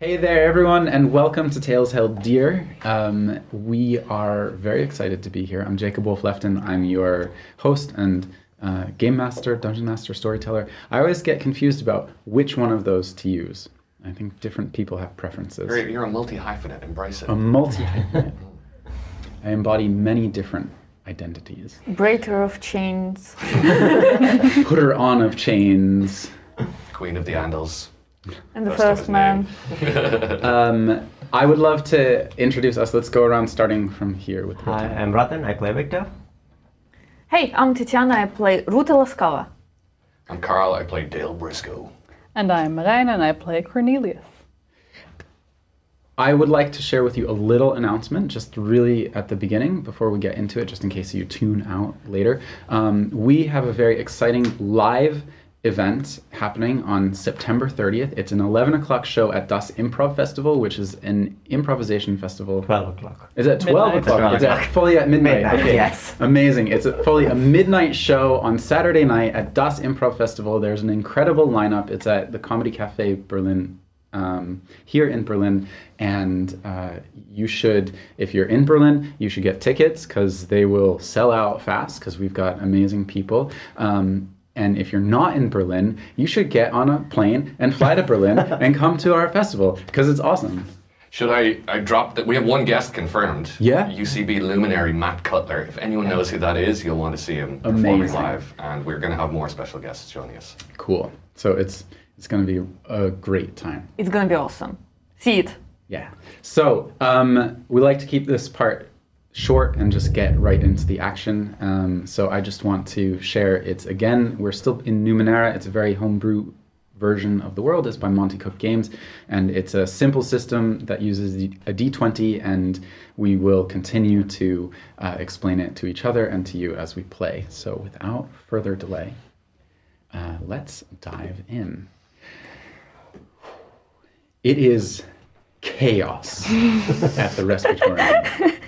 Hey there, everyone, and welcome to Tales Held Dear. Um, we are very excited to be here. I'm Jacob Wolf Lefton. I'm your host and uh, game master, dungeon master, storyteller. I always get confused about which one of those to use. I think different people have preferences. You're, you're a multi hyphenate. Embrace it. A multi hyphenate. I embody many different identities. Breaker of chains. Putter on of chains. Queen of the Andals. And the Rest first man. Um, I would love to introduce us. Let's go around starting from here with Hi, Ruta. I'm Ratan. I play Victor. Hey, I'm Tetiana. I play Ruta Laskava. I'm Carl. I play Dale Briscoe. And I'm Marijne and I play Cornelius. I would like to share with you a little announcement, just really at the beginning, before we get into it, just in case you tune out later. Um, we have a very exciting live event happening on September 30th. It's an 11 o'clock show at Das Improv Festival, which is an improvisation festival. 12 o'clock. Is it 12 Midnight. o'clock? 12 It's at fully at midnight. Midnight, okay. yes. Amazing. It's a, fully a midnight show on Saturday night at Das Improv Festival. There's an incredible lineup. It's at the Comedy Cafe Berlin. Um, here in Berlin, and uh, you should, if you're in Berlin, you should get tickets because they will sell out fast because we've got amazing people. Um, and if you're not in Berlin, you should get on a plane and fly to Berlin and come to our festival because it's awesome. Should I, I drop that? We have one guest confirmed. Yeah. UCB luminary Matt Cutler. If anyone knows who that is, you'll want to see him performing Amazing. live. And we're going to have more special guests joining us. Cool. So it's it's going to be a great time. It's gonna be awesome. See it. Yeah. So um, we like to keep this part short and just get right into the action. Um, so I just want to share. It's again, we're still in Numenera. It's a very homebrew version of the world. It's by Monte Cook Games, and it's a simple system that uses a D20, and we will continue to uh, explain it to each other and to you as we play. So without further delay, uh, let's dive in. It is chaos at the respiratorium.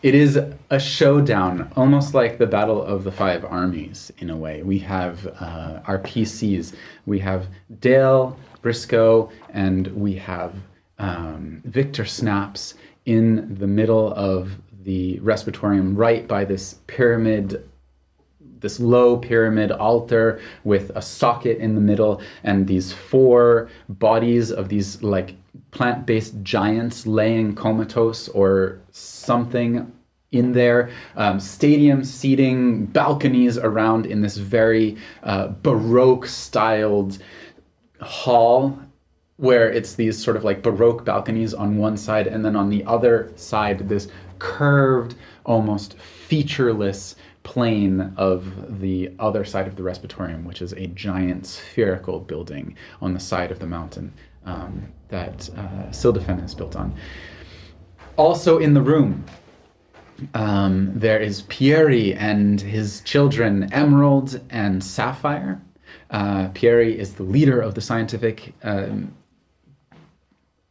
It is a showdown, almost like the Battle of the Five Armies in a way. We have uh, our PCs. We have Dale Briscoe and we have um, Victor Snaps in the middle of the respiratorium, right by this pyramid this low pyramid altar with a socket in the middle and these four bodies of these like plant-based giants laying comatose or something in there um, stadium seating balconies around in this very uh, baroque styled hall where it's these sort of like baroque balconies on one side and then on the other side this curved almost featureless plane of the other side of the respiratorium which is a giant spherical building on the side of the mountain um, that uh, is built on also in the room um, there is Pieri and his children, Emerald and Sapphire. Uh, Pieri is the leader of the scientific um,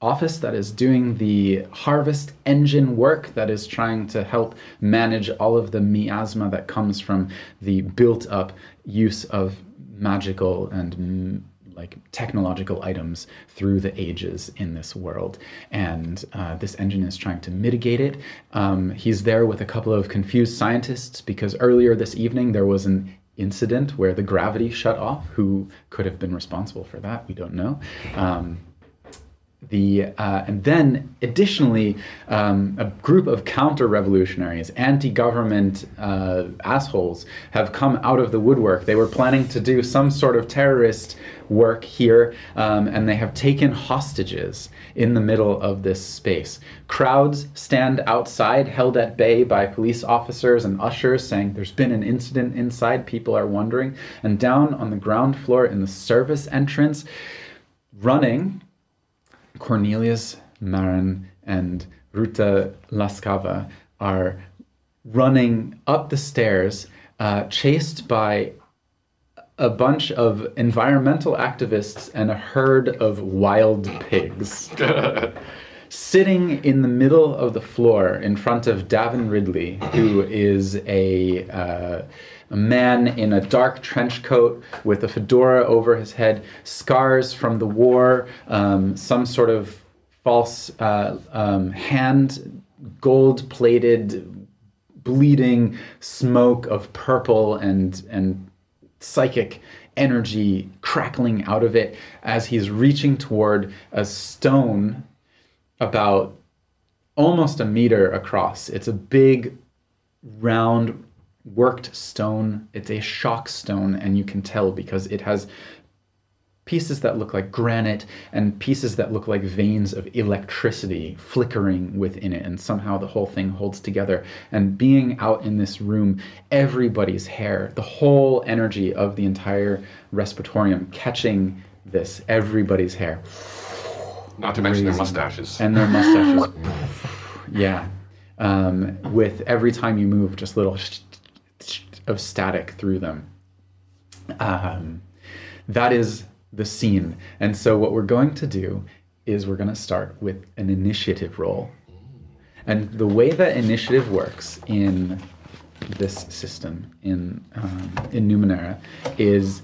office that is doing the harvest engine work that is trying to help manage all of the miasma that comes from the built up use of magical and like technological items through the ages in this world. And uh, this engine is trying to mitigate it. Um, he's there with a couple of confused scientists because earlier this evening there was an incident where the gravity shut off. Who could have been responsible for that? We don't know. Um, the uh, and then additionally um, a group of counter-revolutionaries anti-government uh, assholes have come out of the woodwork. They were planning to do some sort of terrorist work here um, and they have taken hostages in the middle of this space. Crowds stand outside held at bay by police officers and ushers saying there's been an incident inside. People are wondering and down on the ground floor in the service entrance running Cornelius Marin and Ruta Laskava are running up the stairs, uh, chased by a bunch of environmental activists and a herd of wild pigs. Sitting in the middle of the floor in front of Davin Ridley, who is a uh, a man in a dark trench coat with a fedora over his head, scars from the war, um, some sort of false uh, um, hand, gold plated, bleeding smoke of purple and, and psychic energy crackling out of it as he's reaching toward a stone about almost a meter across. It's a big, round, worked stone. It's a shock stone, and you can tell because it has pieces that look like granite and pieces that look like veins of electricity flickering within it and somehow the whole thing holds together and being out in this room everybody's hair the whole energy of the entire respiratorium catching this everybody's hair Not to mention their mustaches. and their mustaches. yeah, um, with every time you move, just little of static through them. Um, that is the scene, and so what we're going to do is we're going to start with an initiative roll. And the way that initiative works in this system in um, in Numenera is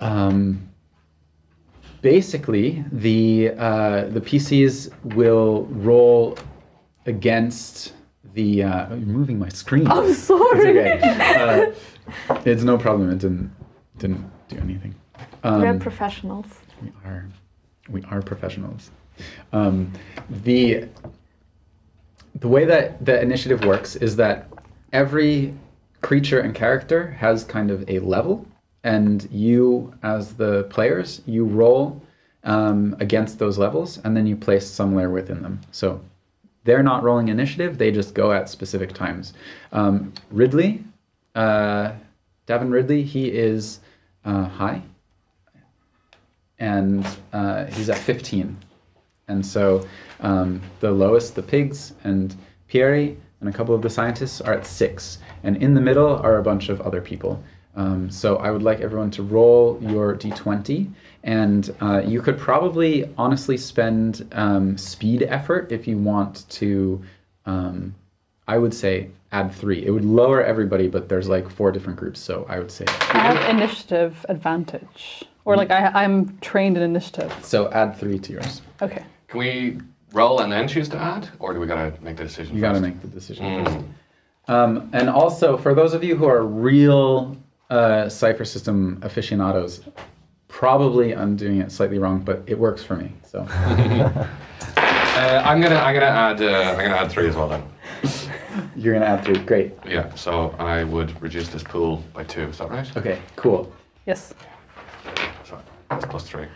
um, basically the uh, the PCs will roll against the. Uh, oh, you're moving my screen. I'm sorry. It's okay. Uh, it's no problem. It didn't didn't do anything. Um, We're professionals. we are we are professionals. Um, the the way that the initiative works is that every creature and character has kind of a level, and you, as the players, you roll um, against those levels, and then you place somewhere within them. So they're not rolling initiative; they just go at specific times. Um, Ridley, uh, Davin Ridley, he is uh, high and uh, he's at 15. And so um, the lowest, the pigs and Pierre and a couple of the scientists are at six. And in the middle are a bunch of other people. Um, so I would like everyone to roll your d20. And uh, you could probably honestly spend um, speed effort if you want to, um, I would say, add three. It would lower everybody, but there's like four different groups. So I would say, I have initiative advantage. Or like I, I'm trained in initiative. so add three to yours. Okay. Can we roll and then choose to add, or do we gotta make the decision? You got to make the decision first. Um, and also, for those of you who are real uh, cypher system aficionados, probably I'm doing it slightly wrong, but it works for me. So Uh, I'm gonna I'm gonna add uh, I'm gonna add three as well then. you're gonna add three. Great. Yeah. So I would reduce this pool by two. Is that right? Okay. Cool. Yes. So that's plus three.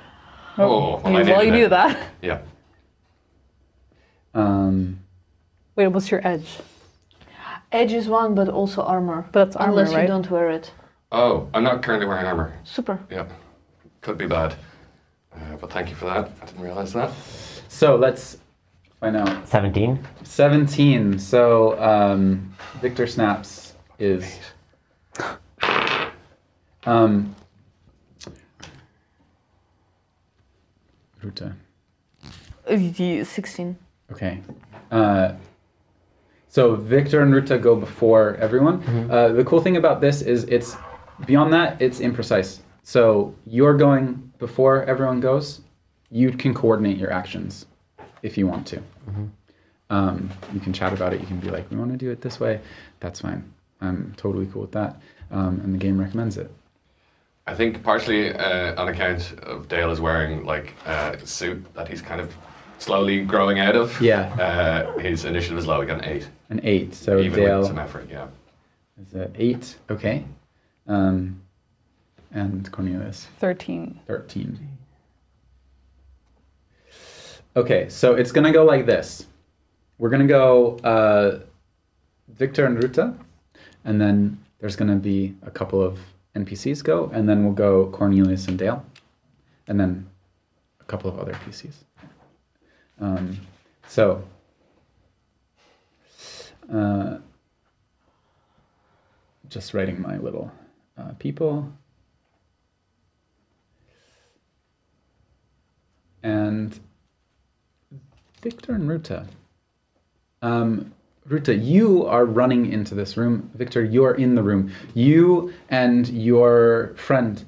Oh, well, you, I well, you knew that. Yeah. Um, Wait, what's your edge? Edge is one, but also armor. But that's armor, Unless you don't wear it. Oh, I'm not currently wearing armor. Super. Yeah. Could be bad. Uh, but thank you for that. I didn't realize that. so let's find out. 17. 17. So um, Victor Snaps is. Um, Ruta. Uh, 16. Okay. Uh, so Victor and Ruta go before everyone. Uh, the cool thing about this is it's beyond that, it's imprecise. So you're going before everyone goes. You can coordinate your actions if you want to. Um, you can chat about it. You can be like, we want to do it this way. That's fine. I'm totally cool with that. Um, and the game recommends it. I think partially uh, on account of Dale is wearing like a suit that he's kind of slowly growing out of. Yeah. Uh, his initiative is low. He got an eight. An eight. So even Dale. with some effort. Yeah. is a eight. Okay. Um, and Cornelius. 13. 13. Okay, so it's gonna go like this. We're gonna go uh, Victor and Ruta, and then there's gonna be a couple of NPCs go, and then we'll go Cornelius and Dale, and then a couple of other PCs. Um, so, uh, just writing my little uh, people. And Victor and Ruta, um, Ruta, you are running into this room. Victor, you are in the room. You and your friend,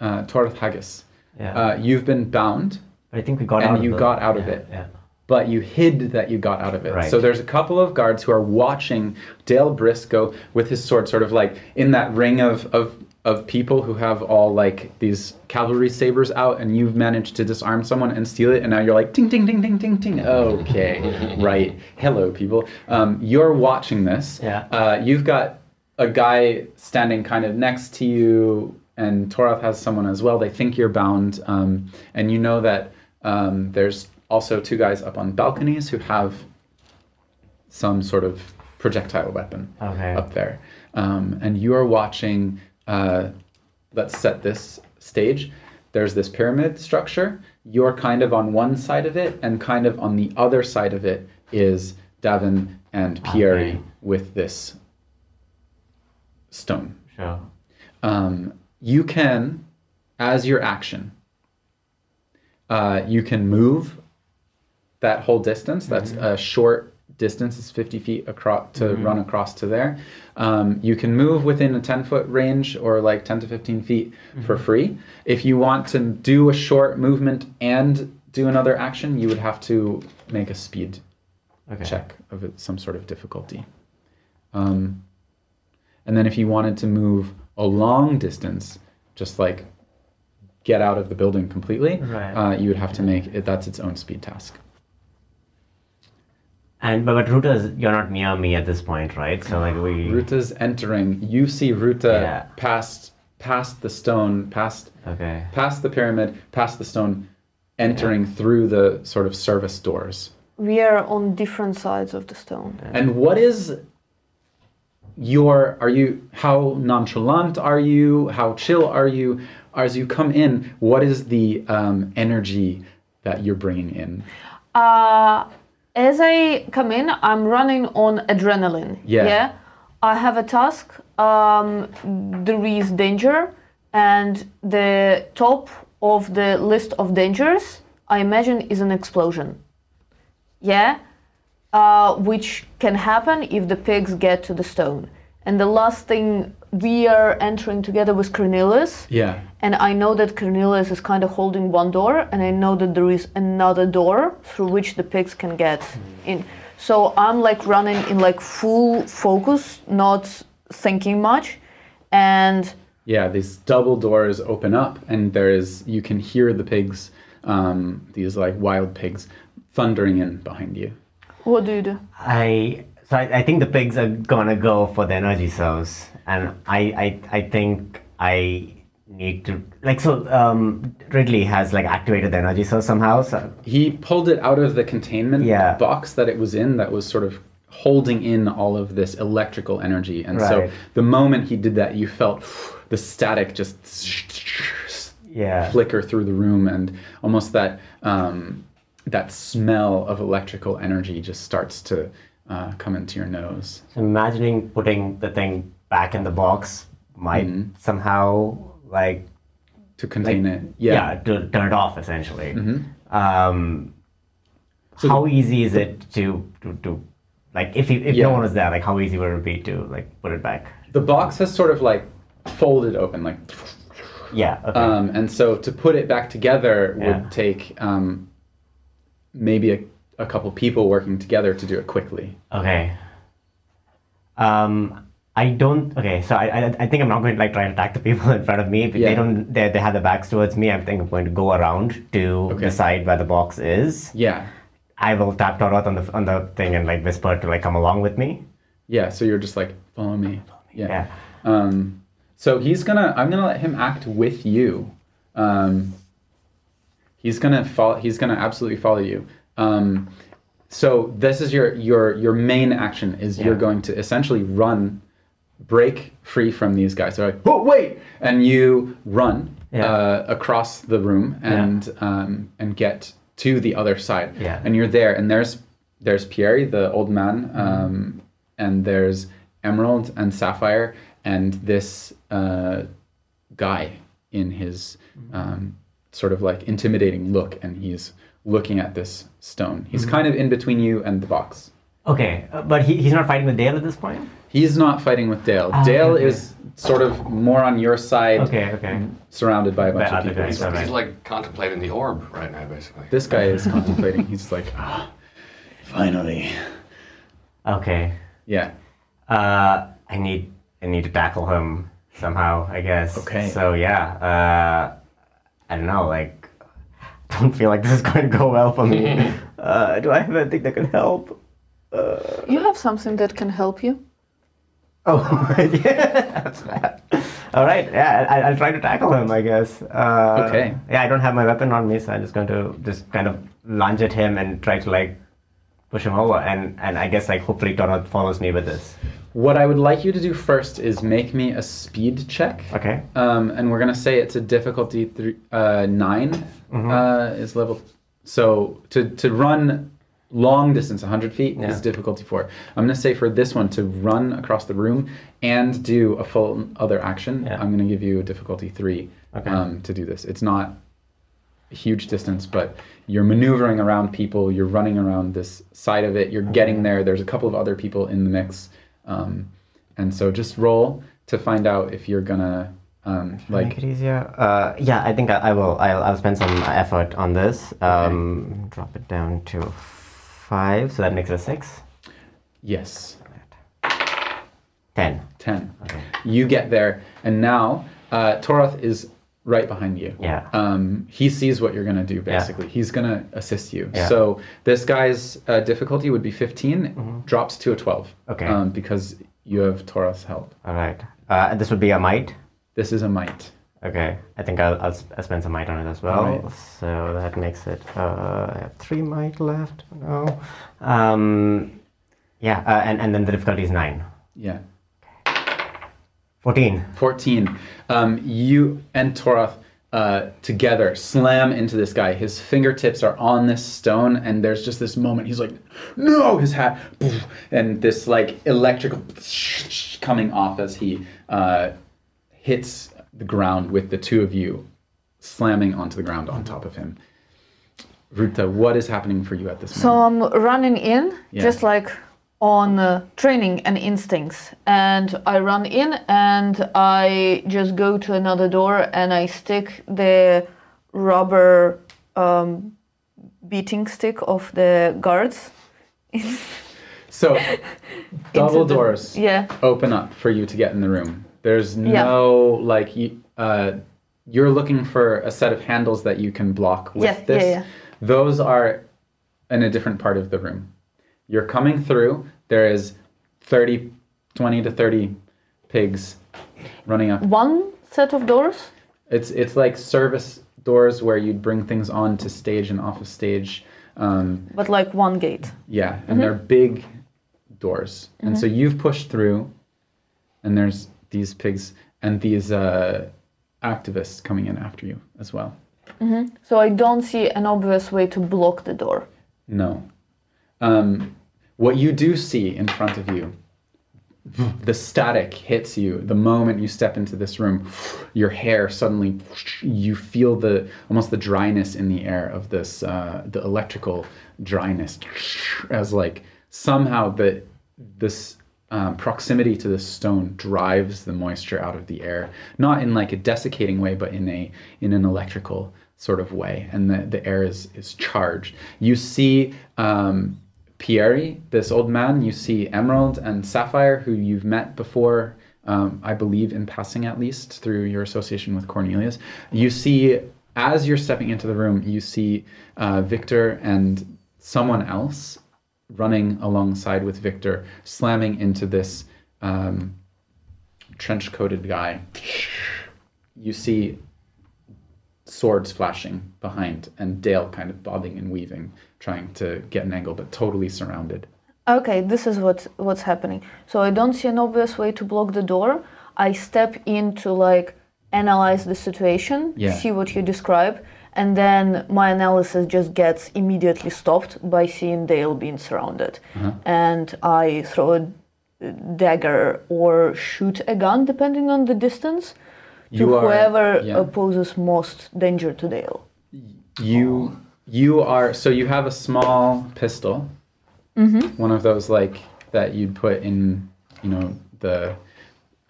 uh, Torth Haggis, Yeah. uh, you've been bound, I think we got and out of it. And you the- got out of it. Yeah. but you hid that you got out of it. Right. So there's a couple of guards who are watching Dale Briscoe with his sword, sort of like in that ring of of of people who have all like these cavalry sabers out, and you've managed to disarm someone and steal it, and now you're like ting ting ting ting ting ting. Okay, right. Hello, people. Um, you're watching this. Yeah. Uh, you've got a guy standing kind of next to you, and Torath has someone as well. They think you're bound, um, and you know that um, there's also two guys up on balconies who have some sort of projectile weapon Okay. up there. Um, and you are watching, uh, let's set this stage. There's this pyramid structure. You're kind of on one side of it, and kind of on the other side of it is Davin and Pieri Okay. with this stone. Sure. Um, you can, as your action, uh, you can move that whole distance. That's a short distance. is 50 feet across to run across to there. Um, you can move within a 10 foot range or like 10 to 15 feet for free. If you want to do a short movement and do another action, you would have to make a speed Okay. check of some sort of difficulty. Um, and then if you wanted to move a long distance, just like get out of the building completely, Right. uh, you would have to make it. That's its own speed task. And but, but Ruta, is, you're not near me at this point, right? So like we. Ruta's entering. You see Ruta Yeah. past past the stone, past Okay. past the pyramid, past the stone, entering through the sort of service doors. We are on different sides of the stone. And what is your are you how nonchalant are you? How chill are you? As you come in, what is the um, energy that you're bringing in? Uh, as I come in, I'm running on adrenaline. Yeah. I have a task. Um, there is danger, and the top of the list of dangers, I imagine, is an explosion. Yeah. Uh, which can happen if the pigs get to the stone. And the last thing we are entering together with Cornelius. Yeah. And I know that Cornelius is kind of holding one door, and I know that there is another door through which the pigs can get in. So I'm like running in like full focus, not thinking much. And Yeah, these double doors open up, and there is you can hear the pigs, um, these like wild pigs, thundering in behind you. what do you do? I so I, I think the pigs are gonna go for the energy source, and I I, I think I need to like so um, Ridley has like activated the energy source somehow. So He pulled it out of the containment Yeah. box that it was in, that was sort of holding in all of this electrical energy, and so the moment he did that, you felt the static just yeah, flicker through the room, and almost that um, that smell of electrical energy just starts to uh, come into your nose. so imagining putting the thing back in the box might Mm-hmm. somehow like To contain it, yeah, yeah. to turn it off essentially. Mm-hmm. Um, how easy is it to to, to like if you, if Yeah. no one was there, like how easy would it be to like put it back? The box has sort of like folded open, like, Yeah. Okay. um, and so to put it back together Yeah. would take um, maybe a, a couple people working together to do it quickly. Okay. Um, I don't. Okay, so I, I, I think I'm not going to like try and attack the people in front of me. If Yeah. they don't, they, they have their backs towards me. I think I'm going to go around to Okay. the side where the box is. Yeah, I will tap Toroth on the on the thing and like whisper to like come along with me. yeah. So you're just like, follow me. follow me. Yeah. Yeah. Um, so he's gonna. I'm gonna let him act with you. Um, he's gonna follow. He's gonna absolutely follow you. Um, so this is your your your main action is you're going to essentially run, break free from these guys. They're like, oh wait, and you run Yeah. uh, across the room and um, and get to the other side. Yeah. And you're there, and there's there's Pierre, the old man, um, and there's Emerald and Sapphire, and this uh, guy in his um, sort of like intimidating look, and he's looking at this stone. He's kind of in between you and the box. Okay, uh, but he, he's not fighting with Dale at this point. He's not fighting with Dale. Ah, Dale okay. is sort of more on your side, Okay, okay. surrounded by a bunch By of people. guys, He's, he's like contemplating the orb right now, basically. This guy is contemplating. He's like, ah, finally. Okay. Yeah. Uh, I need I need to tackle him somehow. I guess. Okay. So yeah. Uh, I don't know. Like, I don't feel like this is going to go well for me. uh, do I have anything that can help? You have something that can help you. Oh, yeah, that's bad. All right, yeah, I, I'll try to tackle him, I guess. Uh, Okay. Yeah, I don't have my weapon on me, so I'm just going to just kind of lunge at him and try to like push him over, and and I guess like hopefully Donald follows me with this. What I would like you to do first is make me a speed check. Okay. Um, and we're gonna say it's a difficulty three, uh, 9 Mm-hmm. uh, is level. So to to run long distance, 100 feet, Yeah. is difficulty four. I'm gonna say for this one to run across the room and do a full other action. Yeah. I'm gonna give you a difficulty three Okay. um, to do this. It's not a huge distance, but you're maneuvering around people. You're running around this side of it. You're getting there. There's a couple of other people in the mix, um, and so just roll to find out if you're gonna um, Make it easier. Uh, yeah, I think I, I will. I'll, I'll spend some effort on this. Um, Drop it down to five, so that makes it a six. yes, Ten. 10. Okay. You get there, and now uh, Toroth is right behind you. Yeah. Um, he sees what you're going to do, basically. He's going to assist you. Yeah. So this guy's uh, difficulty would be 15, drops to a 12. Mm-hmm. Okay. Um, because you have Toroth's help. All right. Uh, and this would be a might. This is a might. Okay, I think I'll, I'll, I'll spend some might on it as well. Alright. So that makes it. Uh, I have three might left. No. Um, yeah, uh, and, and then the difficulty is nine. Yeah. 14. 14. Um, you and Toroth uh, together slam into this guy. His fingertips are on this stone, and there's just this moment. He's like, "No!" His hat, poof, and this like electrical coming off as he uh, hits the ground with the two of you slamming onto the ground on top of him. Ruta, what is happening for you at this moment? So? I'm running in, Yeah. just like on uh, training and instincts. And I run in and I just go to another door and I stick the rubber um, beating stick of the guards. So, double the- doors. Yeah. open up for you to get in the room. There's Yeah. no like you. Uh, you're looking for a set of handles that you can block with Yeah, yeah, this. yeah. Those are in a different part of the room. You're coming through. There is 30, 20 to 30 pigs running up. One set of doors. It's it's like service doors where you'd bring things on to stage and off of stage. Um, But like one gate. yeah, and they're big doors. And so you've pushed through, and there's these pigs and these uh, activists coming in after you as well. So I don't see an obvious way to block the door. No. Um, what you do see in front of you, the static hits you the moment you step into this room. Your hair suddenly, you feel the almost the dryness in the air of this, uh, the electrical dryness, as like somehow the this um, proximity to the stone drives the moisture out of the air, not in like a desiccating way, but in a in an electrical sort of way, and the, the air is is charged. You see um, Pieri, this old man. You see Emerald and Sapphire, who you've met before, um, I believe, in passing at least through your association with Cornelius. You see, as you're stepping into the room, you see uh, Victor and someone else running alongside with Victor, slamming into this um, trench coated guy. You see swords flashing behind, and Dale kind of bobbing and weaving, trying to get an angle, but totally surrounded. Okay, this is what what's happening. So I don't see an obvious way to block the door. I step in to like analyze the situation, Yeah. see what you describe, and then my analysis just gets immediately stopped by seeing Dale being surrounded. Uh-huh. And I throw a dagger or shoot a gun, depending on the distance, to You are- whoever yeah. uh, poses most danger to Dale. You you are so you have a small pistol, One of those like that you'd put in, you know, the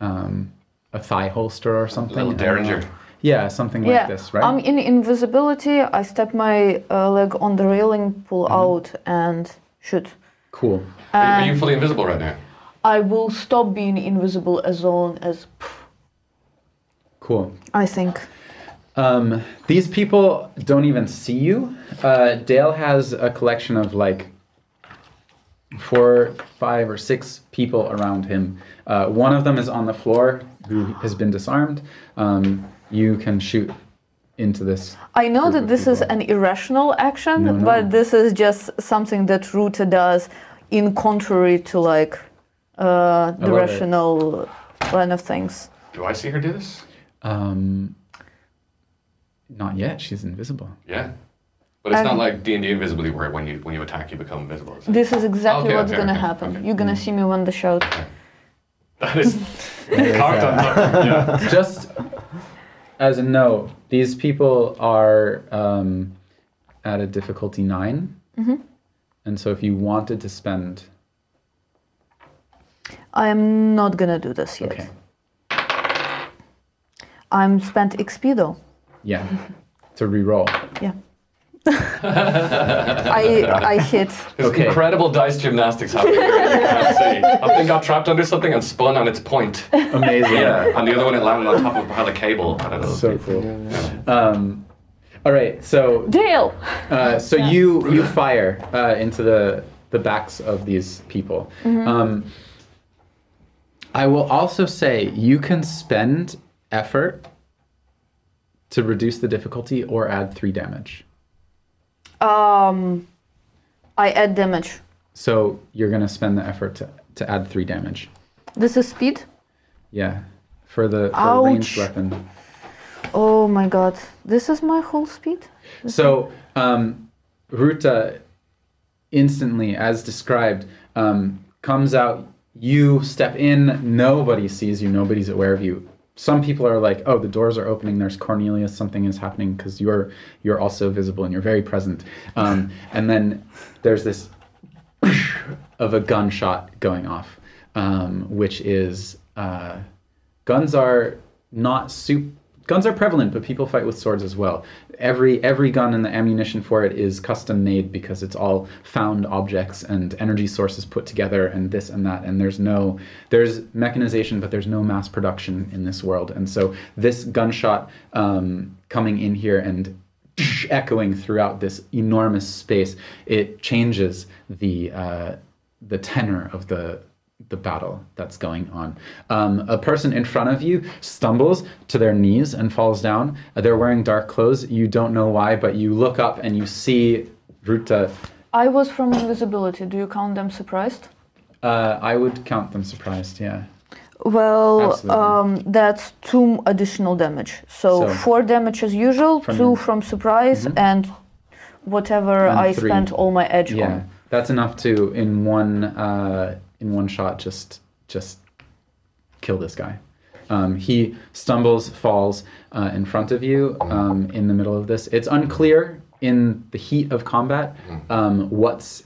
um, a thigh holster or something. Little I don't know. derringer. Yeah, something yeah, like this, right? I'm in invisibility. I step my uh, leg on the railing, pull Mm-hmm. out, and shoot. cool. Are, are you fully invisible right now? I will stop being invisible as long as Cool. I think. Um, these people don't even see you. Uh, Dale has a collection of like four, five, or six people around him. Uh, one of them is on the floor who has been disarmed. Um, you can shoot into this. I know that of this is an irrational action, No, no. but this is just something that Ruta does in contrary to like uh, the love it. rational line of things. Do I see her do this? Um, not yet. She's invisible. Yeah. But it's not Um, like D and D invisibility, where when you when you attack, you become invisible. is? This is exactly Okay, what's okay, gonna okay, happen. okay. You're gonna see me when the shout. That is carved on top. Yeah. Just as a note, these people are um, at a difficulty 9 and so if you wanted to spend, I am not gonna do this yet. okay, I'm spent XP though. yeah, to re-roll. Yeah. I I hit. There's Okay. incredible dice gymnastics happening here. You can't see. That thing got trapped under something and spun on its point. Amazing. Yeah. And the other one, it landed on top of a pile cable. I don't know. So cool. Um, all right, so Dale. Uh, so you you fire uh, into the the backs of these people. Um, I will also say you can spend effort to reduce the difficulty or add three damage. Um, I add damage. So you're gonna spend the effort to, to add three damage. This is speed. Yeah, for the for ranged weapon. Oh my god. This is my whole speed. So, um, Ruta instantly, as described, um, comes out. You step in, nobody sees you, nobody's aware of you. Some people are like, "Oh, the doors are opening. There's Cornelius. Something is happening," because you're you're also visible and you're very present. Um, and then there's this of a gunshot going off, um, which is uh, guns are not soup. Guns are prevalent, but people fight with swords as well. Every every gun and the ammunition for it is custom made because it's all found objects and energy sources put together and this and that. And there's no there's mechanization, but there's no mass production in this world. And so this gunshot um, coming in here and echoing throughout this enormous space, it changes the uh, the tenor of the the battle that's going on. Um, a person in front of you stumbles to their knees and falls down. They're wearing dark clothes. You don't know why, but you look up and you see Ruta. I was from invisibility. Do you count them surprised? Uh, I would count them surprised. Yeah. Well, um, that's two additional damage. So, So- four damage as usual, From two your- from surprise, and whatever And I three. spent all my edge Yeah. on. That's enough to in one uh, in one shot just just kill this guy. Um, he stumbles, falls uh, in front of you um, in the middle of this. It's unclear in the heat of combat um, what's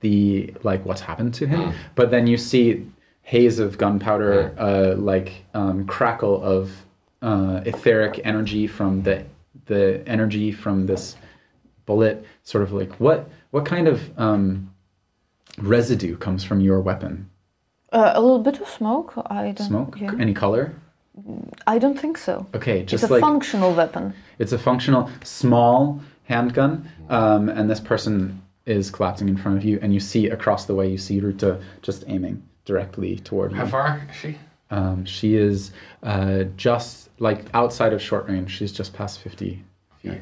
the like what's happened to him, but then you see haze of gunpowder, uh, like um, crackle of uh, etheric energy from the the energy from this bullet. Sort of like what what kind of um, residue comes from your weapon? Uh, a little bit of smoke. I don't. Smoke? Yeah. Any color? I don't think so. Okay, It's just a like functional weapon. it's a functional small handgun, um, and this person is collapsing in front of you, and you see across the way you see Ruta just aiming directly toward you. How far is she? Um, she is uh, just like outside of short range. She's just past fifty feet. Okay,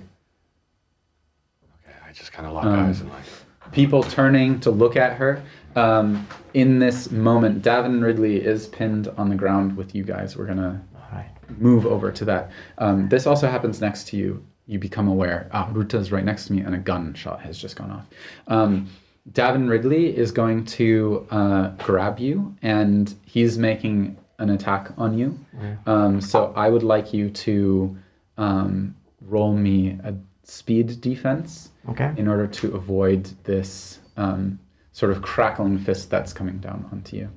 I just kind of lock Um, eyes and like. People turning to look at her. Um, in this moment, Davin Ridley is pinned on the ground with you guys. We're gonna Right. move over to that. Um, this also happens next to you. You become aware. Ah, Ruta's right next to me, and a gunshot has just gone off. Um, Davin Ridley is going to uh, grab you, and he's making an attack on you. Um, so I would like you to um, roll me a speed defense Okay. in order to avoid this. Um, sort of crackling fist that's coming down onto you.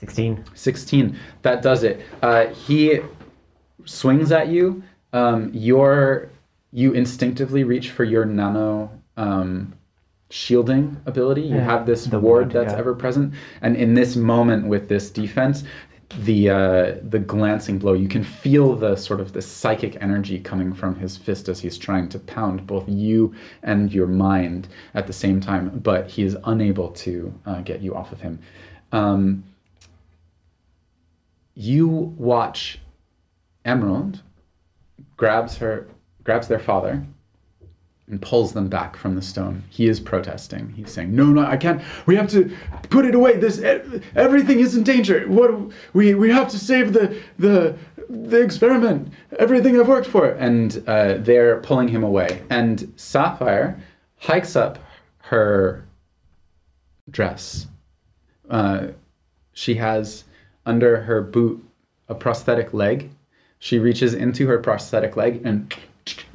16. 16. That does it. Uh, he swings at you. Um, your you instinctively reach for your nano um, shielding ability. You Yeah, have this ward ward, that's yeah. ever present, and in this moment with this defense, the uh, the glancing blow, you can feel the sort of the psychic energy coming from his fist as he's trying to pound both you and your mind at the same time, but he is unable to uh, get you off of him. Um, you watch Emerald grabs her grabs their father and pulls them back from the stone. He is protesting. He's saying, "No, no, I can't. We have to put it away. This everything is in danger. What we we have to save the the the experiment. Everything I've worked for." And uh, they're pulling him away. And Sapphire hikes up her dress. Uh, she has under her boot a prosthetic leg. She reaches into her prosthetic leg and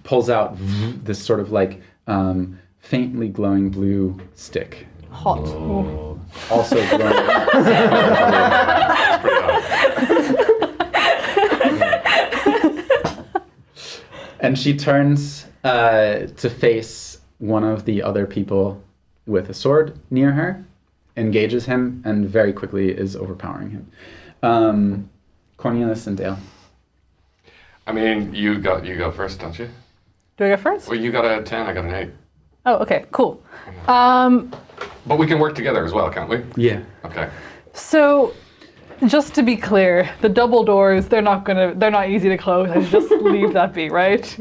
pulls out this sort of like um, faintly glowing blue stick. Hot. Ooh. Also glowing. and she turns uh, to face one of the other people with a sword near her, engages him, and very quickly is overpowering him. Um, Cornelius and Dale. I mean, you go you go first, don't you? Do I go first? Well, you got a ten, I got an eight. Oh, okay, cool. Um, But we can work together as well, can't we? Yeah. Okay. so, just to be clear, the double doors, they're not gonna, they're not easy to close. I just leave that be, right?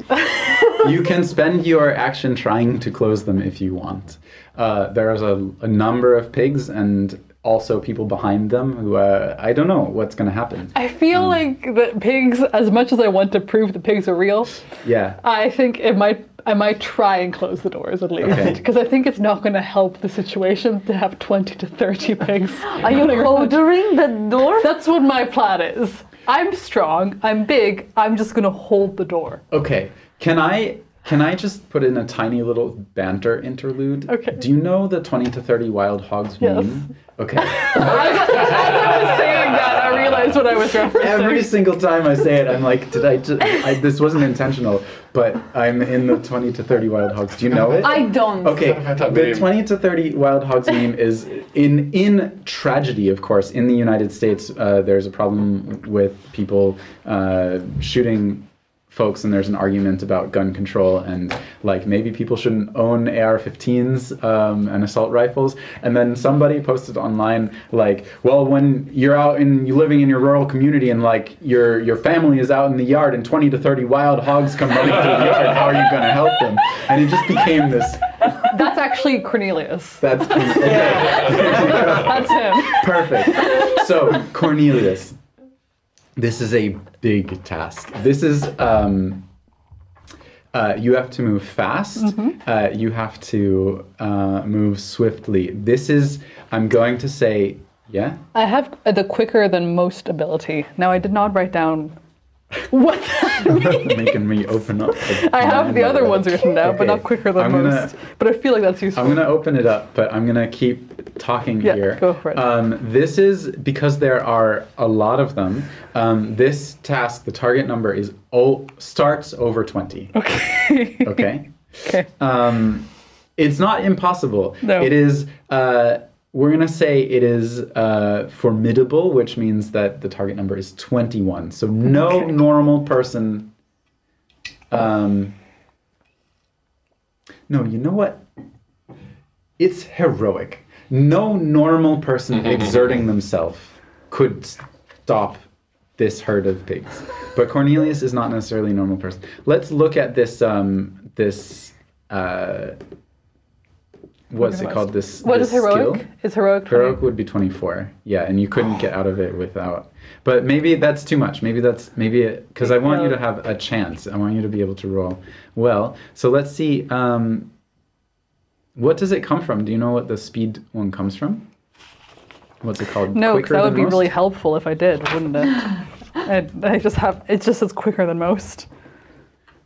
you can spend your action trying to close them if you want. Uh, there's a, a number of pigs and also people behind them who uh, I don't know what's going to happen. I feel like the pigs, as much as I want to prove the pigs are real, Yeah. I think it might. I might try and close the doors at least Okay. because I think it's not going to help the situation to have twenty to thirty pigs. Are you ordering the door? That's what my plan is. I'm strong. I'm big. I'm just going to hold the door. Okay. Can I can I just put in a tiny little banter interlude? Okay. Do you know the 20 to 30 wild hogs Yes. meme? Okay. As I, as I was saying that, I realized what I was referencing. Every single time I say it, I'm like, did I, just, I this wasn't intentional, but I'm in the 20 to 30 wild hogs. Do you know it? I don't. Okay, the 20 to 30 wild hogs meme is in in tragedy, of course. In the United States, uh, there's a problem with people uh, shooting folks, and there's an argument about gun control and like maybe people shouldn't own AR-15s um, and assault rifles. And then somebody posted online like, well, when you're out and you living in your rural community and like your your family is out in the yard and 20 to 30 wild hogs come running through the yard, how are you going to help them? And it just became this. That's actually Cornelius. That's okay. That's him. Perfect. So Cornelius, this is a big task. This is um, uh, you have to move fast. Uh, you have to uh, move swiftly. This is I'm going to say yeah. I have the quicker than most ability. Now, I did not write down what that means. Making me open up. I have the other ones written down, but not quicker than I'm gonna- most. But I feel like that's useful. I'm gonna open it up, but I'm gonna keep talking Yeah, here. go for it. Um, this is because there are a lot of them. Um, this task, the target number is oh starts over twenty. Okay. Okay. okay. Um, it's not impossible. No. It is. Uh, we're gonna say it is uh, formidable, which means that the target number is twenty-one. So no Okay. normal person. Um, no, you know what? It's heroic. No normal person exerting themselves could stop this herd of pigs. But Cornelius is not necessarily a normal person. Let's look at this. Um, this. Uh, what's it called? This. What this is heroic? skill? Is heroic? 20? Heroic would be 24. Yeah, and you couldn't get out of it without. But maybe that's too much. Maybe that's maybe because I want you to have a chance. I want you to be able to roll well. So let's see. Um, what does it come from? Do you know what the speed one comes from? What's it called? No, that would be most? really helpful if I did, wouldn't it? I, I just have. It just says quicker than most.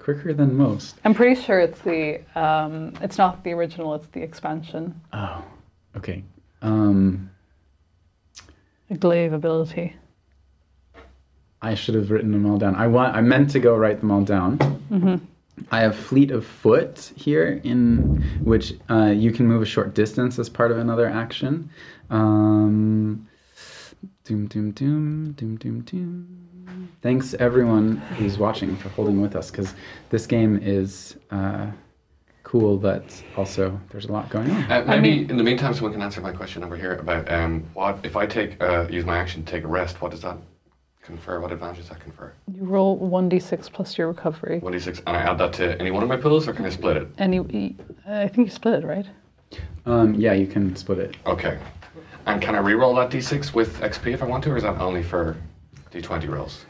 Quicker than most. I'm pretty sure it's the um, it's not the original, it's the expansion. Oh, okay. Um, The glaive ability. I should have written them all down. I want. I meant to go write them all down. Mm-hmm. I have fleet of foot here, in which uh, you can move a short distance as part of another action. Um, doom, doom, doom, doom, doom, doom. Thanks everyone who's watching for holding with us, because this game is uh, cool, but also there's a lot going on. Uh, maybe in the meantime, someone can answer my question over here about um, what if I take uh, use my action to take a rest? What does that confer? What advantage does that confer? You roll 1d6 plus your recovery. One d six, and I add that to any one of my pools, or can I split it? And you, you- I think you split it, right? Um, yeah, you can split it. Okay. And can I re-roll that d6 with XP if I want to, or is that only for d20 rolls?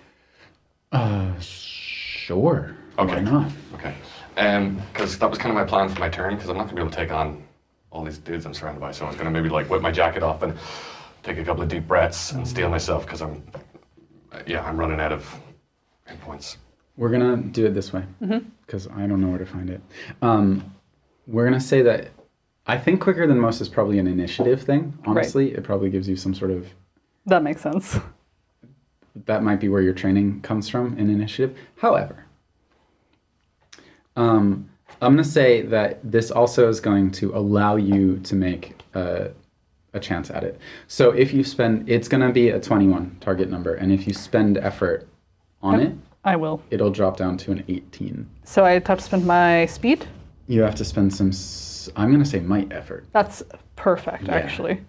Uh, sure. Why Okay. not? Okay. Because that was kind of my plan for my turn, because I'm not going to be able to take on all these dudes I'm surrounded by. So I was going to maybe like whip my jacket off and take a couple of deep breaths and steel myself, because I'm, uh, yeah, I'm running out of hit points. We're gonna do it this way because I don't know where to find it. Um, we're gonna say that I think quicker than most is probably an initiative thing. Honestly, it probably gives you some sort of That makes sense. That might be where your training comes from in initiative. However, um, I'm gonna say that this also is going to allow you to make a, a chance at it. So if you spend, it's gonna be a 21 target number, and if you spend effort on Yep. it, I will. it'll drop down to an 18. So I have to spend my speed. You have to spend some, I'm going to say might effort. That's perfect, Yeah. actually.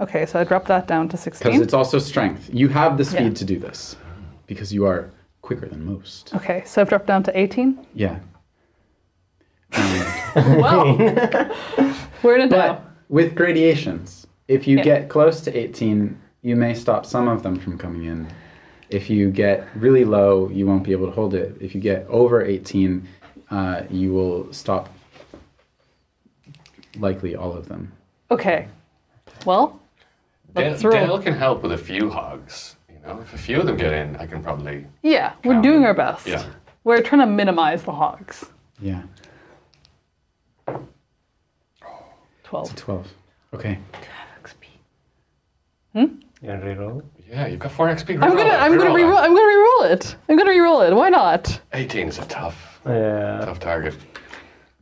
Okay, so I drop that down to 16. Because it's also strength. You have the speed Yeah. to do this because you are quicker than most. Okay, so I've dropped down to 18. Yeah. Well, we're in it now. But with gradations, if you Yeah. get close to 18, you may stop some of them from coming in. If you get really low, you won't be able to hold it. If you get over 18, uh, you will stop likely all of them. Okay. Well, Dale, Let's. Dale can help with a few hogs. You know, if a few of them get in, I can probably. yeah, we're doing them. our best. Yeah. We're trying to minimize the hogs. Yeah. 12. 12. Okay. Hmm? You want to reroll? Yeah, you've got four XP. I'm gonna, I'm gonna reroll, I'm gonna reroll it. I'm gonna reroll it. Why not? 18 is a tough, Yeah. tough target.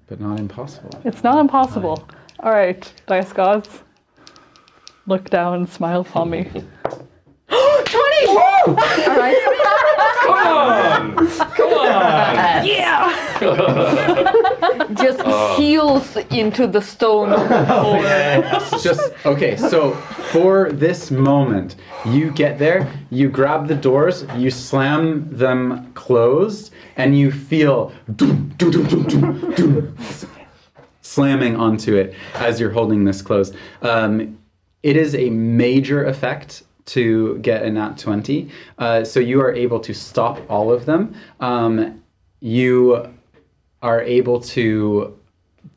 But not impossible. It's not impossible. All right, dice gods, look down and smile upon me. 20! All right. Come on! Come on! Yeah! Just heels into the stone. just okay so for this moment you get there you grab the doors you slam them closed and you feel doom, doom, doom, doom, doom, doom, slamming onto it as you're holding this closed um, it is a major effect to get a nat 20 uh, so you are able to stop all of them um, you are able to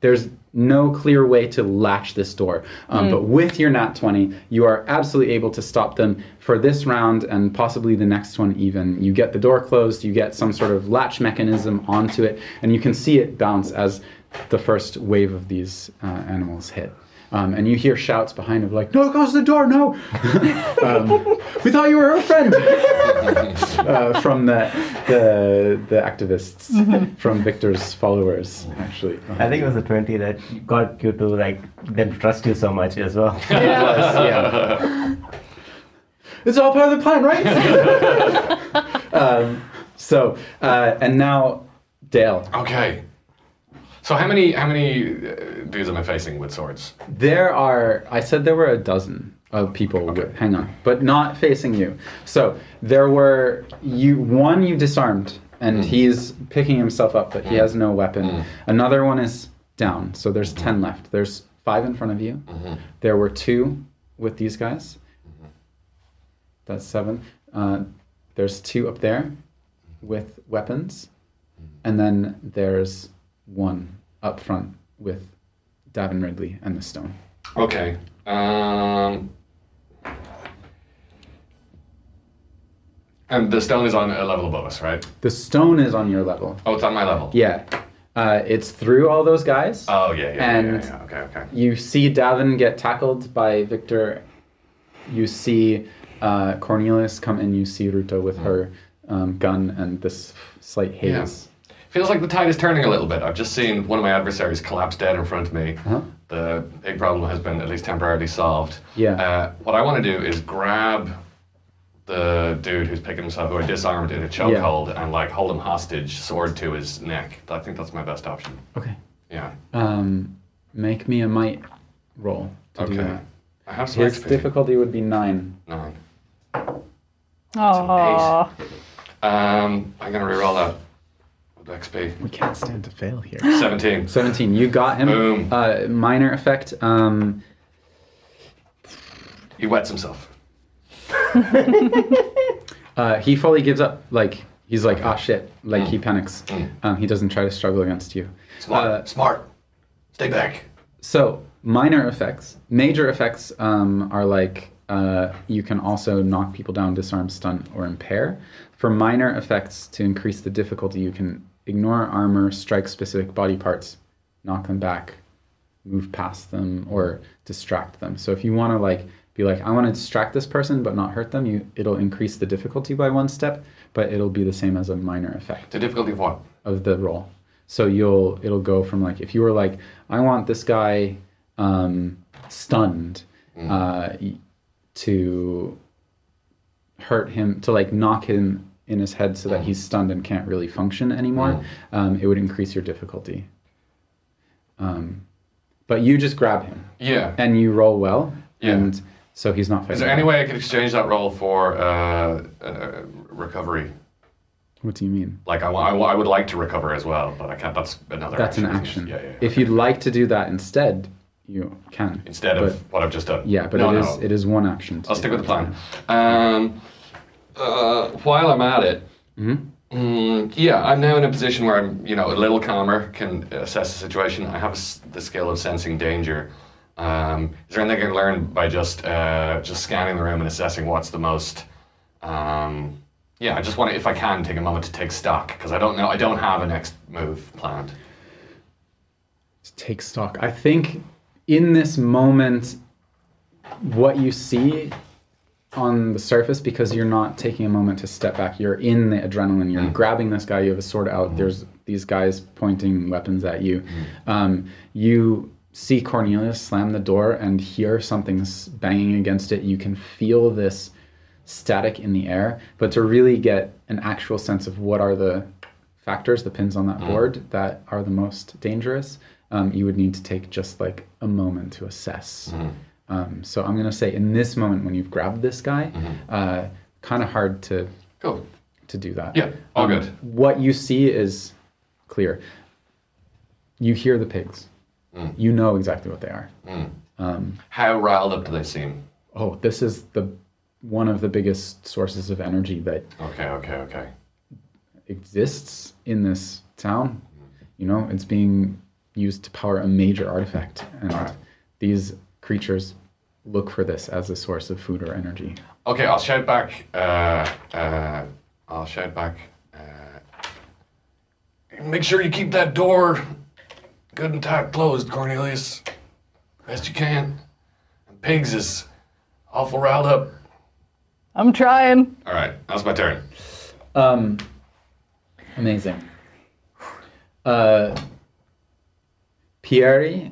there's no clear way to latch this door. Um, But with your nat 20, you are absolutely able to stop them for this round and possibly the next one even. You get the door closed, you get some sort of latch mechanism onto it, and you can see it bounce as the first wave of these uh, animals hit. Um, and you hear shouts behind of like, "No, close the door! No! um, we thought you were our friend." uh, from the the the activists, from Victor's followers, actually. I think it was the 20 that got you to like them trust you so much as well. yeah. It's all part of the plan, right? um, so, uh, and now, Dale, Okay. So how many how many uh, dudes am I facing with swords? there are, I said there were a dozen of people, with, hang on, but not facing you. So, there were, you one you disarmed, and hmm. he's picking himself up, but he hmm. has no weapon. Hmm. Another one is down, so there's 10 left. There's five in front of you. There were two with these guys. That's seven. Uh, there's two up there with weapons, and then there's one up front with Davin Ridley and the stone. Okay. Um, And the stone is on a level above us, right? The stone is on your level. Oh, it's on my level. Yeah. Uh, it's through all those guys. Oh, yeah, yeah, And- yeah, yeah. Okay, okay. You see Davin get tackled by Victor. You see uh, Cornelius come in. You see Ruta with her um, gun and this slight haze. Feels like the tide is turning a little bit. I've just seen one of my adversaries collapse dead in front of me. Uh-huh. The big problem has been at least temporarily solved. Yeah. Uh, what I want to do is grab the dude who's picking himself, who I disarmed in a chokehold, and like hold him hostage, sword to his neck. I think that's my best option. Okay. Yeah. Um, make me a might roll to do Okay. that. I have some His XP. difficulty would be nine. Nine. Aww. Um, I'm gonna reroll that with XP. We can't stand to fail here. Seventeen. 17. You got him. Boom. Uh, minor effect. Um, He wets himself. uh, he fully gives up. Like, he's like, ah, shit. Like, he panics. Mm. Um, he doesn't try to struggle against you. Smart. Uh, Smart. Stay back. So, minor effects. Major effects um, are like uh, you can also knock people down, disarm, stun, or impair. For minor effects, to increase the difficulty, you can ignore armor, strike specific body parts, knock them back, move past them, or distract them. So, if you want to like be like, I want to distract this person but not hurt them, you it'll increase the difficulty by one step, but it'll be the same as a minor effect The difficulty of what? of the roll. So you'll it'll go from like if you were like I want this guy um, stunned uh, to hurt him to like knock him in his head so that he's stunned and can't really function anymore. Um, it would increase your difficulty. Um, but you just grab him Yeah. and you roll well, Yeah. and so he's not fighting. Is there any way I could exchange that roll for uh, uh, recovery? What do you mean? Like I, wa- I, wa- I would like to recover as well, but I can't. That's another. That's an action. Yeah, yeah. yeah. If you'd like to do that instead, you can. Instead but- of what I've just done. Yeah, but no, it is no. it is one action. to I'll do stick with the that. plan. Um, uh, while I'm at it, mm, yeah, I'm now in a position where I'm, you know, a little calmer, can assess the situation. I have the skill of sensing danger. Um, is there anything I can learn by just uh, just scanning the room and assessing what's the most? Um, yeah, I just want to, if I can, take a moment to take stock because I don't know. I don't have a next move planned. To take stock. I think in this moment, what you see on the surface, because you're not taking a moment to step back, you're in the adrenaline. You're mm. grabbing this guy. You have a sword out. Mm. There's these guys pointing weapons at you. Mm. Um, you see Cornelius slam the door and hear something banging against it. You can feel this static in the air, but to really get an actual sense of what are the factors, the pins on that board that are the most dangerous, um, you would need to take just like a moment to assess. Um, so I'm going to say in this moment when you've grabbed this guy, uh, kind of hard to Cool. to do that. Yeah, all Um, good. What you see is clear. You hear the pigs. You know exactly what they are. How riled up do they seem? Oh, this is the one of the biggest sources of energy that Okay, okay, okay. exists in this town. You know, it's being used to power a major artifact, and these creatures look for this as a source of food or energy. Okay, I'll shout back. Uh, uh, I'll shout back. Uh, make sure you keep that door good and tight closed, Cornelius. Best you can. And Pigs is awful riled up. I'm trying. All right, that's my turn. Um, amazing. Uh, Pierre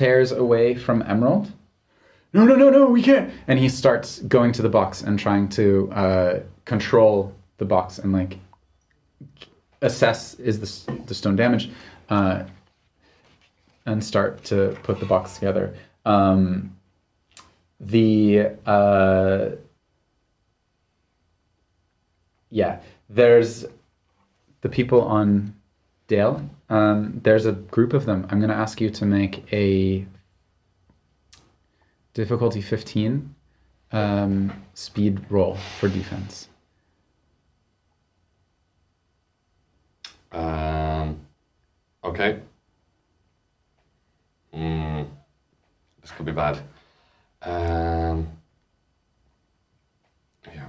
tears away from Emerald. No, no, no, no, we can't. And he starts going to the box and trying to uh, control the box and like assess is the, the stone damage uh, and start to put the box together. Um, the uh, yeah, there's the people on Dale. Um, there's a group of them. I'm going to ask you to make a difficulty 15 um, speed roll for defense. Um, okay. Mm, this could be bad. Um, yeah.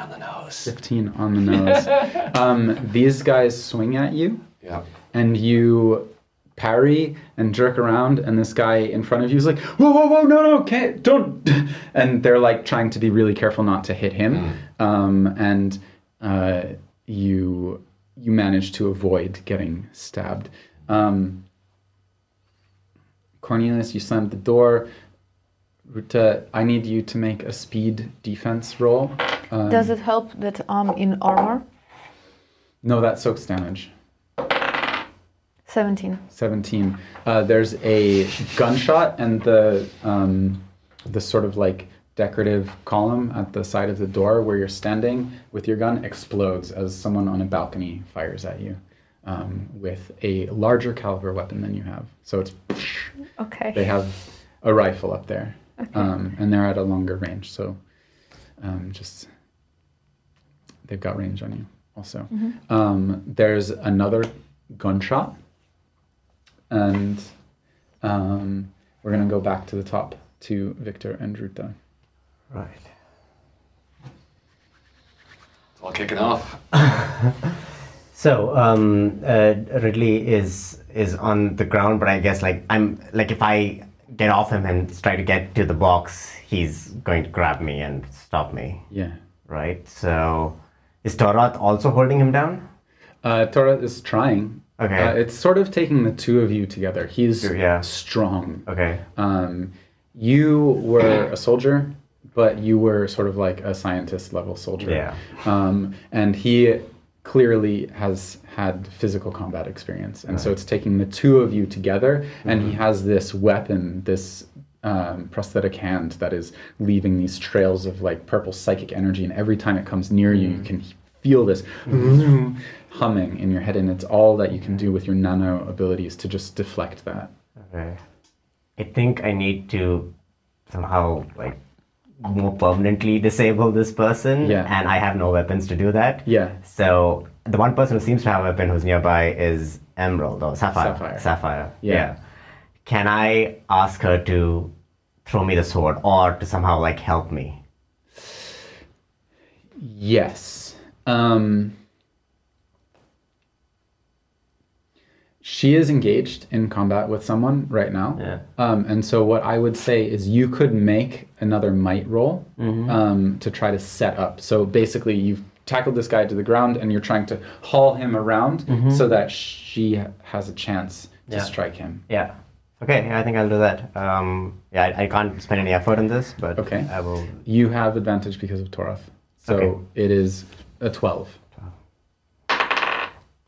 On the nose. 15 on the nose. um, these guys swing at you, Yeah. and you parry and jerk around, and this guy in front of you is like, "Whoa, whoa, whoa! No, no, can't, don't!" And they're like trying to be really careful not to hit him, um, and uh, you you manage to avoid getting stabbed. Um, Cornelius, you slammed the door. Ruta, I need you to make a speed defense roll. Um, Does it help that I'm in armor? No, that soaks damage. 17. 17. Uh, there's a gunshot, and the um, the sort of like decorative column at the side of the door where you're standing with your gun explodes as someone on a balcony fires at you um, with a larger caliber weapon than you have. So it's Okay. they have a rifle up there, um, and they're at a longer range. So um, just they've got range on you also. Um, there's another gunshot, and um, we're gonna go back to the top to Victor and Ruta. Right. It's all kicking off. So um, uh, Ridley is is on the ground, but I guess like I'm like if I get off him and try to get to the box, he's going to grab me and stop me, Yeah. right? So is Torath also holding him down? Uh, is trying. Okay. Uh, it's sort of taking the two of you together. He's Yeah. strong. Okay. Um, you were a soldier, but you were sort of like a scientist level soldier. Yeah. Um, and he clearly has had physical combat experience. And so it's taking the two of you together, and he mm-hmm. has this weapon, this um, prosthetic hand that is leaving these trails of like purple psychic energy. And every time it comes near you, you mm-hmm. can feel this mm-hmm. humming in your head. And it's all that you can do with your nano abilities to just deflect that. Okay. I think I need to somehow like more permanently disable this person, Yeah. and I have no weapons to do that. Yeah. So the one person who seems to have a weapon who's nearby is Emerald or Sapphire. Sapphire. Sapphire. Yeah. Can I ask her to throw me the sword or to somehow like help me? Yes. Um, she is engaged in combat with someone right now. Yeah. Um, and so what I would say is you could make another might roll um, to try to set up. So basically, you've tackled this guy to the ground and you're trying to haul him around so that she has a chance to Yeah. strike him. Yeah. Okay, yeah, I think I'll do that. Um, yeah, I, I can't spend any effort on this, but Okay. I will. You have advantage because of Torath. So Okay. it is a 12.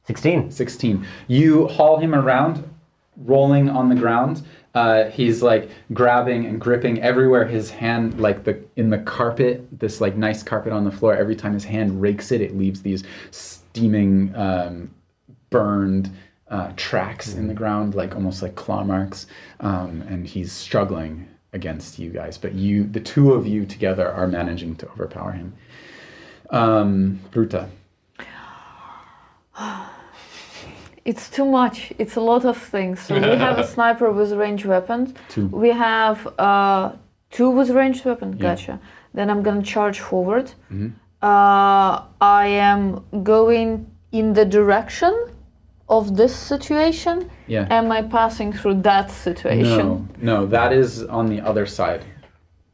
16. 16. You haul him around, rolling on the ground. Uh, he's like grabbing and gripping everywhere his hand, like the in the carpet, this like nice carpet on the floor. Every time his hand rakes it, it leaves these steaming, um, burned uh, tracks in the ground, like almost like claw marks. Um, and he's struggling against you guys, but you, the two of you together, are managing to overpower him. Um, Ruta. It's too much. It's a lot of things. So we have a sniper with ranged weapons. Two. We have uh, two with ranged weapon. Yeah. Gotcha. Then I'm gonna charge forward. Uh, I am going in the direction of this situation. Yeah. Am I passing through that situation? No, no, that is on the other side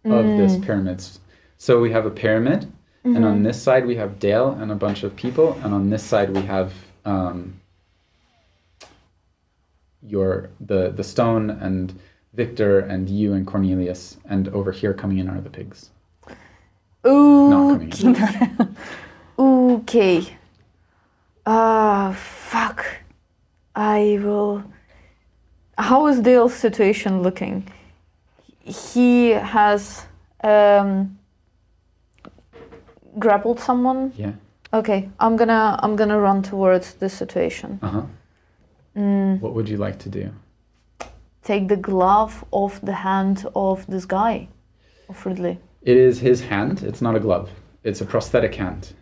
of this pyramid. So we have a pyramid, and on this side we have Dale and a bunch of people, and on this side we have um, your the the stone and Victor and you and Cornelius, and over here coming in are the pigs. Not coming in. Okay. Ah, fuck. I will. How is Dale's situation looking? He has um, grappled someone. Yeah. Okay, I'm gonna I'm gonna run towards this situation. Uh huh. What would you like to do? Take the glove off the hand of this guy, of Ridley. It is his hand. It's not a glove. It's a prosthetic hand.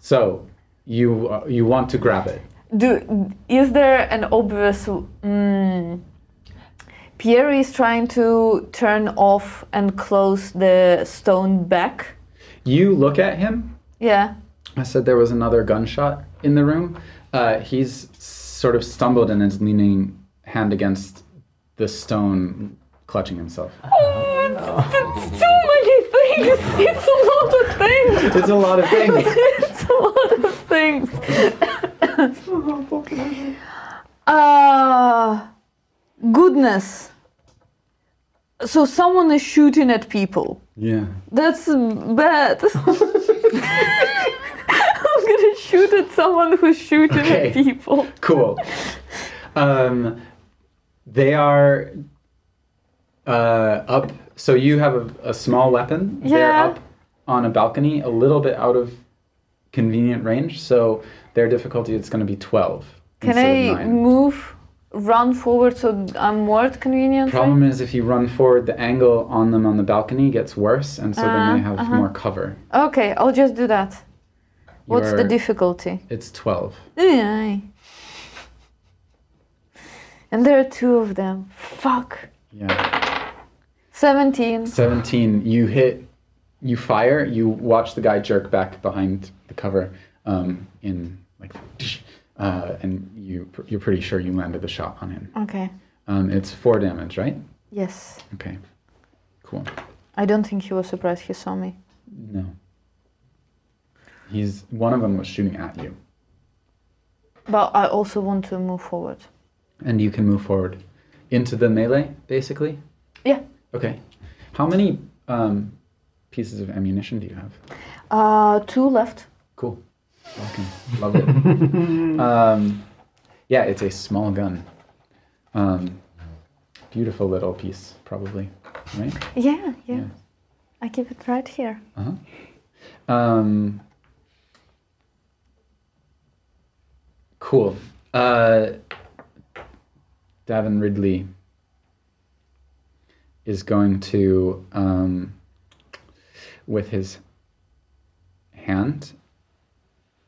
So you uh, you want to grab it? Do is there an obvious mm, Pierre is trying to turn off and close the stone back. You look at him. Yeah. I said there was another gunshot in the room. Uh, he's sort of stumbled and is leaning hand against the stone, clutching himself. Oh, it's, it's so many things. It's a lot of things. It's a lot of things. It's a lot of things. Ah, goodness. So someone is shooting at people. yeah. That's bad. Shoot at someone who's shooting Okay. at people. Cool. Um, they are uh, up. So you have a, a small weapon. They're Yeah. up on a balcony, a little bit out of convenient range. So their difficulty is going to be twelve. Can instead I of nine. move, run forward so I'm more at convenient? Problem is, if you run forward, the angle on them on the balcony gets worse, and so then they Uh, have uh-huh. more cover. Okay, I'll just do that. What's the difficulty? It's twelve. Aye. And there are two of them. Fuck. Yeah. 17. 17 you hit you fire you watch the guy jerk back behind the cover um, in like uh, and you you're pretty sure you landed the shot on him Okay. um, it's four damage right Yes. okay cool I don't think he was surprised he saw me. no he's one of them was shooting at you But I also want to move forward. and you can move forward into the melee basically Yeah. okay how many um, pieces of ammunition do you have Uh, two left. Cool. Welcome. Love it. um, yeah, it's a small gun. Um, beautiful little piece, probably, right? Yeah, yeah. Yeah. I keep it right here. Uh-huh. Um, cool. Uh, Davin Ridley is going to, um, with his hand,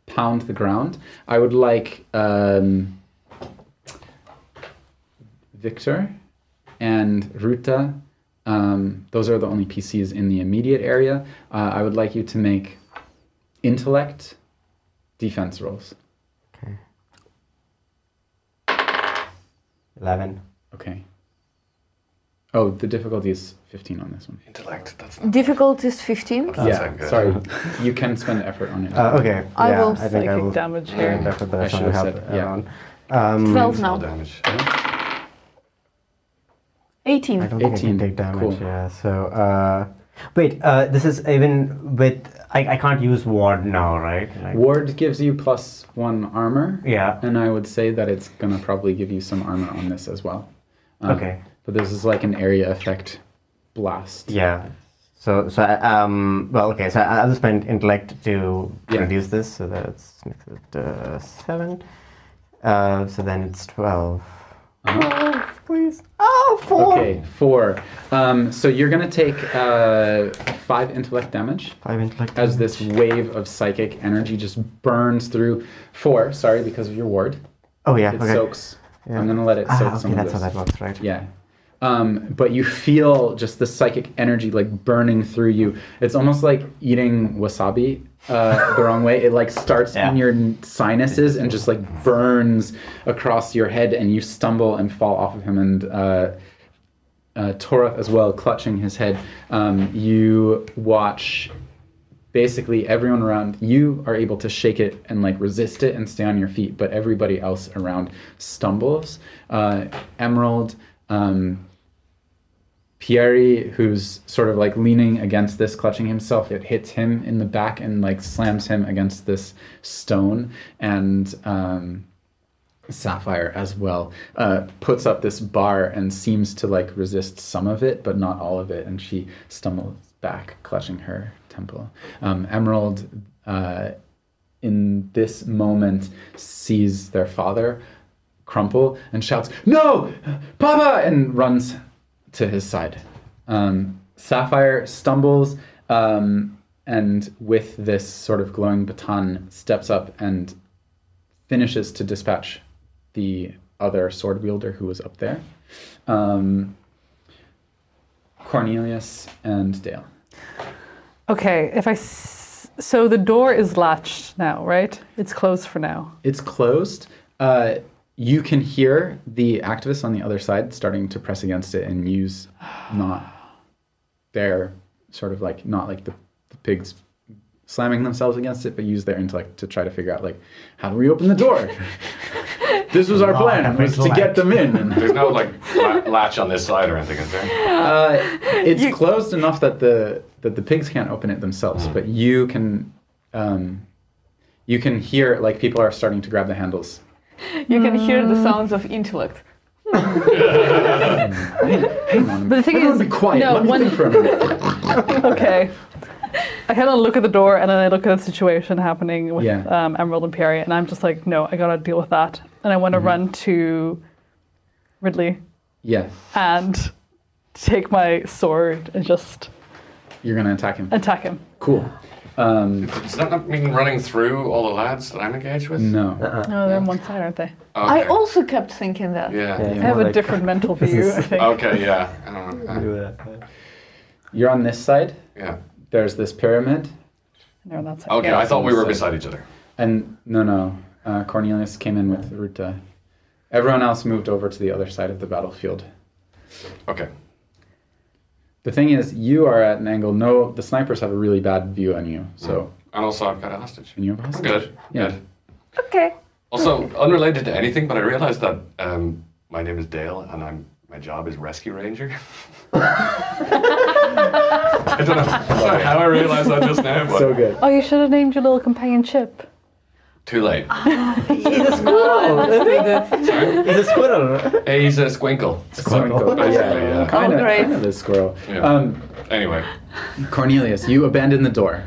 pound the ground. I would like um, Victor and Ruta. Um, those are the only PCs in the immediate area. Uh, I would like you to make intellect defense rolls. 11. Okay. Oh, the difficulty is 15 on this one. Intellect, that's not Difficulty is 15. That's yeah, good. sorry. you can spend effort on it. Uh, okay. I will I think I psychic will damage here. effort, but I that's should have help said, yeah. around. Um, 12 now. damage. 18. I don't think I 18. can take damage, Cool. yeah. So, uh, wait. Uh, this is even with. I, I can't use ward now, right? Like, Ward gives you plus one armor. yeah. And I would say that it's going to probably give you some armor on this as well. Um, Okay. But this is like an area effect blast. Yeah. So, so um, well, okay. So I- I'll spend intellect to Yeah. reduce this. So that's uh, seven. Uh, so then it's 12 Uh-huh. please. Oh, four. Okay, four. Um, so you're going to take uh, five intellect damage. Five intellect. as this wave of psychic energy just burns through. Four, sorry, because of your ward. Oh yeah. It okay. soaks. Yeah. I'm gonna let it soak Ah, some okay, of that's how that works, right? Yeah. Um, but you feel just the psychic energy like burning through you. It's almost like eating wasabi uh, the wrong way. It like starts Yeah. in your sinuses and just like burns across your head, and you stumble and fall off of him. And uh, uh, Torath as well, clutching his head. Um, you watch basically everyone around you are able to shake it and like resist it and stay on your feet, but everybody else around stumbles. Uh, Emerald, um, Pierre, who's sort of like leaning against this, clutching himself, it hits him in the back and like slams him against this stone. And um, Sapphire as well uh, puts up this bar and seems to like resist some of it, but not all of it. And she stumbles back, clutching her temple. Um, Emerald, uh, in this moment, sees their father crumple and shouts, No! Papa! and runs to his side. Um, Sapphire stumbles um, and, with this sort of glowing baton, steps up and finishes to dispatch the other sword wielder who was up there. Um, Cornelius and Dale. Okay, if I. S- so the door is latched now, right? It's closed for now. It's closed. Uh, you can hear the activists on the other side starting to press against it and use not their sort of like not like the, the pigs slamming themselves against it, but use their intellect to try to figure out like how do we open the door. this was our plan was to get them in. And, There's no like latch on this side or anything, is there? uh, it's closed enough that the that the pigs can't open it themselves, but you can. Um, you can hear like people are starting to grab the handles. You can hear the sounds of intellect. Hang on, But the thing everyone is, be quiet. no, Let me one- think for a minute. Okay. I kind of look at the door and then I look at the situation happening with Yeah. um, Emerald and Pierre, and I'm just like, no, I gotta deal with that. And I want to run to Ridley Yeah, and take my sword and just you're gonna attack him. attack him. Cool. Um, Does that not mean running through all the lads that I'm engaged with? no. No, they're on one side, aren't they? Okay. I also kept thinking that. Yeah. Yeah. I have a like- different mental view, I think. Okay, yeah. I don't know. Uh, You're on this side. yeah. There's this pyramid, They're on that side. Okay, yeah. I thought we were beside each other. and no, no. Uh, Cornelius came in with Ruta. Everyone else moved over to the other side of the battlefield. Okay. The thing is, you are at an angle. No, the snipers have a really bad view on you. So, And also, I've got a hostage. and you have a I'm hostage. good. Yeah. Good. Okay. Also, unrelated to anything, but I realized that um, my name is Dale and I'm my job is rescue ranger. I don't know, I don't know how I realized that just now, but So good. Oh, you should have named your little companion Chip. Too late. He's a squirrel. He's a squirrel. Hey, he's a squinkle. Squinkle. Basically, Yeah, yeah. kind of, great. kind of a squirrel. Yeah. Um, Anyway, Cornelius, you abandon the door.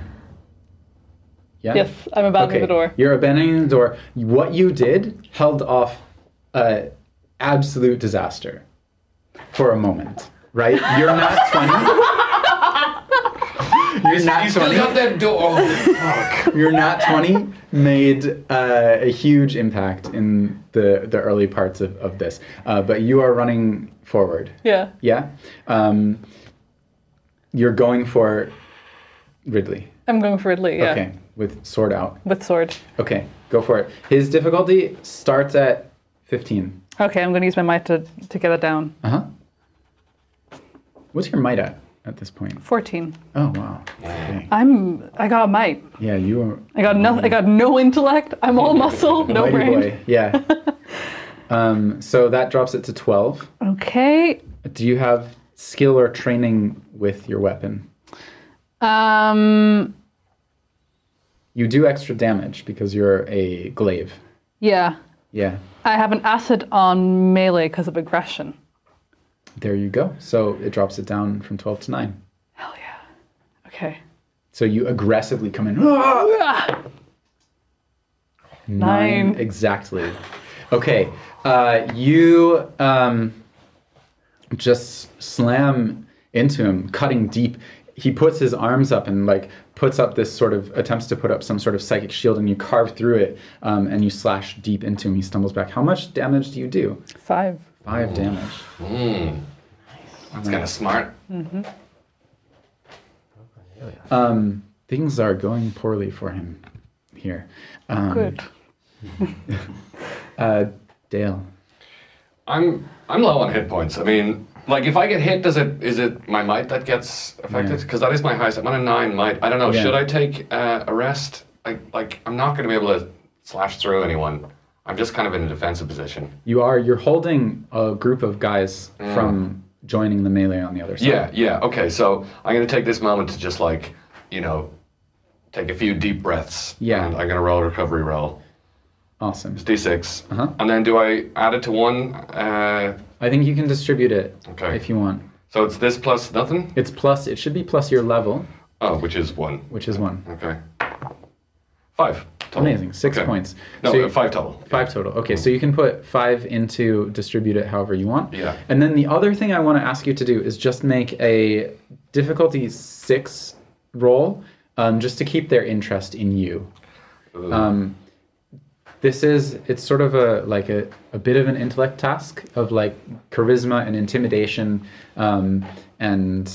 Yeah. Yes, I'm abandoning the door. You're abandoning the door. What you did held off a absolute disaster for a moment, right? You're not 20. You're not you still 20. got that door. Oh, fuck. You're not 20 made uh, a huge impact in the, the early parts of, of this. Uh, but you are running forward. Yeah. Yeah? Um, you're going for Ridley. I'm going for Ridley, yeah. Okay. With sword out. With sword. Okay, go for it. His difficulty starts at 15. Okay, I'm going to use my might to, to get it down. Uh huh. What's your might at at this point? 14. Oh wow. I'm. I got a might. Yeah, you are. I got no. I got no intellect. I'm all muscle, no mighty brain. boy. Yeah. um, so that drops it to 12. Okay. Do you have skill or training with your weapon? Um. You do extra damage because you're a glaive. Yeah. Yeah. I have an asset on melee because of aggression. There you go. So it drops it down from 12 to 9. Hell yeah. Okay. So you aggressively come in. "Ah!" Nine. Nine. exactly. Okay, uh, you um, just slam into him, cutting deep. He puts his arms up and like puts up this sort of attempts to put up some sort of psychic shield, and you carve through it, um, and you slash deep into him. He stumbles back. How much damage do you do? Five. Five damage. Mm. That's kind of smart. Um, things are going poorly for him here. Um, Good. Uh, Dale. I'm I'm low on hit points. I mean, like if I get hit, does it is it my might that gets affected? Yeah. Because that is my highest. I'm on a nine might. I don't know. Yeah. Should I take uh, a rest? Like like I'm not going to be able to slash through anyone. I'm just kind of in a defensive position. You are. You're holding a group of guys from joining the melee on the other side. Yeah, yeah. Okay, so I'm going to take this moment to just like, you know, take a few deep breaths. Yeah. And I'm going to roll a recovery roll. Awesome. It's D6. Uh-huh. And then do I add it to one? Uh, I think you can distribute it Okay. if you want. so it's this plus nothing? It's plus. It should be plus your level, Oh, which is one. which is one. Okay. Five. Total. Amazing. Six Okay. points. No, So you- five total. Five total. Okay, so you can put five into distribute it however you want. Yeah. And then the other thing I want to ask you to do is just make a difficulty six roll, um, just to keep their interest in you. Um, This is it's sort of a like a, a bit of an intellect task of like charisma and intimidation, um, and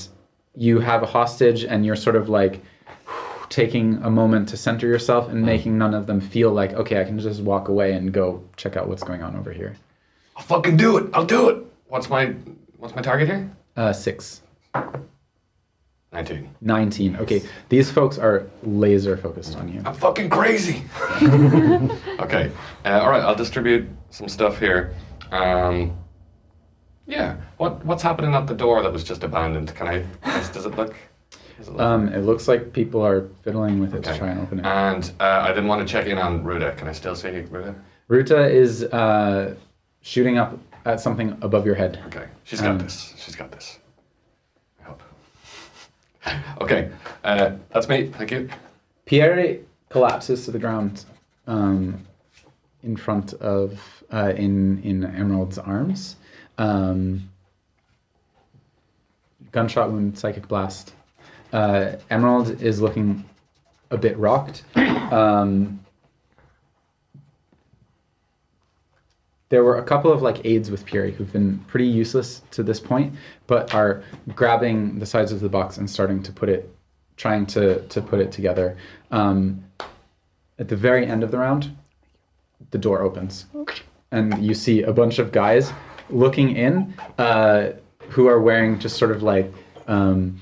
you have a hostage, and you're sort of like taking a moment to center yourself and making none of them feel like okay, I can just walk away and go check out what's going on over here. I'll fucking do it. I'll do it. What's my what's my target here? Uh, six. 19. 19. Okay, these folks are laser focused on you. I'm fucking crazy. okay. Uh, all right. I'll distribute some stuff here. Um, yeah. What what's happening at the door that was just abandoned? Can I? Does, does it look? Um, it looks like people are fiddling with it to try and open it. And uh, I didn't want to check in on Ruta. Can I still see Ruda? Ruta is uh, shooting up at something above your head. Okay. She's got Um, this. She's got this. I hope. Okay. Uh, that's me. Thank you. Pierre collapses to the ground um, in front of uh, in in Emerald's arms. Um, gunshot wound, psychic blast. Uh, Emerald is looking a bit rocked. Um, there were a couple of like aides with Pierre who've been pretty useless to this point, but are grabbing the sides of the box and starting to put it, trying to to put it together. Um, at the very end of the round, the door opens, and you see a bunch of guys looking in, uh, who are wearing just sort of like um,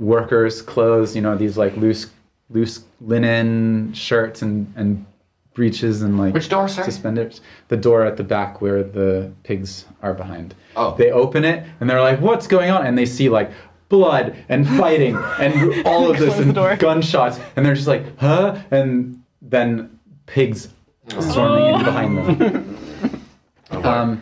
workers' clothes. You know, these like loose loose linen shirts and and breeches and like Which door, sir? suspenders. The door at the back where the pigs are behind. Oh. They open it and they're like, "What's going on?" And they see like blood and fighting and all of this Close the door. and gunshots, and they're just like, "Huh?" And then pigs storming in behind them. Oh. Um,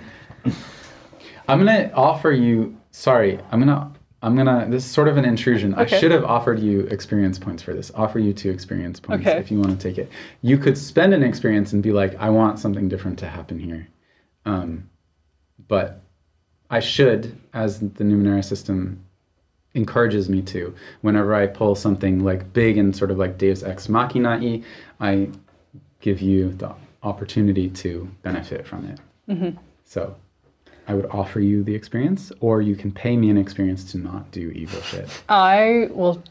I'm gonna offer you. Sorry, I'm gonna. I'm gonna. This is sort of an intrusion. I should have offered you experience points for this. Offer you two experience points Okay. if you want to take it. You could spend an experience and be like, I want something different to happen here. Um, but I should, as the Numenera system encourages me to, whenever I pull something like big and sort of like Deus Ex Machina I give you the opportunity to benefit from it. So I would offer you the experience, or you can pay me an experience to not do evil shit. I will.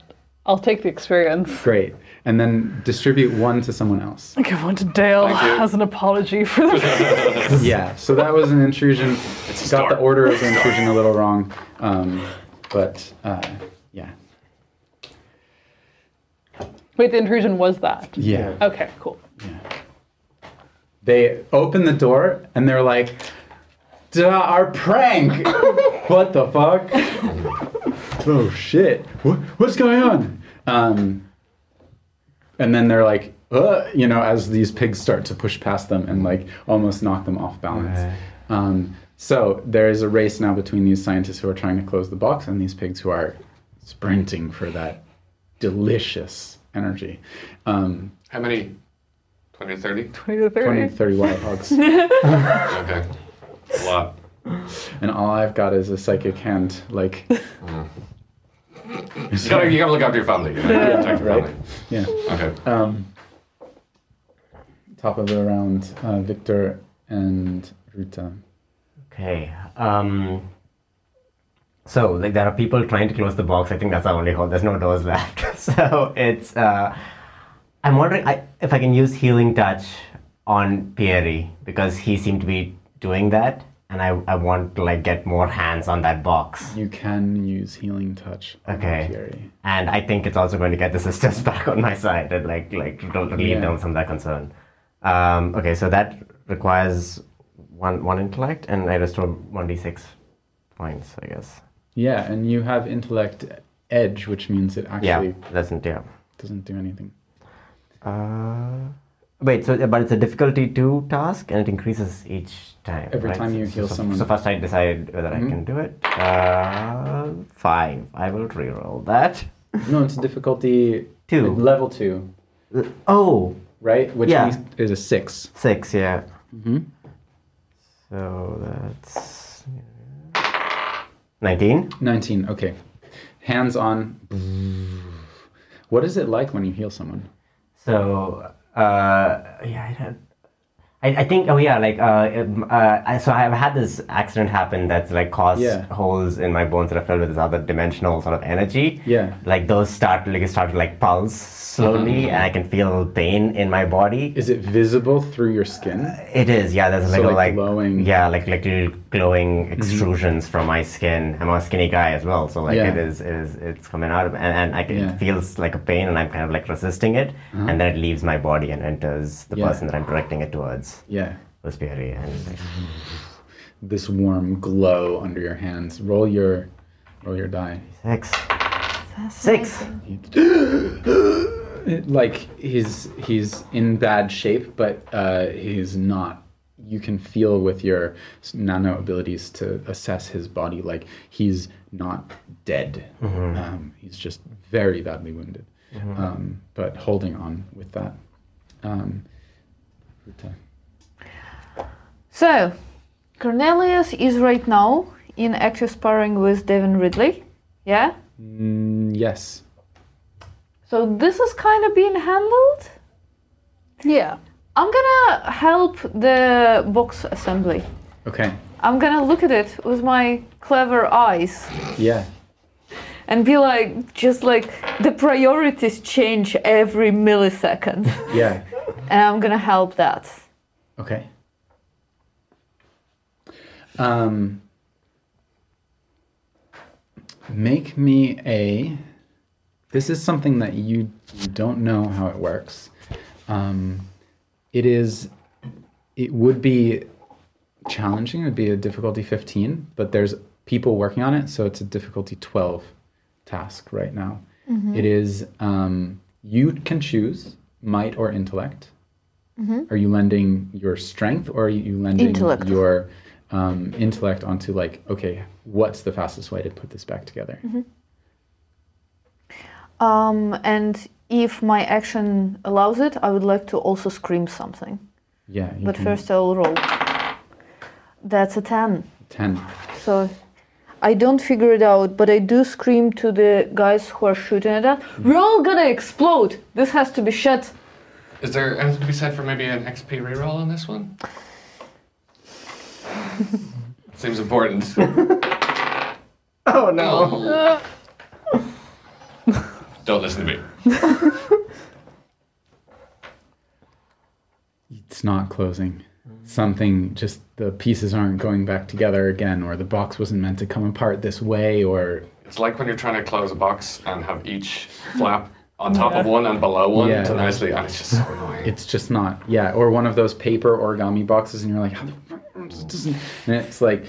I'll take the experience. Great. And then distribute one to someone else. Give one to Dale Thank as an apology for the. Yeah, so that was an intrusion. It's a Got the order of the intrusion a little wrong. Um, but uh, yeah. Wait, the intrusion was that. Yeah. Okay, cool. Yeah. They open the door and they're like, Duh, our prank! what the fuck? oh shit. What, what's going on? Um, and then they're like, uh, you know, as these pigs start to push past them and like almost knock them off balance. Right. Um, so there is a race now between these scientists who are trying to close the box and these pigs who are sprinting for that delicious energy. Um, How many? 20 or 30? 20 to 30. 20, to 30 wild hogs. Okay. A lot. and all I've got is a psychic hand, like, You gotta, you gotta look after your family. You know? Protect your Right. family. yeah. Okay. Um, top of the round, uh, Victor and Ruta. Okay. Um, so, like, there are people trying to close the box. I think that's the only hole. There's no doors left. so it's. Uh, I'm wondering I, if I can use healing touch on Pierre because he seemed to be doing that, and I, I want to like get more hands on that box. You can use healing touch. Okay. And I think it's also going to get the sisters back on my side and like like relieve Yeah. them from that concern. Um, okay, so that requires one one intellect, and I restore one d six points, I guess. Yeah, and you have intellect edge, which means it actually Yeah, doesn't yeah. doesn't do anything. Uh, wait, so but it's a difficulty two task, and it increases each time. Every right? time you So- heal so, someone. So first I decide whether I Mhm. can do it. Uh, five. I will reroll that. No, it's a difficulty Two. level two, Oh, right? Which Yeah. means is a six. six. Yeah. Mm-hmm. So that's nineteen. 19. Okay. Hands on. What is it like when you heal someone? So uh, yeah, I. I, think oh yeah like uh, uh so I've had this accident happen that's like caused Yeah. holes in my bones that are filled with this other dimensional sort of energy. Yeah. Like those start like start to like pulse slowly, and I can feel pain in my body. Is it visible through your skin? It is, yeah. There's like, So, a, like, like glowing- Mm-hmm. yeah, like like little glowing extrusions from my skin. I'm a skinny guy as well, so like Yeah. it is, it is it's coming out, of, and, and I can, Yeah. Uh-huh. it feels like a pain, and I'm kind of like resisting it, and then it leaves my body and enters the person that I'm directing it towards. Yeah. let's be scary, and This warm glow under your hands. Roll your roll your die. six, six. Like he's he's in bad shape, but uh, he's not. You can feel with your nano abilities to assess his body, like he's not dead. Um, he's just very badly wounded, um, but holding on with that. Um, Ruta. So, Cornelius is right now in active sparring with Devin Ridley. Yeah? Mm, yes. So, this is kind of being handled. Yeah. I'm gonna help the box assembly. Okay. I'm gonna look at it with my clever eyes Yeah. and be like, just like the priorities change every millisecond. Yeah. and I'm gonna help that. Okay. Um, make me a. This is something that you, don't know how it works. Um, it is. It would be challenging. It would be a difficulty 15, but there's people working on it, so it's a difficulty 12 task right now. It is. Um, you can choose might or intellect. Are you lending your strength or are you lending Intellect. your um, intellect onto like, okay, what's the fastest way to put this back together? Um, and if my action allows it, I would like to also scream something. Yeah. you But can- first, I'll roll. That's a 10. 10. So I don't figure it out, but I do scream to the guys who are shooting at us. We're all gonna explode! This has to be shut. Is there anything to be said for maybe an XP reroll on this one? Seems important. Oh no! Don't listen to me. It's not closing. Something just the pieces aren't going back together again, or the box wasn't meant to come apart this way, or It's like when you're trying to close a box and have each flap on top of one and below one Yeah. to nicely, and it's just so annoying. it's just not. Yeah, or one of those paper origami boxes, and you're like, how the fuck? doesn't-" And it's like,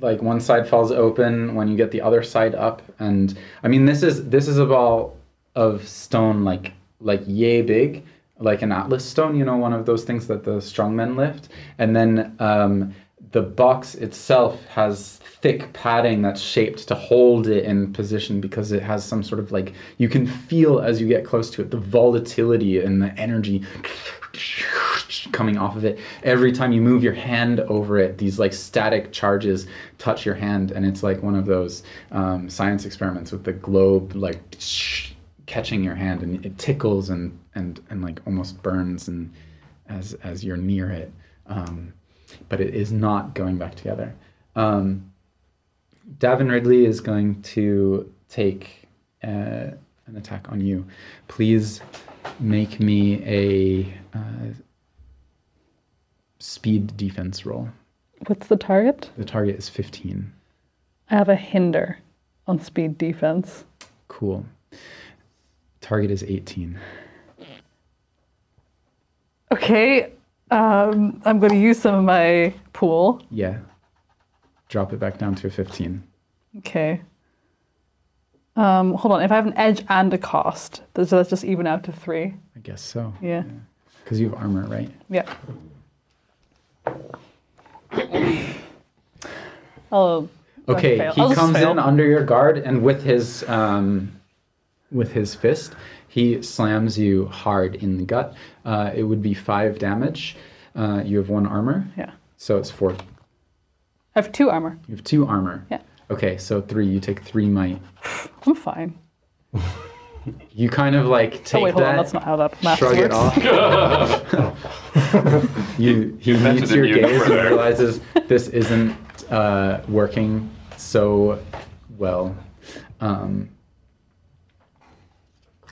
like one side falls open when you get the other side up, and I mean, this is this is a ball of stone like like yay big, like an atlas stone. You know, one of those things that the strongmen lift, and then um, the box itself has thick padding that's shaped to hold it in position because it has some sort of like you can feel as you get close to it the volatility and the energy coming off of it. Every time you move your hand over it these like static charges touch your hand and it's like one of those um, science experiments with the globe like catching your hand and it tickles and and and like almost burns and as as you're near it. Um, but it is not going back together um, Davin Ridley is going to take uh, an attack on you. Please make me a uh, speed defense roll. What's the target? The target is 15. I have a hinder on speed defense. Cool. Target is 18. Okay, um, I'm going to use some of my pool. Yeah. Drop it back down to a 15. Okay. Um, hold on. If I have an edge and a cost, does that just even out to three? I guess so. Yeah. Because you have armor, right? Yeah. Oh. Okay, he I'll comes fail. in under your guard, and with his um, with his fist, he slams you hard in the gut. Uh, it would be five damage. Uh, you have one armor, Yeah. so it's four. I have two armor. You have two armor. Yeah. Okay, so three. You take three might. I'm fine. you kind of like take Oh wait, hold that, on. That's not how that math shrug it works. off. you he invented meets your gaze and there. realizes this isn't uh, working so well. Um,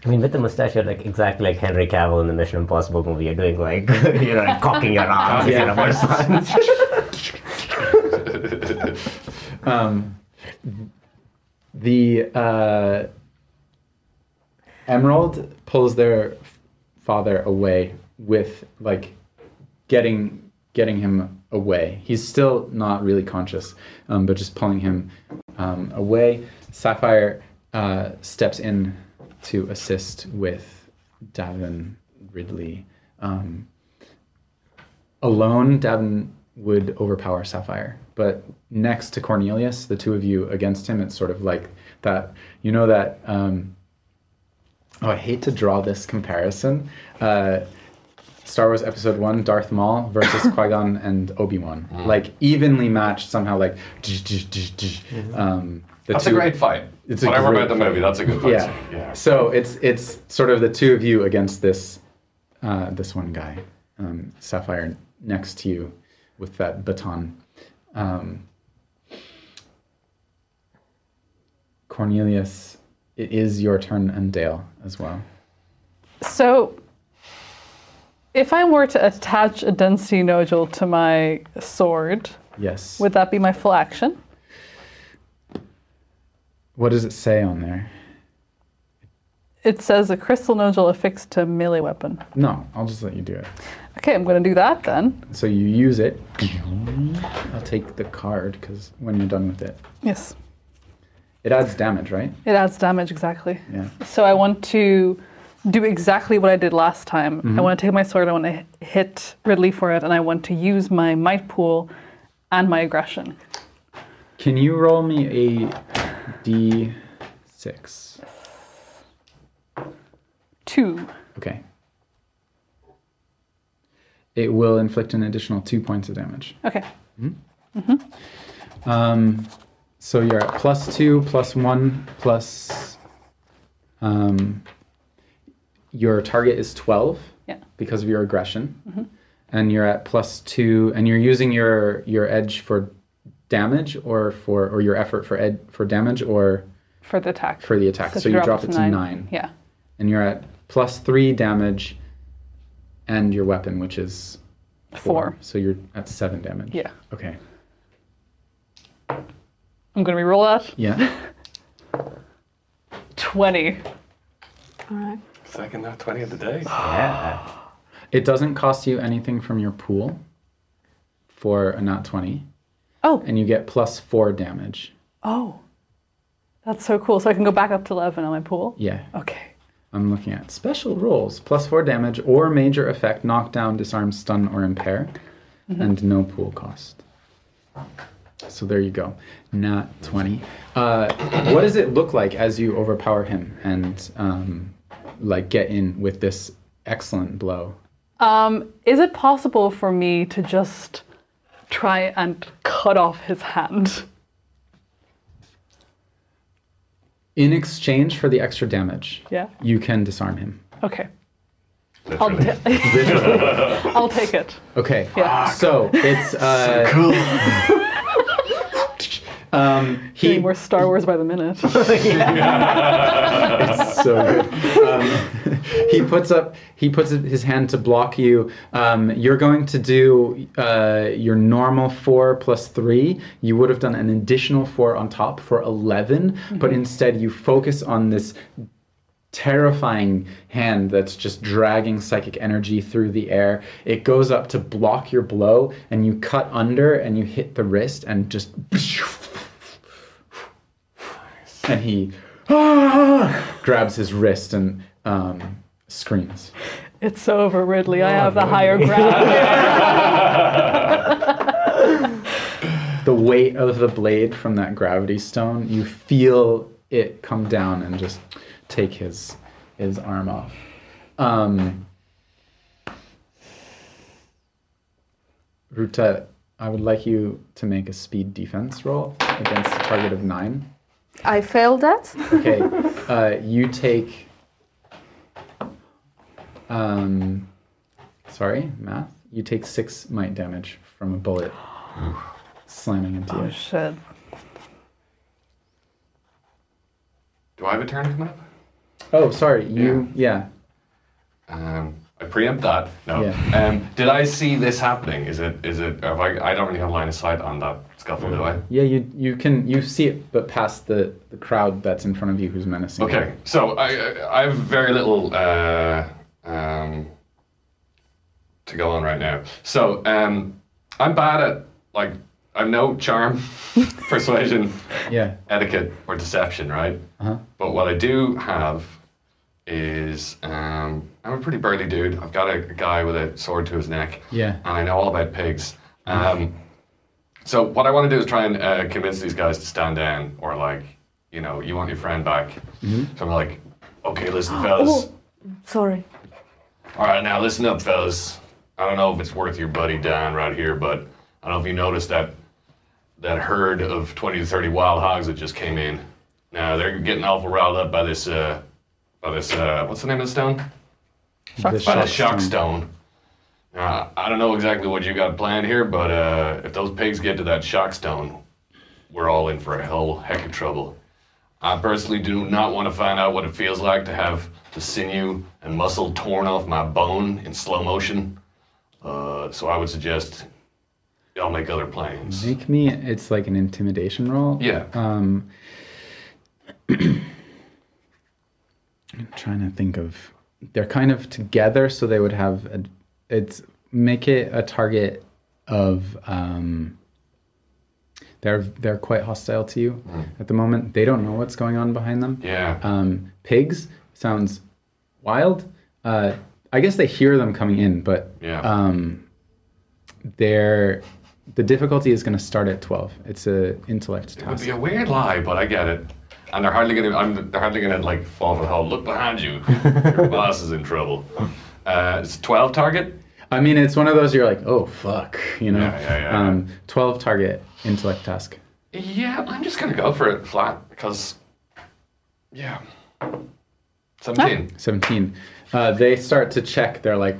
I mean, with the mustache, you're like exactly like Henry Cavill in the Mission Impossible movie. You're doing like, you know, like cocking your arms. Yeah. for a punch. um, the uh, Emerald pulls their father away with like getting getting him away. He's still not really conscious, um, but just pulling him um, away. Sapphire uh, steps in to assist with Davin Ridley. Um, alone, Davin would overpower Sapphire, but next to Cornelius, the two of you against him, it's sort of like that. You know that. Um, oh, I hate to draw this comparison. Uh, Star Wars Episode One, Darth Maul versus Qui Gon and Obi Wan, like evenly matched somehow. Like, um, the That's two, a great fight. It's Whatever great about the movie, that's a good fight. Yeah. yeah. So it's it's sort of the two of you against this uh, this one guy, um, Sapphire, next to you with that baton. Um, Cornelius, it is your turn, and Dale as well. So, if I were to attach a density nodule to my sword, Yes. would that be my full action? What does it say on there? It says a crystal nodule affixed to melee weapon. No, I'll just let you do it. Okay, I'm going to do that then. So you use it. I'll take the card because when you're done with it, Yes, it adds damage, right? it adds damage exactly. Yeah. So I want to do exactly what I did last time. Mm-hmm. I want to take my sword, I want to hit Ridley for it, and I want to use my might pool and my aggression. Can you roll me a d6? Two. Okay. It will inflict an additional two points of damage. Okay. hmm hmm Um, so you're at plus two, plus one, plus. Um, your target is 12 Yeah. because of your aggression. hmm And you're at plus two, and you're using your, your edge for damage or for or your effort for ed for damage or For the attack. for the attack. So, to you drop it to nine. Yeah. and you're at plus three damage and your weapon which is Four. so you're at seven damage Yeah. okay I'm going to re-roll that. yeah 20. All right. Second nat 20 of the day. Yeah. it doesn't cost you anything from your pool for a nat 20 Oh. and you get plus four damage Oh. That's so cool. So I can go back up to 11 on my pool? yeah Okay. i'm looking at special rules plus four damage or major effect knockdown disarm stun or impair and no pool cost so there you go Nat 20 uh, what does it look like as you overpower him and um, like get in with this excellent blow Um, is it possible for me to just try and cut off his hand? in exchange for the extra damage Yeah. you can disarm him Okay. I'll, ta- I'll take it. okay Yeah. so it's uh, cool. Um, he more Star Wars by the minute. It's so good. Um, he puts up he puts his hand to block you. Um, you're going to do uh, your normal four plus three. You would have done an additional four on top for 11 but instead you focus on this terrifying hand that's just dragging psychic energy through the air. It goes up to block your blow, and you cut under and you hit the wrist, and just. And he grabs his wrist and um, screams. It's over, Ridley. I have the higher ground. The weight of the blade from that gravity stone, you feel it come down and just take his his arm off. Um, Ruta, I would like you to make a speed defense roll against a target of nine. I failed that. Okay, uh, you take Um, sorry, math. You take six might damage from a bullet slamming into Oh you. shit. Do I have a turn coming up? Oh, sorry. You, yeah. Um, I preempt that. No. Yeah. Um, did I see this happening? Is it? Is it? Have I? I don't really have line of sight on that scuffle, do I? Yeah, you you can you see it, but past the the crowd that's in front of you who's menacing. Okay. So I I I have very little uh, um, to go on right now. So um, I'm bad at like I have no charm, persuasion, Yeah. etiquette, or deception, right? Uh-huh. But what I do have is um, I'm a pretty burly dude. I've got a, a guy with a sword to his neck. Yeah. And I know all about pigs. Um, so what I want to do is try and uh, convince these guys to stand down, or like, you know, you want your friend back. So I'm like, okay, listen, fellas. Sorry. All right, now listen up, fellas. I don't know if it's worth your buddy Dan right here, but I don't know if you noticed that that herd of 20 to 30 wild hogs that just came in. Now they're getting awful riled up by this uh, by this uh, what's the name of the stone? The By the shock shock stone. stone. Now, I don't know exactly what you got planned here, but uh, if those pigs get to that shock stone, we're all in for a hell heck of trouble. I personally do not want to find out what it feels like to have the sinew and muscle torn off my bone in slow motion. Uh, so I would suggest y'all make other plans. Make me. It's like an intimidation roll. Yeah. Um. I'm trying to think of. They're kind of together, so they would have. A, it's make it a target of. Um, they're they're quite hostile to you at the moment. They don't know what's going on behind them. Yeah. Um, pigs sounds wild. Uh, I guess they hear them coming in, but Yeah. um, they're the difficulty is going to start at twelve. It's a intellect It would be a weird lie, but I get it. And they're hardly gonna. I'm, they're hardly gonna like fall for the hole. Look behind you. Your boss is in trouble. Uh, it's twelve target. I mean, it's one of those you're like, oh fuck, you know. Yeah, yeah, yeah. Um, Twelve target intellect task. Yeah, I'm just gonna go for it flat because. Yeah. Seventeen. Seventeen. Uh, they start to check. They're like,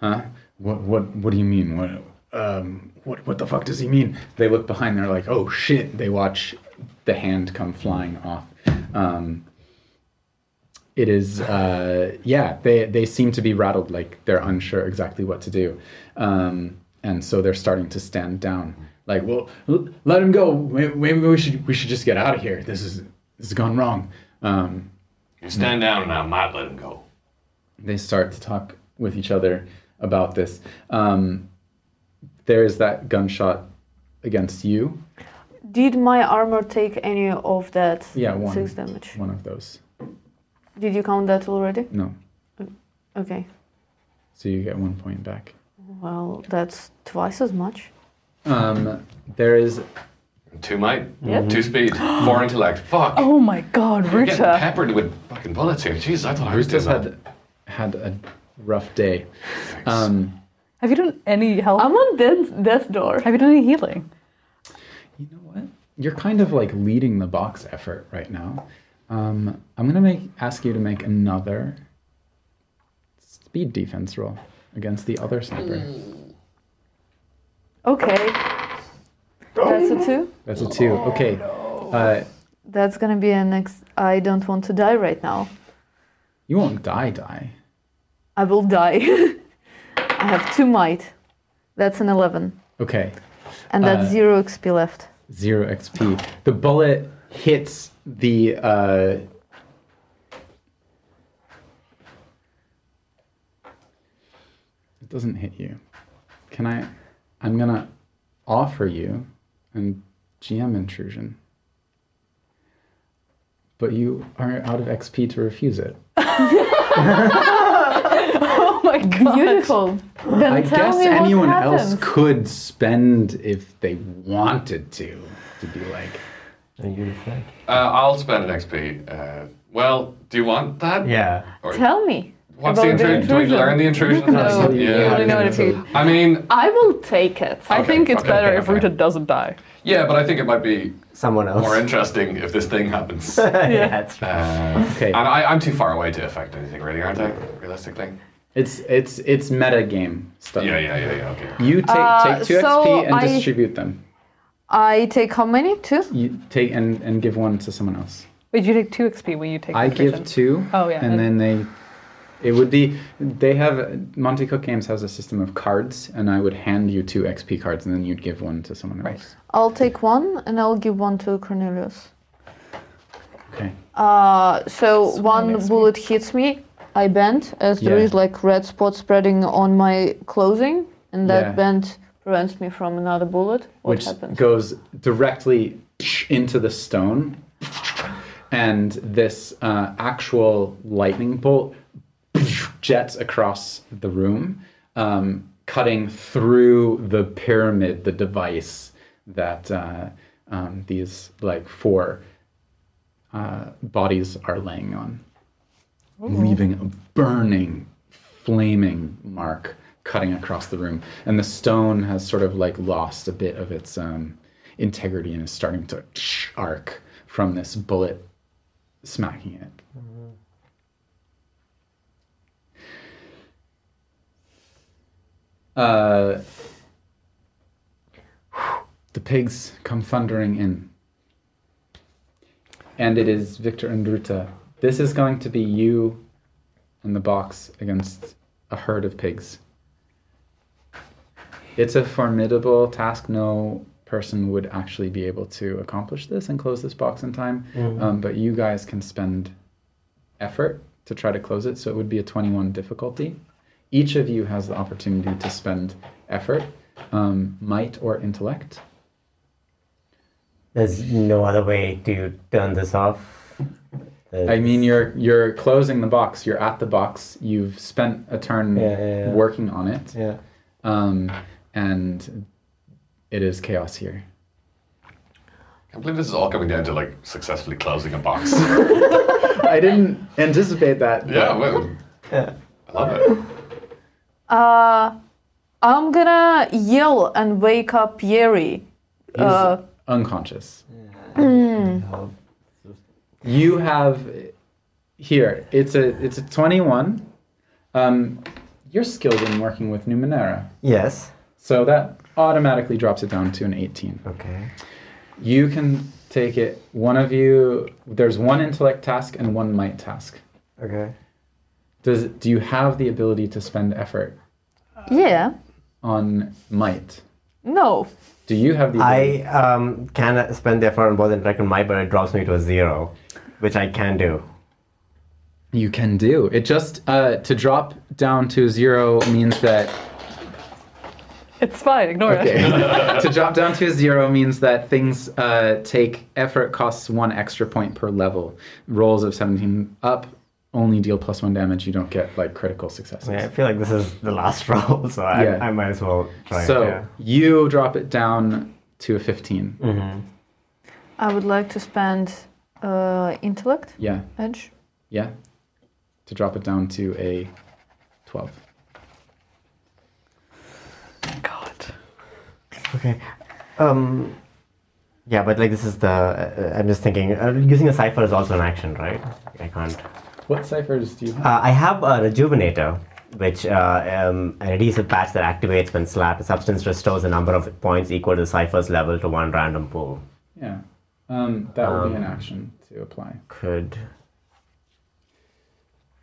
huh? What? What? What do you mean? What? Um, what? What the fuck does he mean? They look behind. They're like, oh shit. They watch the hand come flying off. Um, it is uh, yeah they they seem to be rattled like they're unsure exactly what to do. Um, and so they're starting to stand down. Like well let him go. Maybe we should we should just get out of here. This is this has gone wrong. Um, stand down, and I might let him go. they start to talk with each other about this. Um, there is that gunshot against you Did my armor take any of that yeah one six damage? one of those Did you count that already? no Okay. so you get one point back Well, that's twice as much. um, there is Two might, Yep. two speed, four intellect. Fuck. Oh my god, We're getting Ruta. peppered with fucking bullets here. Jesus, I thought I was doing Rita's that. had had a rough day. Um, Have you done any help? I'm on death, death door. Have you done any healing? You know what? You're kind of like leading the box effort right now. Um, I'm gonna make ask you to make another speed defense roll against the other sniper. Okay. That's a two. That's a two. Okay. Uh, That's gonna be an ex. I don't want to die right now. you won't die, die. I will die. I have two might. That's an 11. Okay. And that's Uh, zero XP left. Zero XP. The bullet hits the. Uh, it doesn't hit you. Can I? I'm gonna offer you a GM intrusion, but you are out of XP to refuse it. My god. Beautiful. Then I tell guess me anyone what else could spend if they wanted to, to be like. Are you decide? Uh, I'll spend an XP. Uh, well, do you want that? Yeah. Or Tell me. what's the about the intrusion? Do we learn the intrusion? No, you you yeah. only know it if you. I mean, I will take it. I think it's okay, better okay, if okay. Ruta doesn't die. yeah, but I think it might be Someone else. more interesting if this thing happens. yeah, that's right. Uh, Okay. and I, I'm too far away to affect anything, really, aren't I? Realistically. It's it's it's meta game stuff. Yeah, yeah, yeah, yeah. Okay. You take Uh, take two so XP and I- distribute them. I take how many? Two? You take and and give one to someone else. Wait, you take two XP when you take. I give proficient. two. Oh, yeah, And and- then they, it would be they have Monte Cook Games has a system of cards, and I would hand you two XP cards, and then you'd give one to someone else. Right. else. I'll take one and I'll give one to Cornelius. Okay. Uh, so So one bullet hits me, I bent as there Yeah. is like red spot spreading on my clothing, and that Yeah. bend prevents me from another bullet. What Which happens? goes directly into the stone, and this uh, actual lightning bolt jets across the room, um, cutting through the pyramid, the device that uh, um, these like four uh, bodies are laying on, leaving a burning, flaming mark cutting across the room. And the stone has sort of like lost a bit of its um, integrity and is starting to arc from this bullet smacking it. Uh, the pigs come thundering in. And it is Victor and Druta. This is going to be you in the box against a herd of pigs. It's a formidable task. No person would actually be able to accomplish this and close this box in time. Um, but you guys can spend effort to try to close it. So it would be a 21 difficulty. Each of you has the opportunity to spend effort, um, might, or intellect. There's no other way to turn this off. I mean, you're you're closing the box. You're at the box. You've spent a turn Yeah, yeah, yeah. working on it, Yeah. um, and it is chaos here. I can't believe this is all coming down to like successfully closing a box. I didn't anticipate that. but- yeah, well, Yeah. I love it. Uh, I'm gonna yell and wake up Yeri. He's Uh, unconscious. You have here. It's a it's a twenty one. Um, you're skilled in working with Numenera, Yes. so that automatically drops it down to an eighteen. Okay. You can take it. One of you. There's one intellect task and one might task. Okay. Does do you have the ability to spend effort yeah. on might? No. Do you have the ability? I um, can spend the effort on both intellect and might, but it drops me to a zero, which I can do. You can do it. Just uh, to drop down to zero means that It's fine. Ignore it. okay. to drop down to zero means that things uh, take effort costs one extra point per level. Rolls of seventeen up only deal plus one damage. You don't get like critical successes. Yeah, I feel like this is the last roll, so I, Yeah. I might as well try. so it, yeah. you drop it down to a fifteen. Mm-hmm. I would like to spend uh, intellect Yeah, edge. yeah. To drop it down to a twelve. God. Okay. Um. Yeah, but like this is the. Uh, I'm just thinking. Uh, using a cipher is also an action, right? I can't. What ciphers do you have? Uh, I have a rejuvenator, which uh, um, an adhesive patch that activates when slapped. The substance restores the number of points equal to the cipher's level to one random pool. yeah, um, that would be an Um, action to apply. Could.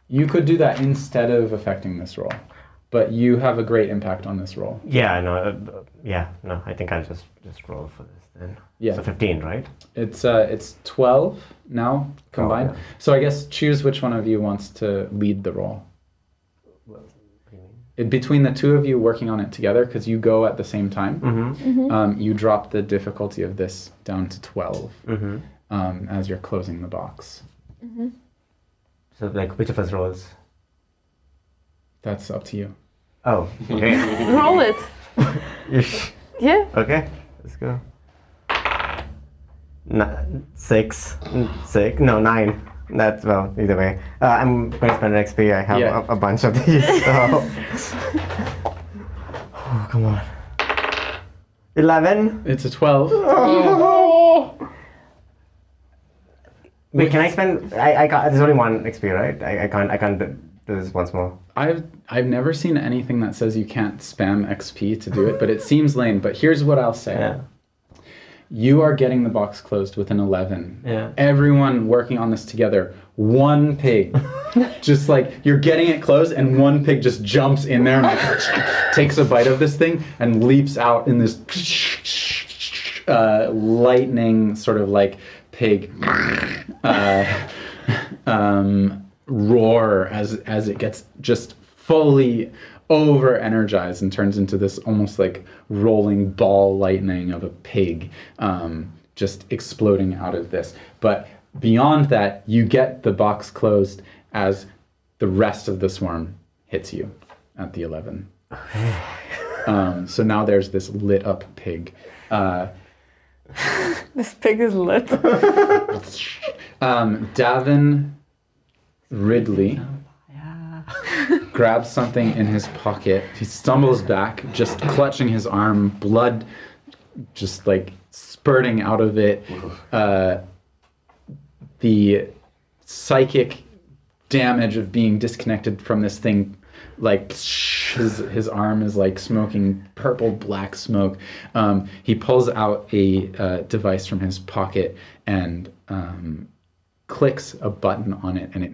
You could do that instead of affecting this roll, but you have a great impact on this roll. Yeah. No. Uh, yeah. No. I think I'll just just roll for this then. Yeah. So 15, right? It's uh, it's twelve now combined. Oh, yeah. So I guess choose which one of you wants to lead the roll. It, between the two of you working on it together, because you go at the same time, Mm-hmm. um, you drop the difficulty of this down to twelve Mm-hmm. um, as you're closing the box. So like, which of us rolls? That's up to you. Oh. Okay. Roll it. Yeah. Okay, let's go. N- six, six, no nine. That's well, either way. Uh, I'm going to spend an XP. I have Yeah. a, a bunch of these. So. oh, come on. Eleven. It's a twelve. Wait, can I spend? I, I can't. There's only one XP, right? I, I can't. I can't do this once more. I've I've never seen anything that says you can't spam XP to do it, but it seems lame. But here's what I'll say. Yeah. You are getting the box closed with an 11. Yeah. Everyone working on this together. One pig. just like you're getting it closed, and one pig just jumps in there and like, takes a bite of this thing and leaps out in this uh, lightning sort of like pig uh, um, roar as, as it gets just fully over energized and turns into this almost like rolling ball lightning of a pig um, just exploding out of this. But beyond that, you get the box closed as the rest of the swarm hits you at the 11. Um, so now there's this lit up pig. Uh, This pig is lit. um, Davin Ridley grabs something in his pocket. He stumbles back, just clutching his arm, blood just like spurting out of it. Uh, the psychic damage of being disconnected from this thing like his his arm is like smoking purple black smoke um, he pulls out a uh, device from his pocket and um, clicks a button on it and it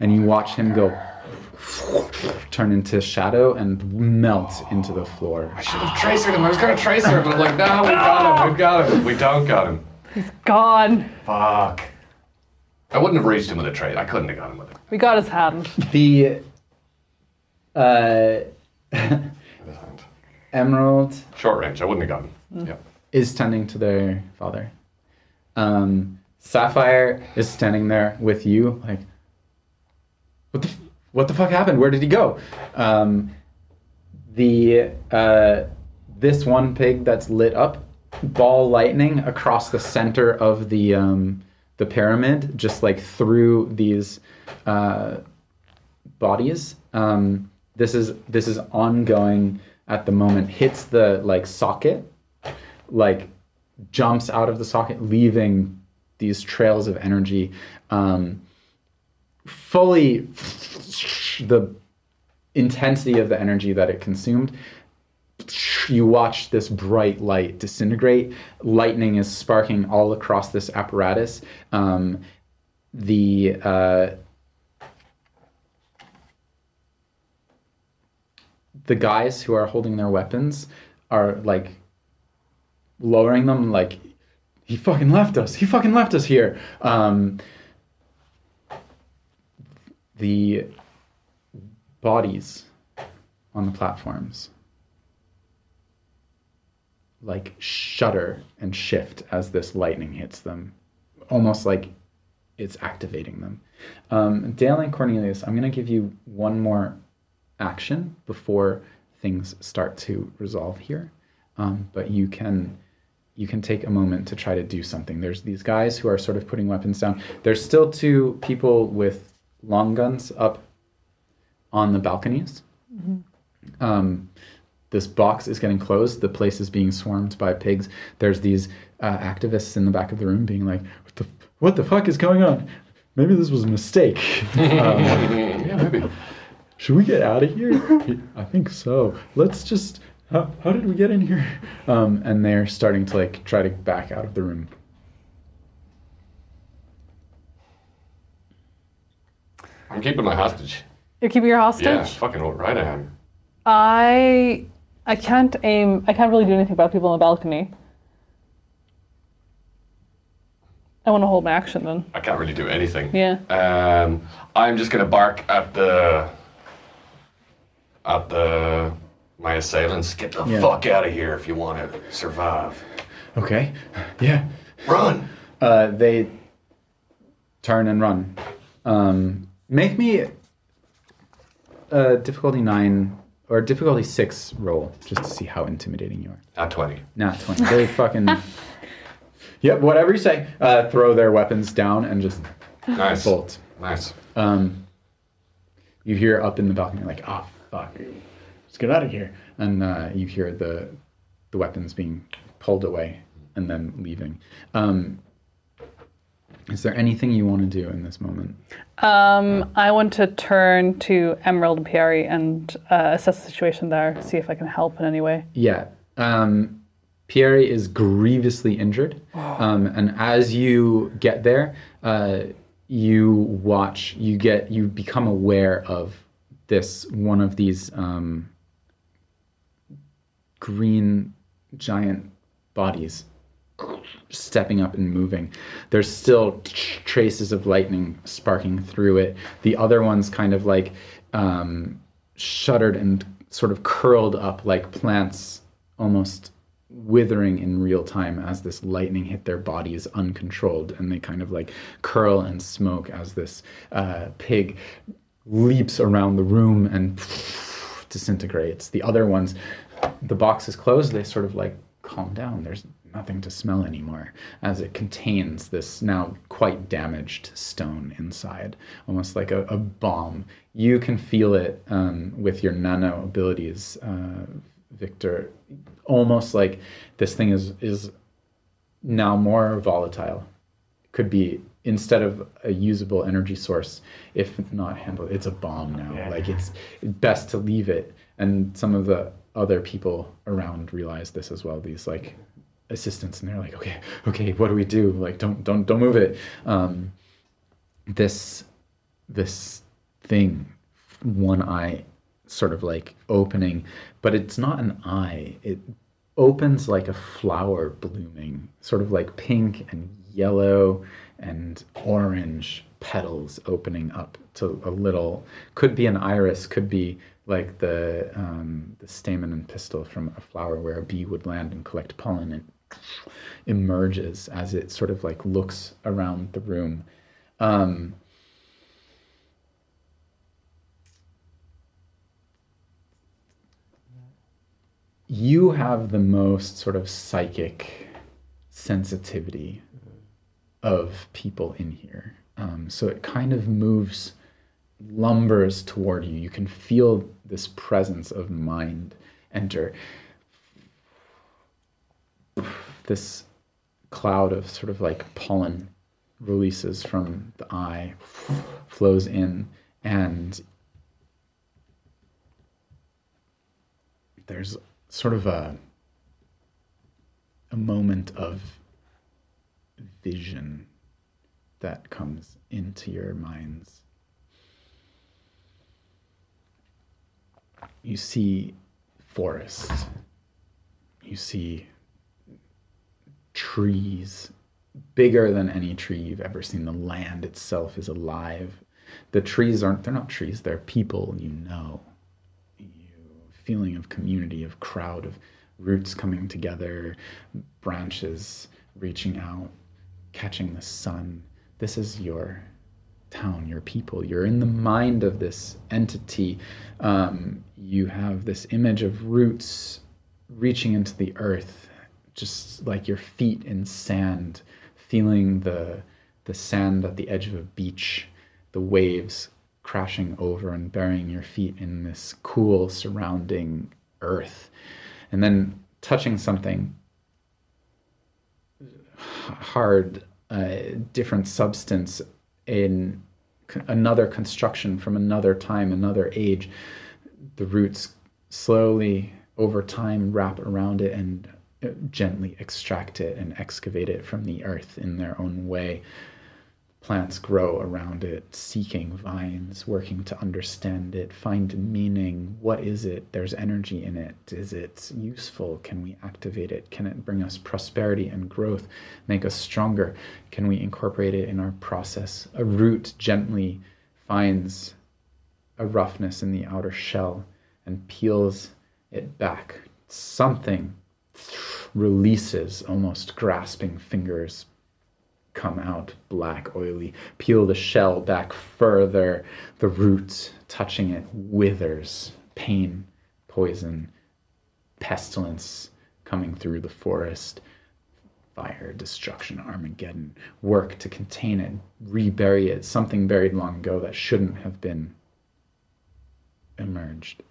and you watch him go turn into shadow and melt into the floor I should have tracered him. I was gonna tracer him, but I'm like, no, we got him. We got him. We don't got him. He's gone. Fuck. I wouldn't have reached him with a trade. I couldn't have got him with it. We got his hand. the uh, emerald Short range. I wouldn't have gotten. him. Yeah. is tending to their father. Um, Sapphire is standing there with you, like, what the, what the fuck happened? Where did he go? Um, the uh, this one pig that's lit up, ball lightning across the center of the um, the pyramid, just like through these uh, bodies. Um, this is this is ongoing at the moment. Hits the like socket like jumps out of the socket, leaving these trails of energy. Um, fully, the intensity of the energy that it consumed. You watch this bright light disintegrate. Lightning is sparking all across this apparatus. Um, the uh, the guys who are holding their weapons are like lowering them like he fucking left us. He fucking left us here. Um, the bodies on the platforms like shudder and shift as this lightning hits them. Almost like it's activating them. Um, dale and cornelius i'm going to give you one more action before things start to resolve here. Um, but you can you can take a moment to try to do something. There's these guys who are sort of putting weapons down. There's still two people with long guns up on the balconies. Um, this box is getting closed. The place is being swarmed by pigs. There's these uh, activists in the back of the room being like, "What the what the fuck is going on? Maybe this was a mistake. um, Yeah, maybe. should we get out of here? I think so. Let's just. How, how did we get in here? Um, and they're starting to like try to back out of the room. I'm keeping my hostage. You're keeping your hostage? Yeah, fucking right I am. I I can't aim I can't really do anything about people on the balcony. I want to hold my action then. I can't really do anything. Yeah. Um, I'm just gonna bark at the at the my assailants. Get the Yeah. fuck out of here if you want to survive. Okay. Yeah. Run. Uh, they turn and run. Um, make me a difficulty nine or difficulty six roll just to see how intimidating you are. Nat 20. Nat 20. They fucking. Yep, whatever you say. Uh, throw their weapons down and just Nice. bolt. Nice. Um, you hear up in the balcony like, "Ah, fuck, let's get out of here!" And uh, you hear the the weapons being pulled away and then leaving. Um, Is there anything you want to do in this moment? Um, I want to turn to Emerald and Pierre and uh, assess the situation there, see if I can help in any way. Yeah. Um, Pierre is grievously injured. Um, and as you get there, uh, you watch, you get, you become aware of this, one of these um, green giant bodies stepping up and moving. There's still traces of lightning sparking through it. The other one's kind of like um, shuddered and sort of curled up like plants, almost withering in real time as this lightning hit their bodies uncontrolled, and they kind of like curl and smoke as this uh, pig leaps around the room and disintegrates. The other ones, the box is closed. They sort of like calm down. There's nothing to smell anymore as it contains this now quite damaged stone inside, almost like a, a bomb. You can feel it um, with your nano abilities, uh, Victor. Almost like this thing is is now more volatile. Could be instead of a usable energy source, if not handled, it's a bomb now. Yeah. Like it's best to leave it. And some of the other people around realize this as well. These like assistants, and they're like, okay, okay, what do we do? Like, don't don't don't move it. Um, this this thing, one eye sort of like opening, but it's not an eye. It opens like a flower blooming, sort of like pink and yellow and orange petals opening up to a little. Could be an iris. Could be like the um, the stamen and pistil from a flower where a bee would land and collect pollen. and emerges as it sort of like looks around the room. Um, you have the most sort of psychic sensitivity of people in here. Um, so it kind of moves, lumbers toward you. You can feel this presence of mind enter. This cloud of sort of like pollen releases from the eye, flows in, and there's sort of a a moment of vision that comes into your minds. You see forest. You see trees bigger than any tree you've ever seen. The land itself is alive. The trees aren't, they're not trees, they're people you know. You feeling of community, of crowd, of roots coming together, branches reaching out, catching the sun. This is your town, your people. You're in the mind of this entity. Um, you have this image of roots reaching into the earth, just like your feet in sand, feeling the the sand at the edge of a beach, the waves crashing over and burying your feet in this cool surrounding earth, and then touching something hard, uh, different substance in another construction from another time, another age. The roots slowly, over time, wrap around it and uh, gently extract it and excavate it from the earth in their own way. Plants grow around it, seeking vines, working to understand it, find meaning. What is it? There's energy in it. Is it useful? Can we activate it? Can it bring us prosperity and growth, make us stronger? Can we incorporate it in our process? A root gently finds a roughness in the outer shell and peels it back. Something releases, almost grasping fingers come out black, oily. Peel the shell back further. The roots touching it withers. Pain, poison, pestilence coming through the forest. Fire, destruction, Armageddon. Work to contain it, rebury it. Something buried long ago that shouldn't have been emerged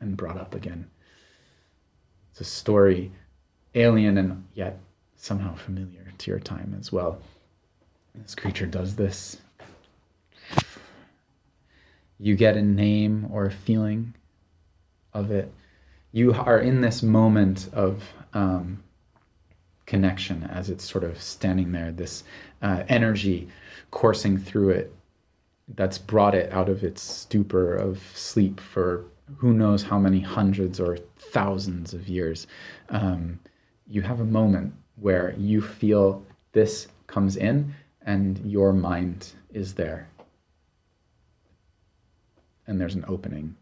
and brought up again. It's a story alien and yet somehow familiar to your time as well. This creature does this. You get a name or a feeling of it. You are in this moment of um, connection as it's sort of standing there, this uh, energy coursing through it that's brought it out of its stupor of sleep for who knows how many hundreds or thousands of years. Um, you have a moment where you feel this comes in and your mind is there. And there's an opening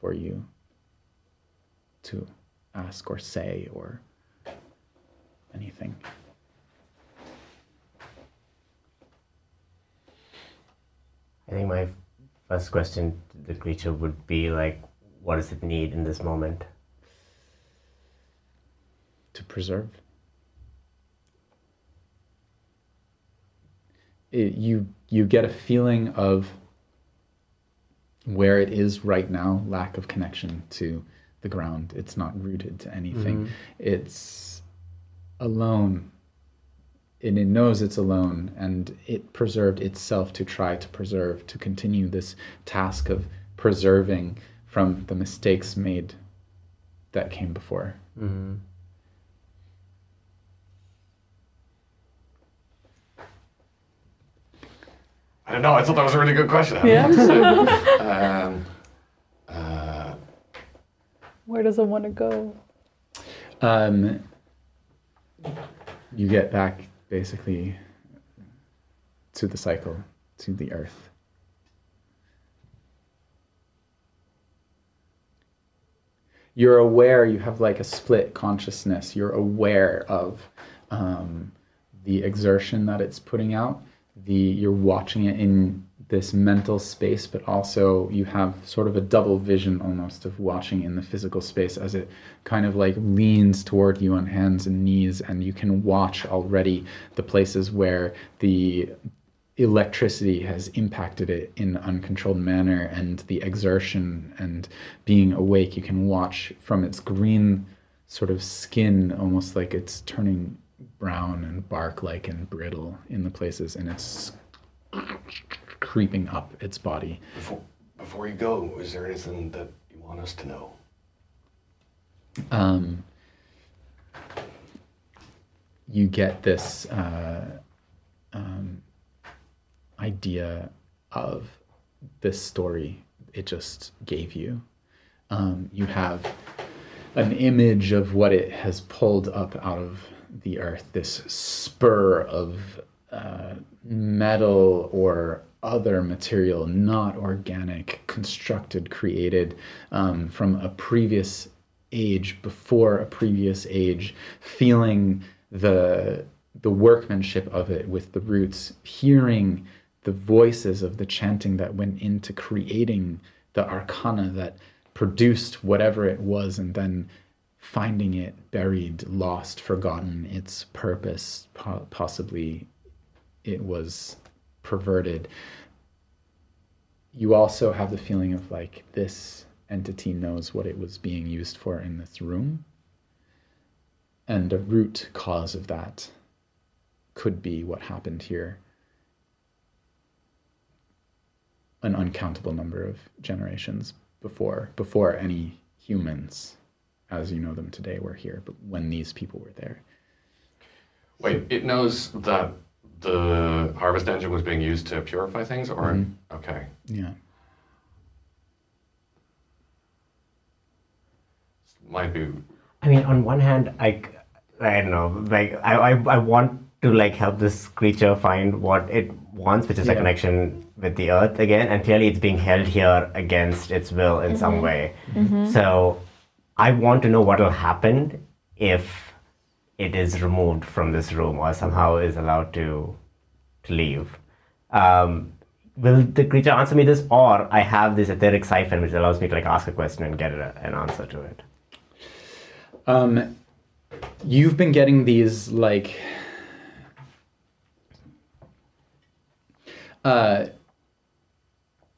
for you to ask or say or anything. I think my first question to the creature would be like, what does it need in this moment? To preserve. It, you you get a feeling of where it is right now, lack of connection to the ground. It's not rooted to anything. It's alone. And it knows it's alone, and it preserved itself to try to preserve, to continue this task of preserving from the mistakes made that came before. Mm-hmm. I don't know. I thought that was a really good question. Yeah. um, uh, Where does it want to go? Um, you get back basically to the cycle, to the earth. You're aware, you have like a split consciousness. You're aware of um, the exertion that it's putting out. The you're watching it in this mental space, but also you have sort of a double vision almost of watching in the physical space as it kind of like leans toward you on hands and knees, and you can watch already the places where the electricity has impacted it in uncontrolled manner and the exertion and being awake you can watch from its green sort of skin almost like it's turning brown and bark like and brittle in the places and it's creeping up its body before, before you go, is there anything that you want us to know? um, you get this uh, um, idea of this story it just gave you. Um, you have an image of what it has pulled up out of the earth this spur of uh, metal or other material, not organic, constructed, created um, from a previous age, before a previous age, feeling the the workmanship of it with the roots, hearing the voices of the chanting that went into creating the arcana that produced whatever it was, and then finding it buried, lost, forgotten, its purpose, po- possibly it was perverted. You also have the feeling of like this entity knows what it was being used for in this room. And the root cause of that could be what happened here an uncountable number of generations before before any humans as you know them today were here but when these people were there Wait, it knows that the harvest engine was being used to purify things, or Mhm. okay. yeah Might be. I mean, on one hand, I, I don't know, like I, I, I want to like help this creature find what it wants, which is a connection with the earth again, and clearly it's being held here against its will in some way. So, I want to know what will happen if it is removed from this room or somehow is allowed to to leave. Um, will the creature answer me this, or I have this etheric siphon which allows me to like ask a question and get a, an answer to it? Um, you've been getting these like uh,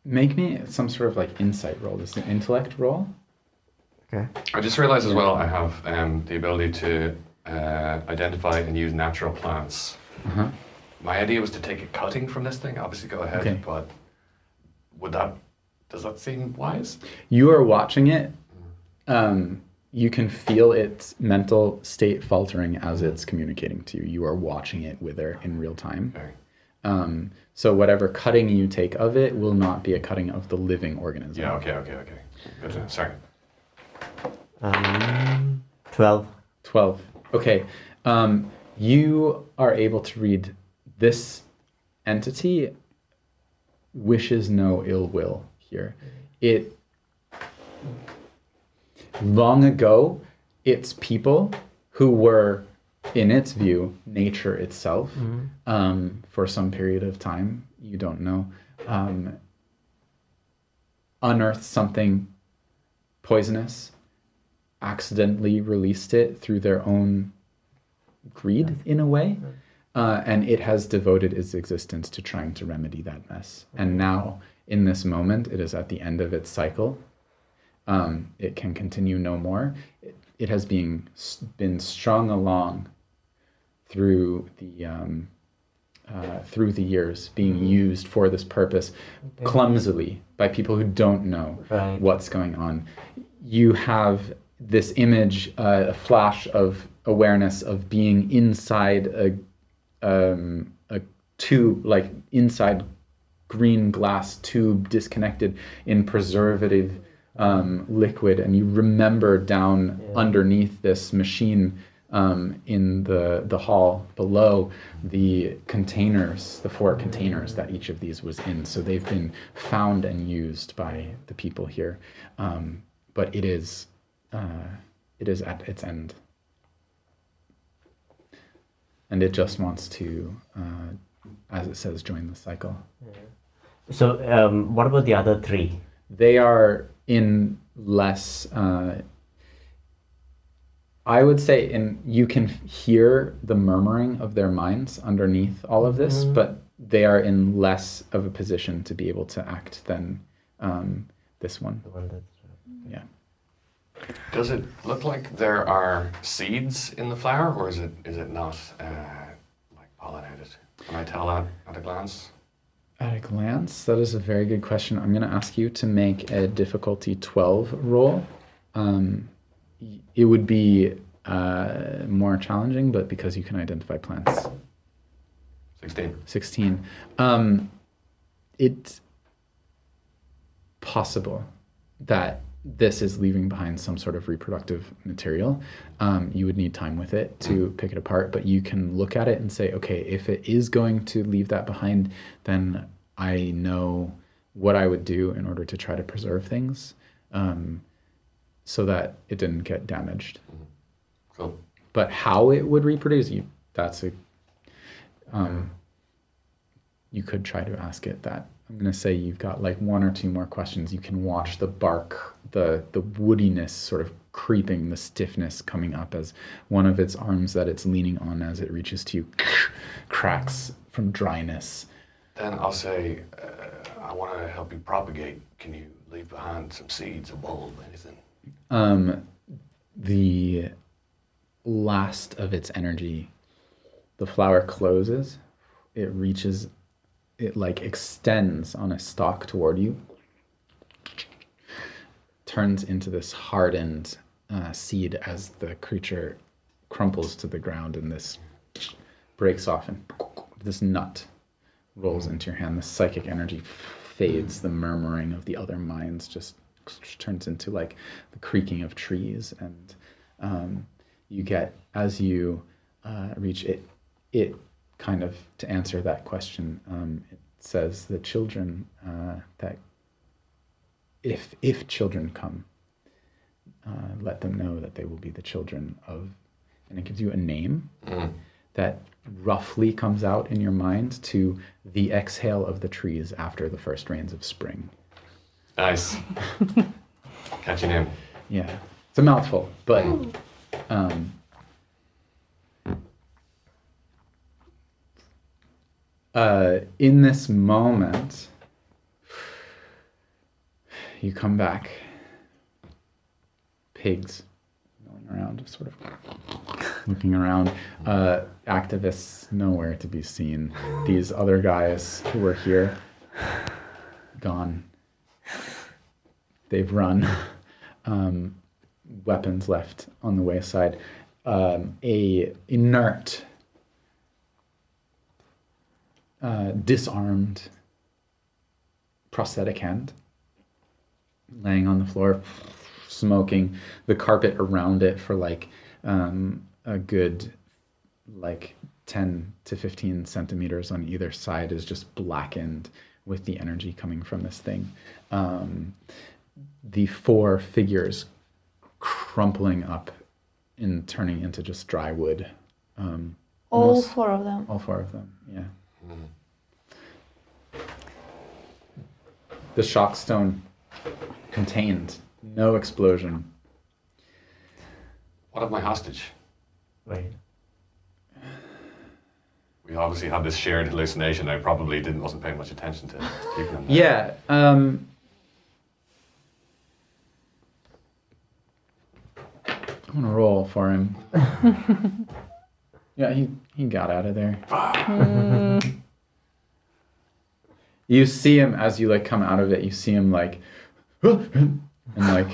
make me some sort of like insight roll. This is an intellect roll. Okay. I just realized as well I have um, the ability to uh, identify and use natural plants. Uh-huh. my idea was to take a cutting from this thing. Obviously, go ahead, Okay. but would that does that seem wise? You are watching it. Um, you can feel its mental state faltering as it's communicating to you. You are watching it wither in real time. Okay. Um, so whatever cutting you take of it will not be a cutting of the living organism. Yeah. Okay. Okay. Okay. Good. Sorry. Um, 12. 12. Okay. Um, you are able to read this entity wishes no ill will here. It long ago, its people who were, in its view, nature itself, um, for some period of time, you don't know, um, unearthed something poisonous, accidentally released it through their own greed, in a way. Uh, and it has devoted its existence to trying to remedy that mess. And now, in this moment, it is at the end of its cycle. Um, it can continue no more. It, it has been been strung along through the um, uh, through the years, being used for this purpose clumsily by people who don't know Right. what's going on. You have this image, uh, a flash of awareness of being inside a um, a tube, like inside green glass tube, disconnected in preservative um, liquid, and you remember down underneath this machine um, in the the hall below the containers, the four containers that each of these was in. So they've been found and used by the people here, um, but it is uh, it is at its end and it just wants to, uh, as it says, join the cycle. So, um, what about the other three? They are in less. Uh, I would say, in you can hear the murmuring of their minds underneath all of this, but they are in less of a position to be able to act than um, this one. One Yeah. Does it look like there are seeds in the flower, or is it is it not uh, like pollinated? Can I tell that at a glance? At a glance, that is a very good question. I'm going to ask you to make a difficulty 12 roll. Um, y- it would be uh, more challenging, but because you can identify plants. Sixteen. 16. Um, it's possible that this is leaving behind some sort of reproductive material. Um, you would need time with it to pick it apart, but you can look at it and say, okay, if it is going to leave that behind, then I know what I would do in order to try to preserve things um, so that it didn't get damaged Cool. but how it would reproduce you that's a um, you could try to ask it that i'm going to say you've got like one or two more questions you can watch the bark the the woodiness sort of creeping the stiffness coming up as one of its arms that it's leaning on as it reaches to you cracks from dryness Then I'll say, uh, I want to help you propagate. Can you leave behind some seeds, a bulb, anything? Um, the last of its energy, the flower closes. It reaches, it like extends on a stalk toward you, turns into this hardened uh, seed as the creature crumples to the ground and this breaks off and this nut rolls into your hand. The psychic energy fades. The murmuring of the other minds just turns into like the creaking of trees, and um, you get as you uh, reach it. It kind of to answer that question. Um, it says the children uh, that if if children come, uh, let them know that they will be the children of, and it gives you a name that roughly comes out in your mind to the exhale of the trees after the first rains of spring. Nice. Catching him. Yeah, it's a mouthful, but um, uh, in this moment, you come back. Pigs milling around, sort of looking around. Uh, activists nowhere to be seen. These other guys who were here, gone. They've run. Um, weapons left on the wayside. Um, a inert, uh, disarmed prosthetic hand laying on the floor, smoking. The carpet around it for like um, a good like 10 to 15 centimeters on either side is just blackened with the energy coming from this thing. Um, the four figures crumpling up and turning into just dry wood. Um, All almost- four of them. all four of them, yeah. The shock stone contained no explosion. What of my hostage? Wait. We obviously had this shared hallucination. I probably didn't wasn't paying much attention to keeping him. there. Yeah. Um, I'm gonna roll for him. yeah, he he got out of there. you see him as you like come out of it. You see him like, and like,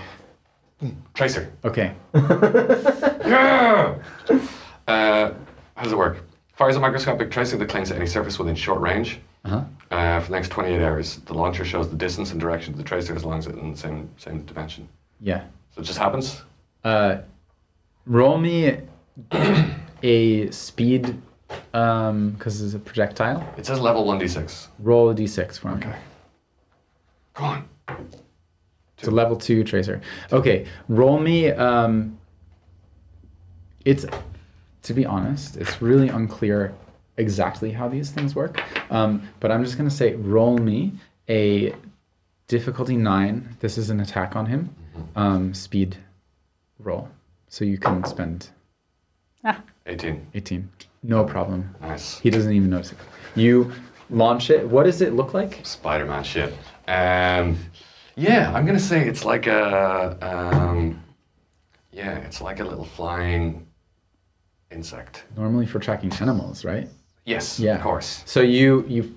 Tracer. okay, Yeah. Uh, how does it work? Fires a microscopic tracer that clings to any surface within short range. uh-huh. Uh, for the next 28 hours, the launcher shows the distance and direction of the tracer as long as it's in the same same dimension. yeah. So it just happens. Uh, roll me a speed, um, because it's a projectile. It says level 1d6. Roll a d6 for me. Okay. Come on. It's a level two tracer. Okay, roll me. Um, it's to be honest, it's really unclear exactly how these things work. Um, but I'm just gonna say, roll me a difficulty nine. This is an attack on him. Um, speed roll, so you can spend 18. 18. No problem. Nice. He doesn't even notice it. You launch it. What does it look like? Spider-Man shit. Um, yeah, I'm gonna say it's like a um, yeah, it's like a little flying insect. Normally for tracking animals, right? Yes, Yeah. of course. So you you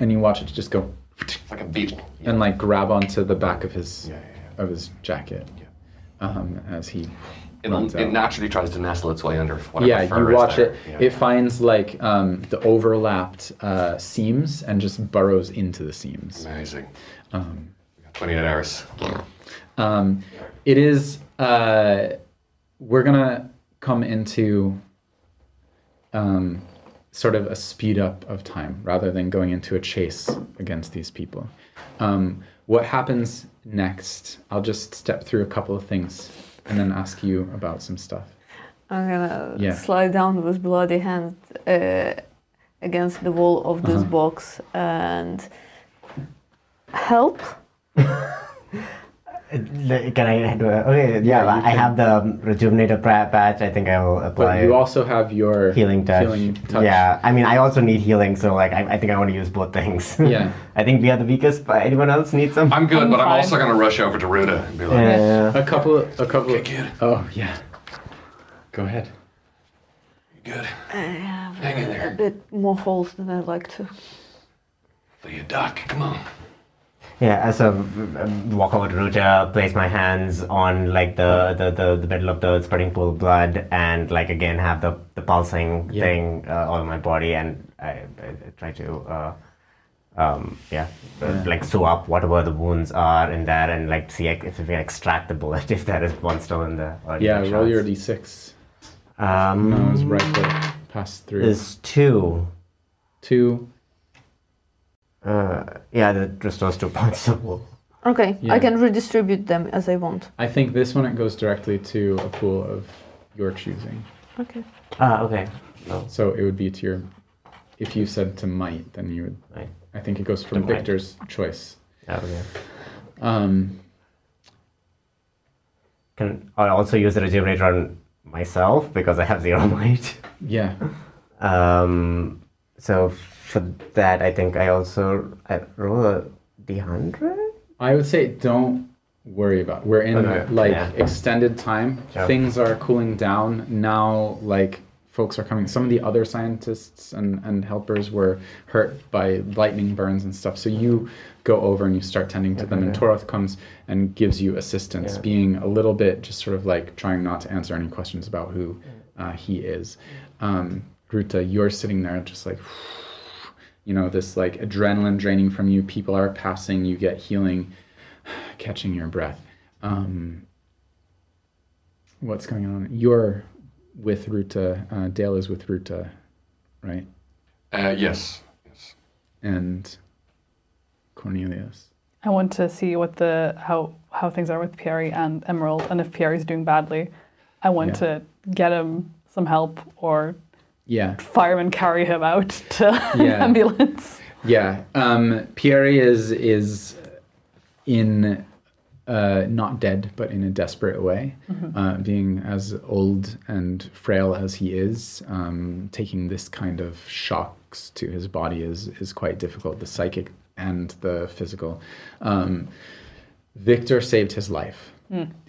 and you watch it just go It's like a beetle. Yeah. and like grab onto the back of his Yeah, yeah, of his jacket um, as he It, it naturally tries to nestle its way under whatever yeah, fur you watch it. Yeah. It finds like um, the overlapped uh, seams and just burrows into the seams. Amazing. Um, 28 hours. um, it is. Uh, we're gonna come into um, sort of a speed up of time rather than going into a chase against these people. Um, what happens next? I'll just step through a couple of things and then ask you about some stuff. I'm gonna Yeah. slide down with bloody hand uh, against the wall of this Uh-huh. box and help. Uh, can I do a, okay? Yeah, Yeah, I have the rejuvenator patch. I think I will apply But you also have your healing touch. Healing touch. Yeah, I mean, I also need healing, so like, I, I think I want to use both things. Yeah. I think we are the weakest. But anyone else needs some? I'm good, I'm but I'm also gonna rush over to Ruta and be like, yeah. A couple. A couple. Okay, kid. Oh yeah. Go ahead. "You good? I have Hang in there. a bit more holes than I'd like to. For your Doc. Come on. Yeah, so um, walk over to Ruta, place my hands on like the, the, the, the middle of the spreading pool of blood, and like again have the, the pulsing Yeah. thing uh, all in my body, and I, I, I try to, uh, um, yeah, uh, Yeah. like sew up whatever the wounds are in there, and like see if we can extract the bullet if there is one still in the. or Yeah. Roll your d6. Um, No, his rifle passed through. is two. Two. Uh, yeah, that restores two points of wool. Okay, Yeah. I can redistribute them as I want. I think this one it goes directly to a pool of your choosing. Okay. Ah, okay. No, So it would be to your. If you said to might, then you would. right. I think it goes from To might. Victor's choice. Yeah, okay. Um, Can I also use the rejuvenator on myself because I have zero might? yeah. Um, so for that, I think I also I roll a d hundred. I would say don't worry about. It. We're in Okay. like Yeah. extended time. Sure. Things are cooling down now. Like folks are coming. Some of the other scientists and and helpers were hurt by lightning burns and stuff. So you go over and you start tending to them, and Okay. Torath comes and gives you assistance, Yeah. being a little bit just sort of like trying not to answer any questions about who uh, he is. Um, Ruta, you're sitting there just like you know this like adrenaline draining from you people are passing you get healing catching your breath um, what's going on you're with ruta uh, dale is with ruta right Uh, yes. Yes. and cornelius I want to see what the how how things are with Pierre and Emerald, and if Pierre is doing badly, I want Yeah. to get him some help or yeah firemen carry him out to Yeah. ambulance. yeah um, pierre is is in uh, not dead, but in a desperate way. Uh, being as old and frail as he is, um, taking this kind of shocks to his body is is quite difficult. The psychic and the physical. Um, Victor saved his life.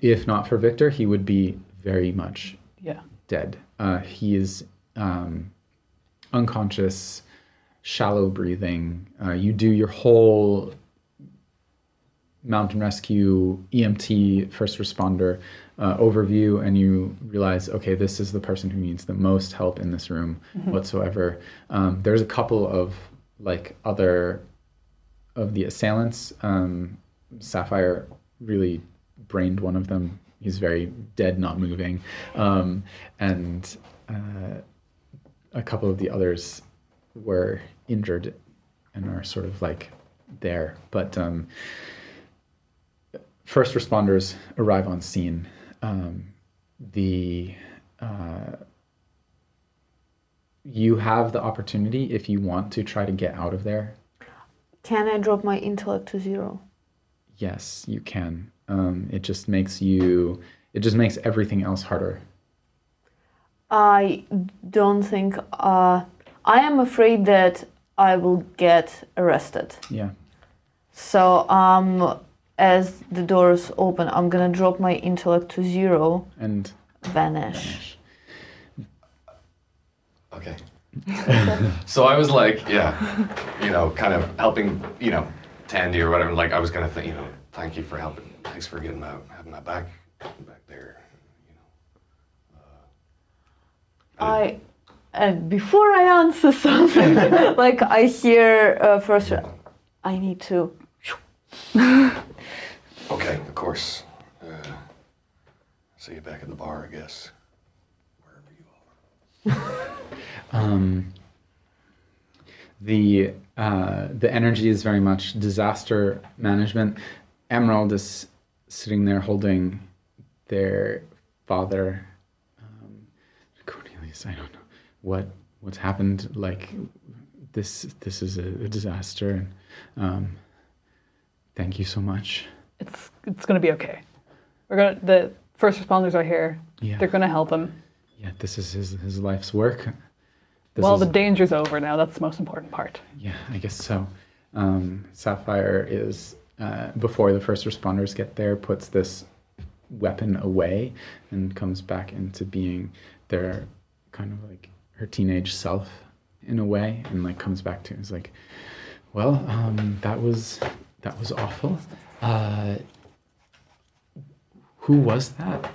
If not for Victor, he would be very much Yeah. dead. Uh, he is um, unconscious, shallow breathing. Uh, you do your whole mountain rescue, EMT, first responder uh, overview, and you realize, okay, this is the person who needs the most help in this room whatsoever. Um, there's a couple of like other of the assailants. Um, Sapphire really brained one of them. He's very dead, not moving, um, and uh, a couple of the others were injured and are sort of like there. But um, first responders arrive on scene. Um, the uh, you have the opportunity if you want to try to get out of there. Can I drop my intellect to zero? Yes, you can. Um, it just makes you. It just makes everything else harder. I don't think. Uh, I am afraid that I will get arrested. Yeah. So, um, as the doors open, I'm gonna drop my intellect to zero, And vanish. Okay. so I was like, yeah, you know, kind of helping, you know, Tandy or whatever. Like I was gonna think, you know, thank you for helping. Thanks for getting my having my back back there. You know. I, and before I answer something, like I hear uh, first, I need to. Okay, of course. Uh, see you back at the bar, I guess. Wherever you are. um, the uh, the energy is very much disaster management. Emerald is sitting there holding their father. I don't know what what's happened. Like this this is a, a disaster. And, um, thank you so much. It's it's gonna be okay. We're gonna the first responders are here. Yeah. They're gonna help him. Yeah, this is his his life's work. This well, is- the danger's over now. That's the most important part. Yeah, I guess so. Um, Sapphire is, uh, before the first responders get there, puts this weapon away and comes back into being their kind of like her teenage self in a way and like comes back to is like, well, um, that was that was awful. Uh, who was that?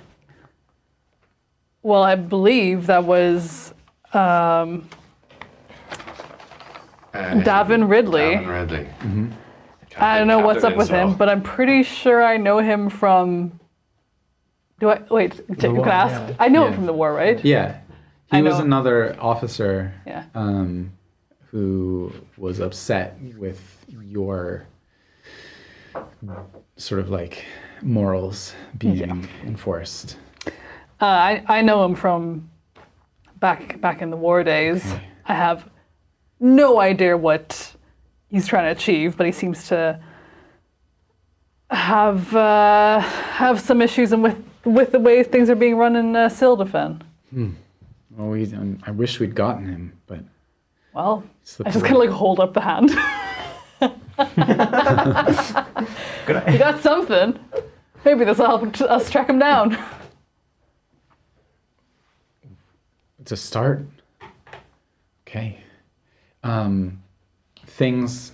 Well, I believe that was um, And Davin Ridley. Davin Ridley. I don't know what's up Captain with him, but I'm pretty sure I know him from. Do I wait? Can war, I ask? yeah. I know him from the war, right? Yeah, he I was know- another officer. Yeah. um, who was upset with your sort of like morals being enforced. Uh, I I know him from back back in the war days. I have no idea what he's trying to achieve, but he seems to have uh, have some issues and with with the way things are being run in uh, Sildafen. We, um, I wish we'd gotten him, but Well, I just kind of like hold up the hand. You got something. Maybe this will help us track him down. It's a start. Okay. Um, things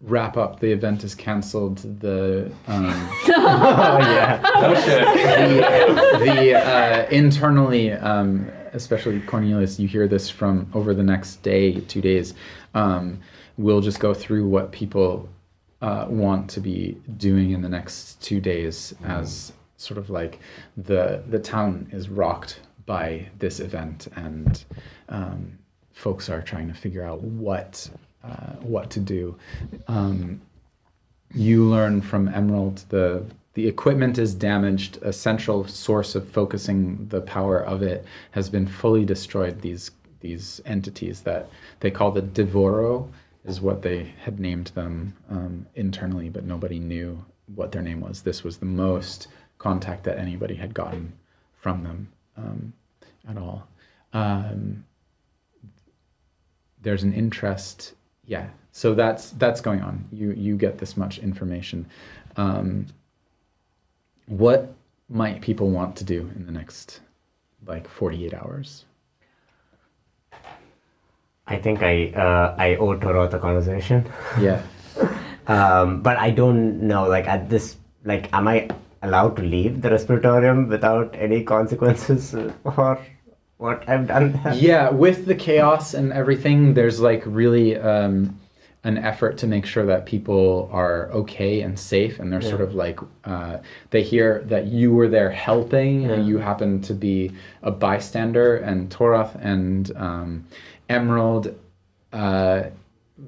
wrap up. The event is canceled. The um, Oh yeah. Shit. the, the uh, internally, um, especially Cornelius, you hear this from over the next day, two days. Um, we'll just go through what people uh, want to be doing in the next two days as sort of like the the town is rocked by this event and um, folks are trying to figure out what uh, what to do. Um, you learn from Emerald the the equipment is damaged. A central source of focusing the power of it has been fully destroyed. These these entities that they call the Devoro is what they had named them um, internally, but nobody knew what their name was. This was the most contact that anybody had gotten from them um, at all. Um, there's an interest yeah so that's that's going on. You you get this much information. Um, what might people want to do in the next like 48 hours? I think I uh, I owe Toro the conversation. yeah. Um, but I don't know, like at this, like, am I allowed to leave the Respitorium without any consequences for what I've done? yeah with the chaos and everything there's like really um, an effort to make sure that people are okay and safe and they're sort of like uh, they hear that you were there helping and you happen to be a bystander and Torath and um, Emerald uh,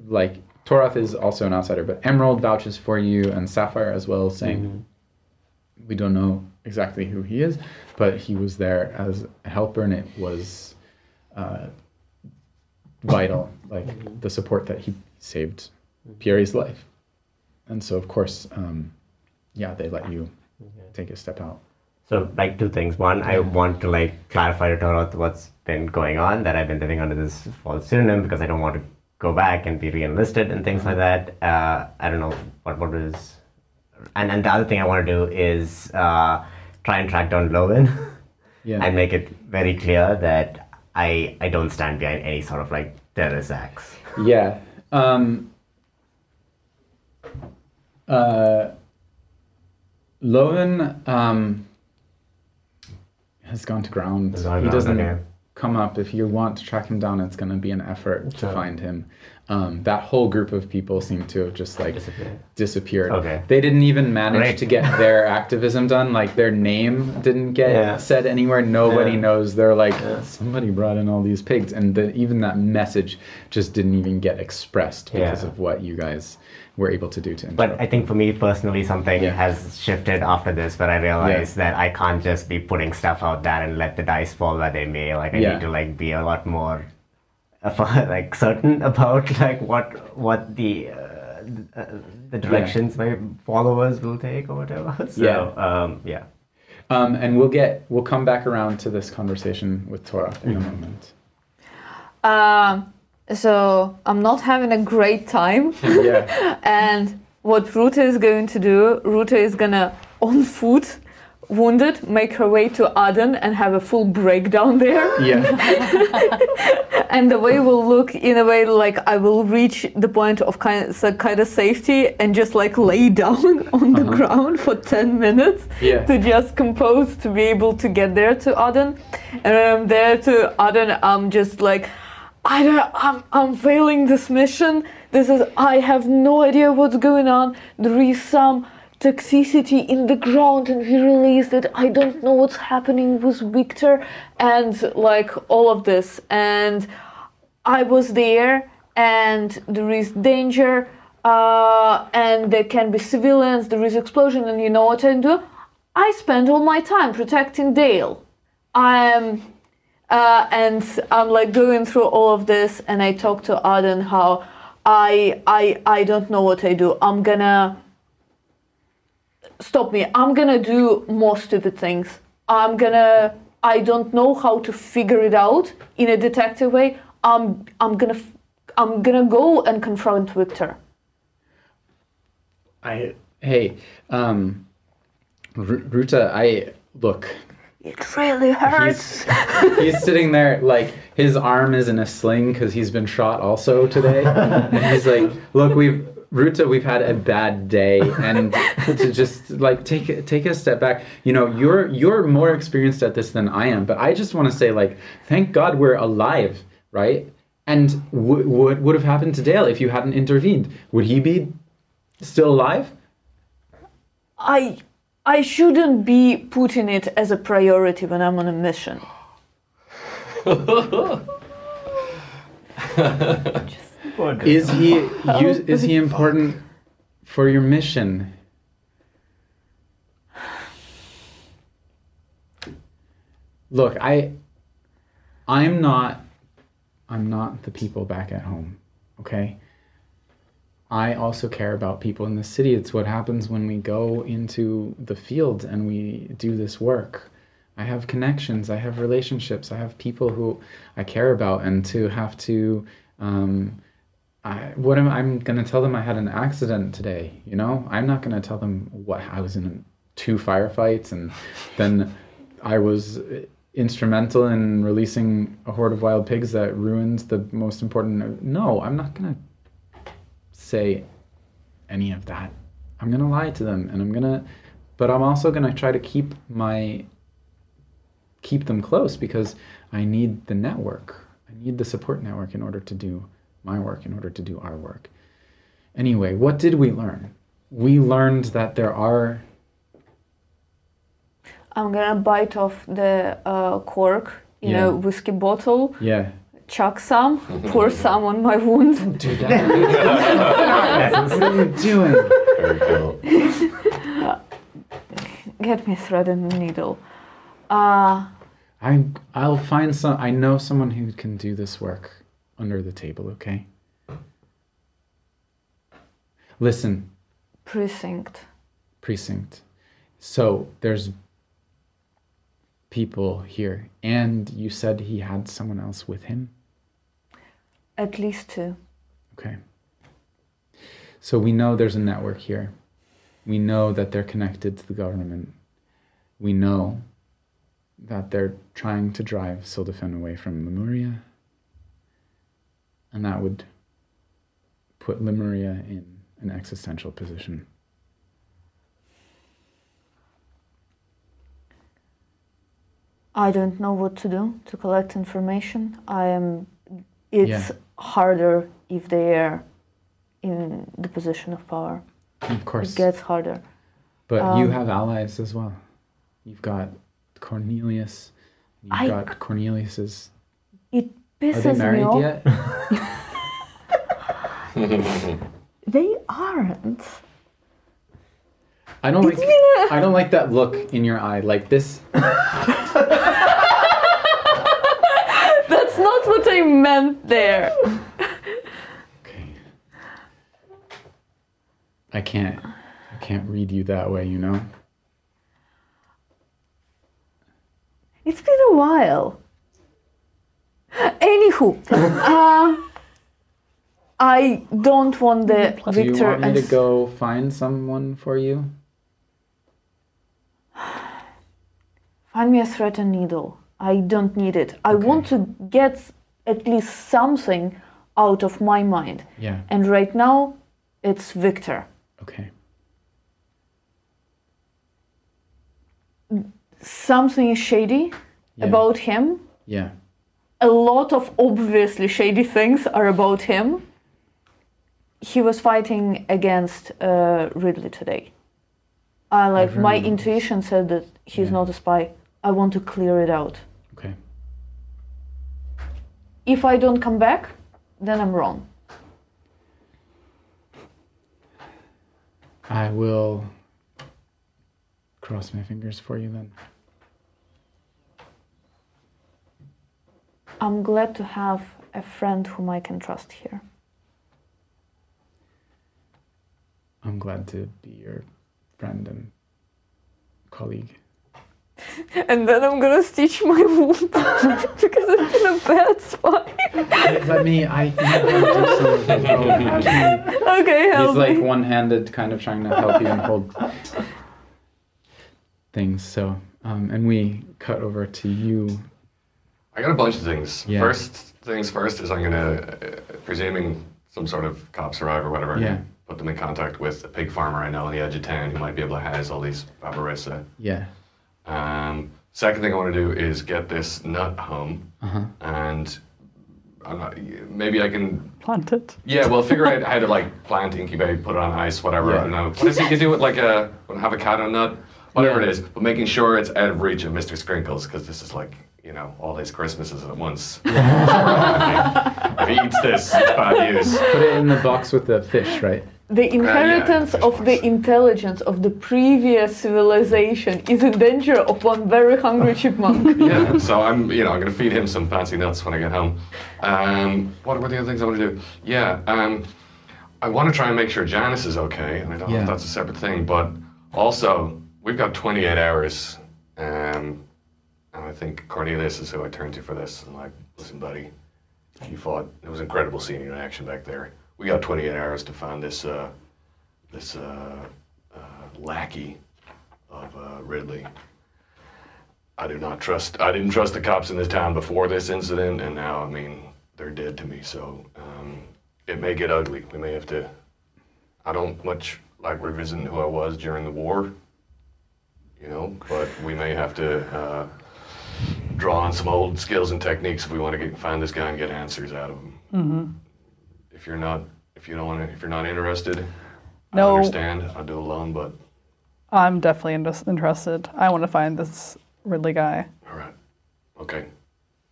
like Torath is also an outsider but Emerald vouches for you and Sapphire as well saying we don't know exactly who he is, but he was there as a helper, and it was uh, vital, like the support that he saved Pierre's life. And so, of course, um, yeah, they let you take a step out. So, like, two things. One, I want to, like, clarify to Toro what's been going on, that I've been living under this false pseudonym because I don't want to go back and be re-enlisted and things like that. Uh, I don't know what, what is... And, and the other thing I want to do is uh, try and track down Lowen Yeah. and make it very clear that I, I don't stand behind any sort of, like, terrorist acts. Yeah. Um, uh, Loven um, has gone to ground. Has gone to he doesn't okay. Come up. If you want to track him down, it's going to be an effort to find him. Um, that whole group of people seem to have just like Disappeared. disappeared. Okay. They didn't even manage Great. to get their activism done. Like their name didn't get Yeah. said anywhere. Nobody Yeah. knows. They're like Yeah. somebody brought in all these pigs, and the, even that message just didn't even get expressed because of what you guys were able to do to But. I think for me personally, something Yeah. has shifted after this, where I realized that I can't just be putting stuff out there and let the dice fall where they may. Like I Yeah. need to like be a lot more, like certain about like what what the uh, uh, the directions my followers will take or whatever. So Yeah. um, yeah. Um, and we'll get we'll come back around to this conversation with Torah in a moment. Um, so I'm not having a great time. Yeah. and what Ruta is going to do, Ruta is gonna on foot, wounded, make her way to Aden and have a full breakdown there. Yeah. and the way will look in a way like I will reach the point of kind of, kind of safety and just like lay down on the uh-huh. ground for 10 minutes Yeah. to just compose to be able to get there to Aden. And when I'm there to Aden, I'm just like, I don't, I'm, I'm failing this mission. This is, I have no idea what's going on. There is some toxicity in the ground and we released it. I don't know what's happening with Victor and like all of this. And I was there and there is danger uh, and there can be civilians, there is explosion and you know what I do? I spend all my time protecting Dale. I'm uh, and I'm like going through all of this and I talk to Aden how I I I don't know what I do. I'm gonna stop me. I'm gonna do more stupid things. I'm gonna I don't know how to figure it out in a detective way. I'm I'm gonna I'm gonna go and confront Victor. I Hey, um, R- Ruta, I look. It really hurts. He's he's sitting there like his arm is in a sling because he's been shot also today. and he's like, look, we've Ruta, we've had a bad day, and to just like take take a step back. You know, you're you're more experienced at this than I am, but I just want to say like, thank God we're alive, right? And w- what would have happened to Dale if you hadn't intervened? Would he be still alive? I I shouldn't be putting it as a priority when I'm on a mission. Is he use, is he important for your mission? Look, I I'm not I'm not the people back at home, okay? I also care about people in the city. It's what happens when we go into the field and we do this work. I have connections, I have relationships, I have people who I care about, and to have to, um, I, what am I'm gonna tell them? I had an accident today. You know, I'm not gonna tell them what I was in two firefights, and then I was instrumental in releasing a horde of wild pigs that ruined the most important. No, I'm not gonna say any of that. I'm gonna lie to them, and I'm gonna, but I'm also gonna try to keep my keep them close because I need the network. I need the support network in order to do my work, in order to do our work. Anyway, what did we learn? We learned that there are I'm gonna bite off the uh, cork in Yeah. a whiskey bottle, yeah. Chuck some, pour some on my wound. Do that. what are you doing? Very cool. Get me a thread and a needle. Uh, I I'll find some. I know someone who can do this work under the table. Okay. Listen, precinct. precinct. So there's people here, and you said he had someone else with him. At least two. Okay. So we know there's a network here. We know that they're connected to the government. We know that they're trying to drive Sildefen away from Lemuria. And that would put Lemuria in an existential position. I don't know what to do to collect information. I am. It's Yeah. Harder if they're in the position of power. Of course. It gets harder. but you um, have allies as well. You've got Cornelius. You've I- got Cornelius's. It Are they pisses me married off. yet? They aren't. I don't like. It's been a- I don't like that look in your eye. Like this. That's not meant there. Okay. I can't. I can't read you that way. You know. It's been a while. Anywho, uh, I don't want the Do Victor you want me and to go find someone for you? find me a thread and needle. I don't need it. I want to get at least something out of my mind. Yeah. And right now, it's Victor. Okay. Something is shady Yeah. about him. Yeah. A lot of obviously shady things are about him. He was fighting against uh, Ridley today. Uh, like my intuition said that he's Yeah. not a spy. I want to clear it out. If I don't come back, then I'm wrong. I will cross my fingers for you then. I'm glad to have a friend whom I can trust here. I'm glad to be your friend and colleague. and then I'm gonna stitch my wound because it's in a bad spot. Let me. I. you know, just so- okay, He's like me. one-handed, kind of trying to help you and hold things. So, um, and we cut over to you. I got a bunch of things. Yeah. First things first is I'm gonna, uh, presuming some sort of cop arrive or whatever, Yeah. put them in contact with a pig farmer I know on the edge of town who might be able to house all these Barbarossa. Yeah. Um, second thing I want to do is get this nut home, Uh-huh. and I'm not, maybe I can Plant it. Yeah, well, figure out how to like plant, incubate, put it on ice, whatever. Yeah. I don't know. What is it you do with like a an avocado nut, whatever Yeah. it is, but making sure it's out of reach of Mr. Sprinkles because this is like you know all these Christmases at once. if he eats this, it's bad news. Put it in the box with the fish, right? The inheritance fish of the intelligence of the previous civilization is in danger of one very hungry chipmunk. Yeah, so I'm you know I'm gonna feed him some fancy nuts when I get home. Um, what were the other things I want to do? Yeah, um, I want to try and make sure Janice is okay, and I don't know if that's a separate thing, but also we've got 28 hours, um, and I think Cornelius is who I turn to for this. I'm like, listen, buddy, you fought. It was incredible seeing you in action back there. We got 28 hours to find this uh, this uh, uh, lackey of uh, Ridley. I do not trust. I didn't trust the cops in this town before this incident, and now I mean they're dead to me. So um, it may get ugly. We may have to. I don't much like revisiting who I was during the war, you know, but we may have to uh, draw on some old skills and techniques if we want to get, find this guy and get answers out of him. If you're not, if you don't want to, if you're not interested, I No. understand. I'll do it alone, but I'm definitely inter- interested. I want to find this Ridley guy. all right, okay.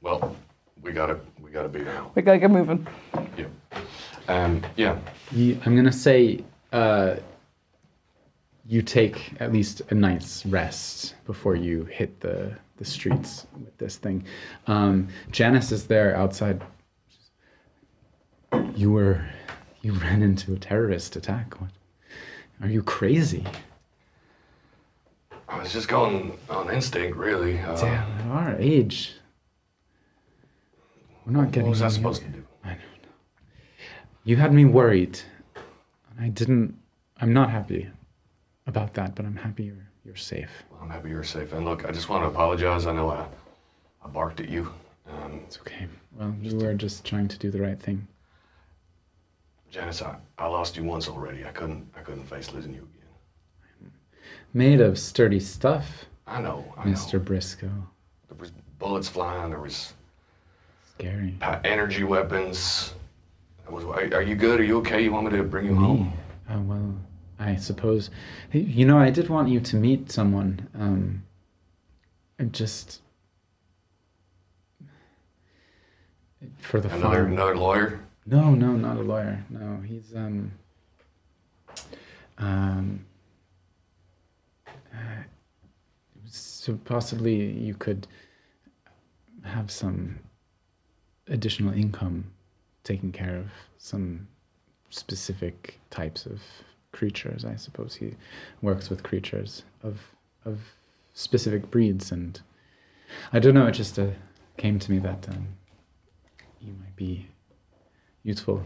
Well, we gotta, we gotta be now. We gotta get moving. Yeah. Um, yeah. You, I'm gonna say uh, you take at least a night's rest before you hit the the streets with this thing. Um, Janice is there outside. You were you ran into a terrorist attack. What? Are you crazy? I was just going on instinct, really. Uh, Damn, at our age, we're not getting. What was I supposed to do? I don't know. You had me worried, and I didn't. I'm not happy about that, but I'm happy you're you're safe. Well, I'm happy you're safe. And look, I just want to apologize. I know I, I barked at you. Um, It's okay. Well, you were just trying to do the right thing. Janice, I, I lost you once already. I couldn't I couldn't face losing you again. Made of sturdy stuff, I know, I Mr. know. Briscoe. There was bullets flying. There was Scary. energy weapons. Was, are, are you good? Are you okay? You want me to bring you Me? home? Oh well, I suppose. You know, I did want you to meet someone. Um, I just for the Another farm. another lawyer. No, no, not a lawyer. No, he's um um uh, so possibly you could have some additional income taking care of some specific types of creatures. I suppose he works with creatures of of specific breeds and I don't know, it just uh, came to me that um, you might be useful.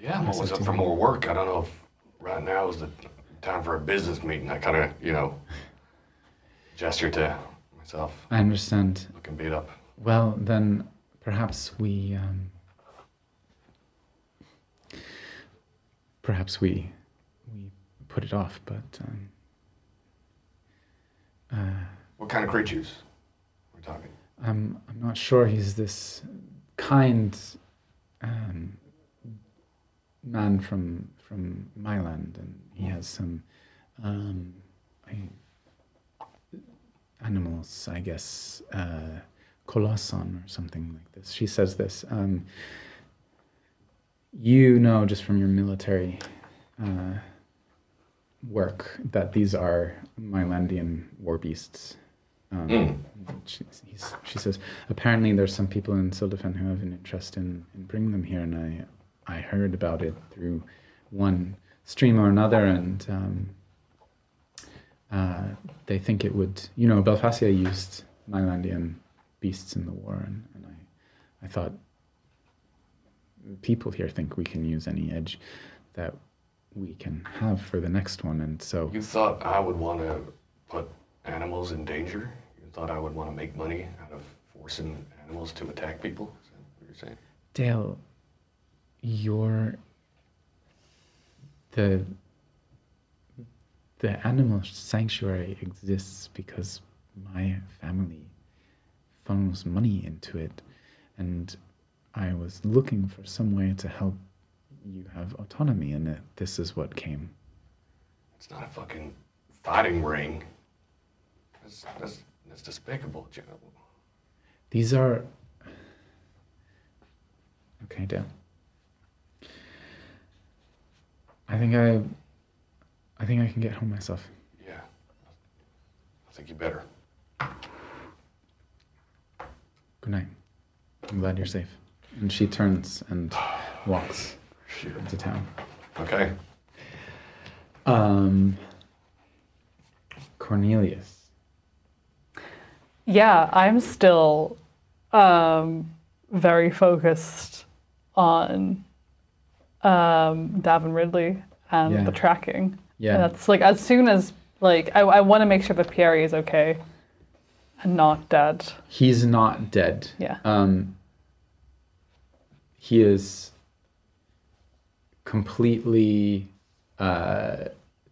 Yeah, I'm always up for more work. I don't know if right now is the time for a business meeting. I kind of, you know, gesture to myself, I understand. looking beat up. Well, then perhaps we um, perhaps we we put it off, but um, uh, What kind of creatures we're talking? I'm I'm not sure he's this kind um, man from from my land, and he has some um, I, animals, I guess, uh, colosson or something like this. She says this. Um, you know, just from your military uh, work, that these are Mylandian war beasts. Um, Mm. she, she says, apparently there's some people in Sildafen who have an interest in, in bringing them here, and I, I heard about it through one stream or another, and um, uh, they think it would. You know, Belfacia used Mylandian beasts in the war, and, and I, I thought people here think we can use any edge that we can have for the next one, and so You thought I would want to put animals in danger? You thought I would want to make money out of forcing animals to attack people? Is that what you're saying? Dale, you're the the animal sanctuary exists because my family funnels money into it, and I was looking for some way to help you have autonomy in it. This is what came. It's not a fucking fighting ring. That's, that's, that's despicable, Joe. These are okay, Dale. I think I I think I can get home myself. Yeah. I think you better. Good night. I'm glad you're safe. And she turns and walks Shit. into town. Okay. Um, Cornelius. Yeah, I'm still um, very focused on um, Davin Ridley and Yeah. the tracking. Yeah. And that's like as soon as like I, I want to make sure that Pierre is okay and not dead. He's not dead. Yeah. Um, he is completely uh,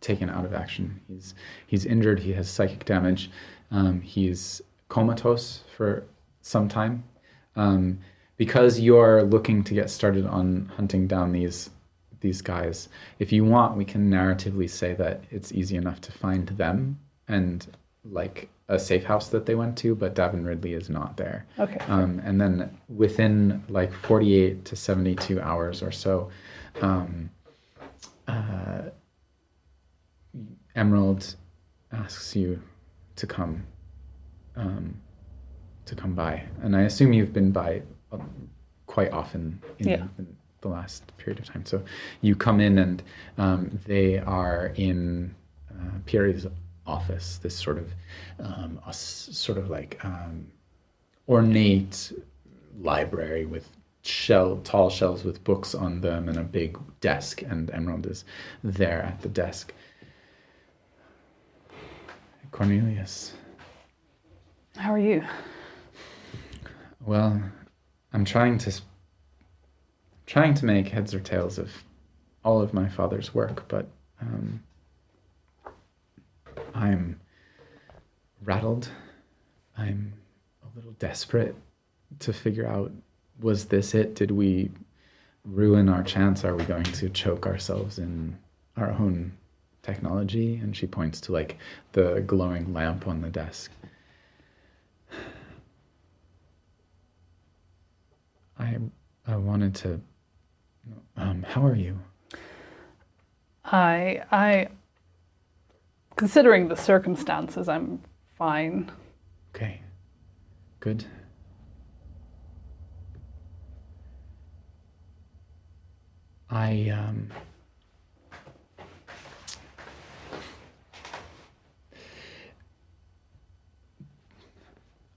taken out of action. He's he's injured. He has psychic damage. Um, he's comatose for some time. Um, because you're looking to get started on hunting down these these guys, if you want, we can narratively say that it's easy enough to find them and like a safe house that they went to, but Davin Ridley is not there. Okay. Um, and then within like 48 to 72 hours or so, um, uh, Emerald asks you to come, um, to come by, and I assume you've been by uh, quite often in, Yeah. in the last period of time. So you come in, and um, they are in uh, Pierre's office. This sort of, um, a s- sort of like um, ornate library with shell tall shelves with books on them and a big desk and emerald is there at the desk cornelius How are you? well i'm trying to trying to make heads or tails of all of my father's work but um, i'm rattled. I'm a little desperate to figure out was this it? Did we ruin our chance? Are we going to choke ourselves in our own technology? And she points to like the glowing lamp on the desk i i wanted to um how are you? I I considering the circumstances, I'm fine. okay. Good. I um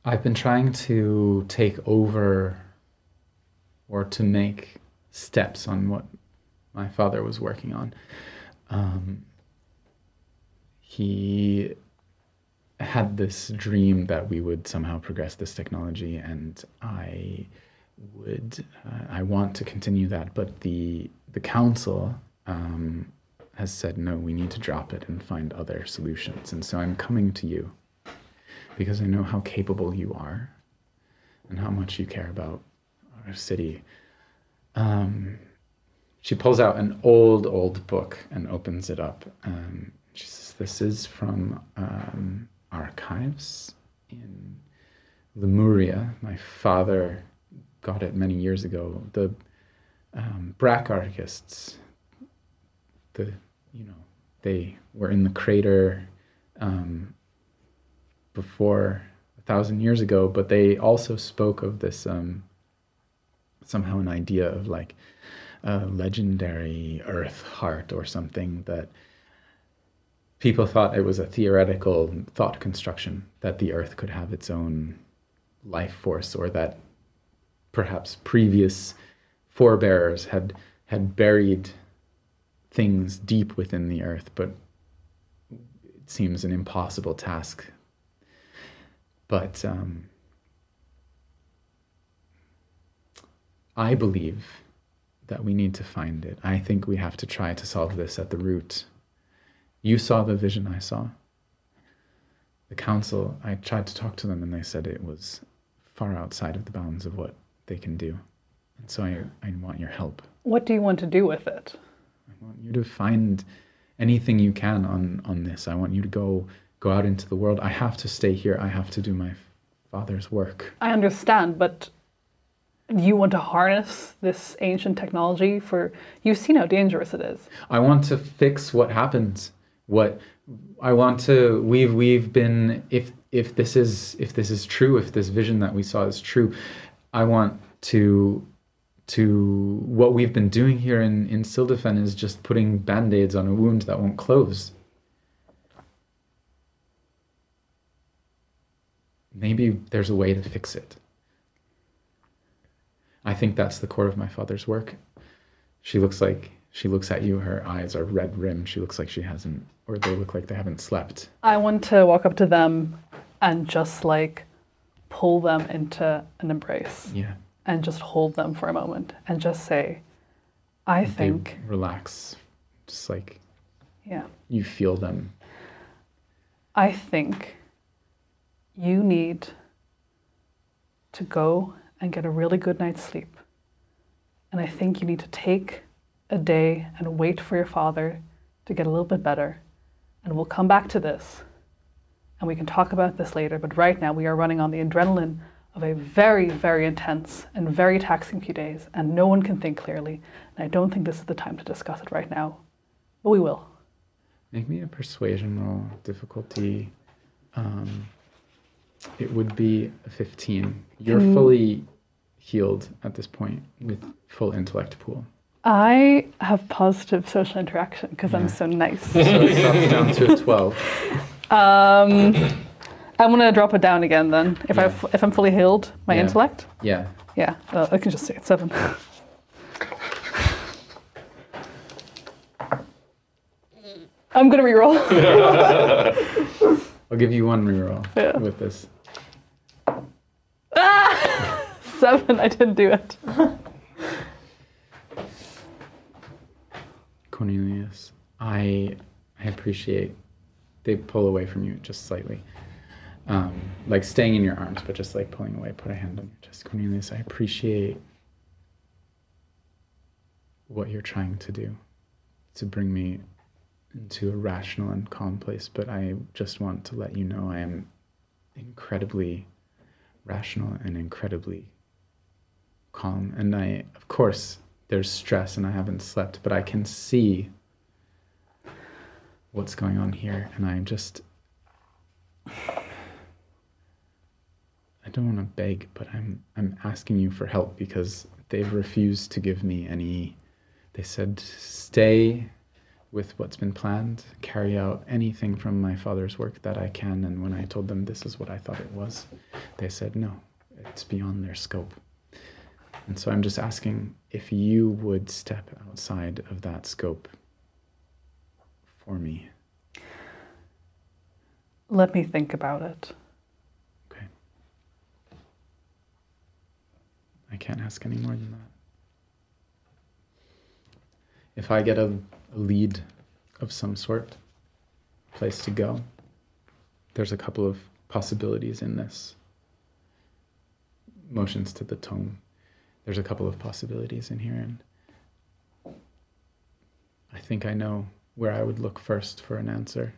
I've been trying to take over or to make steps on what my father was working on. Um, he had this dream that we would somehow progress this technology, and I would, uh, I want to continue that, but the the council um, has said no. We need to drop it and find other solutions, and so I'm coming to you because I know how capable you are and how much you care about city. Um, she pulls out an old, old book and opens it up. Um, she says, This is from um, archives in Lemuria. My father got it many years ago. The um, archists, the, you know, they were in the crater um, before a thousand years ago, but they also spoke of this um, somehow an idea of like a legendary earth heart or something that people thought it was a theoretical thought construction that the earth could have its own life force or that perhaps previous forebears had had buried things deep within the earth but it seems an impossible task. But um, i believe that we need to find it i think we have to try to solve this at the root you saw the vision I saw. The council, I tried to talk to them and they said it was far outside of the bounds of what they can do. And so I, I want your help. What do you want to do with it? I want you to find anything you can on, on this. I want you to go go out into the world. I have to stay here. I have to do my father's work. I understand, but you want to harness this ancient technology for. You've seen how dangerous it is. I want to fix what happens. What I want to we've we've been if if this is if this is true, if this vision that we saw is true, I want to to what we've been doing here in in Sildefen is just putting band-aids on a wound that won't close. Maybe there's a way to fix it. I think that's the core of my father's work. She looks like she looks at you, her eyes are red rimmed. She looks like she hasn't, or they look like they haven't slept. I want to walk up to them and just like pull them into an embrace Yeah. and just hold them for a moment and just say, I They think, relax. Just like yeah, you feel them. I think you need to go and get a really good night's sleep. And I think you need to take a day and wait for your father to get a little bit better. And we'll come back to this and we can talk about this later. But right now, we are running on the adrenaline of a very, very intense and very taxing few days, and no one can think clearly. And I don't think this is the time to discuss it right now, but we will. Make me a persuasion roll. Difficulty. Um, it would be 15. You're Can- fully healed at this point with full intellect pool. I have positive social interaction because I'm so nice. So it drops down to a 12. Um, I'm gonna drop it down again then. If I Yeah. f- if I'm fully healed, my Yeah. intellect. Yeah. Yeah, uh, I can just say it's seven. I'm gonna reroll. I'll give you one reroll Yeah. with this. Seven. I didn't do it. Cornelius, I I appreciate they pull away from you just slightly. Um, like staying in your arms, but just like pulling away, put a hand on your chest. Cornelius, I appreciate what you're trying to do to bring me into a rational and calm place, but I just want to let you know I am incredibly rational and incredibly calm. And I, of course, there's stress and I haven't slept, but I can see what's going on here. And I'm just, I don't want to beg, but I'm, I'm asking you for help because they've refused to give me any. They said, stay with what's been planned, carry out anything from my father's work that I can. And when I told them this is what I thought it was, they said, no, it's beyond their scope. And so I'm just asking if you would step outside of that scope for me. Let me think about it. Okay. I can't ask any more than that. If I get a, a lead of some sort, place to go, there's a couple of possibilities in this. Motions to the tone. There's a couple of possibilities in here, and I think I know where I would look first for an answer.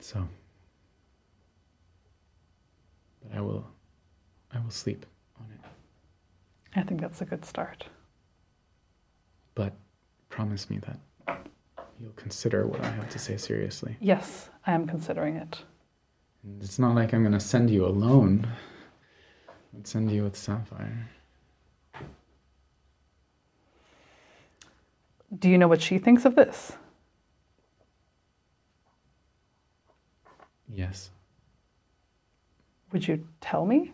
So, but I will, I will sleep on it. I think that's a good start. But promise me that you'll consider what I have to say seriously. Yes, I am considering it. And it's not like I'm going to send you alone. I'd send you with Sapphire. Do you know what she thinks of this? Yes. Would you tell me?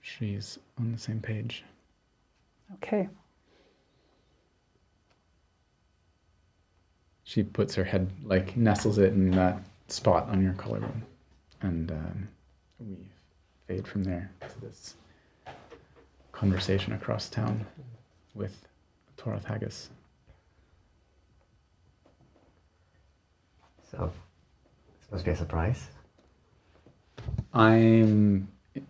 She's on the same page. Okay. She puts her head, like, nestles it in that spot on your collarbone and um fade from there to this conversation across town with Torath Haggis. So, this must be a surprise. I'm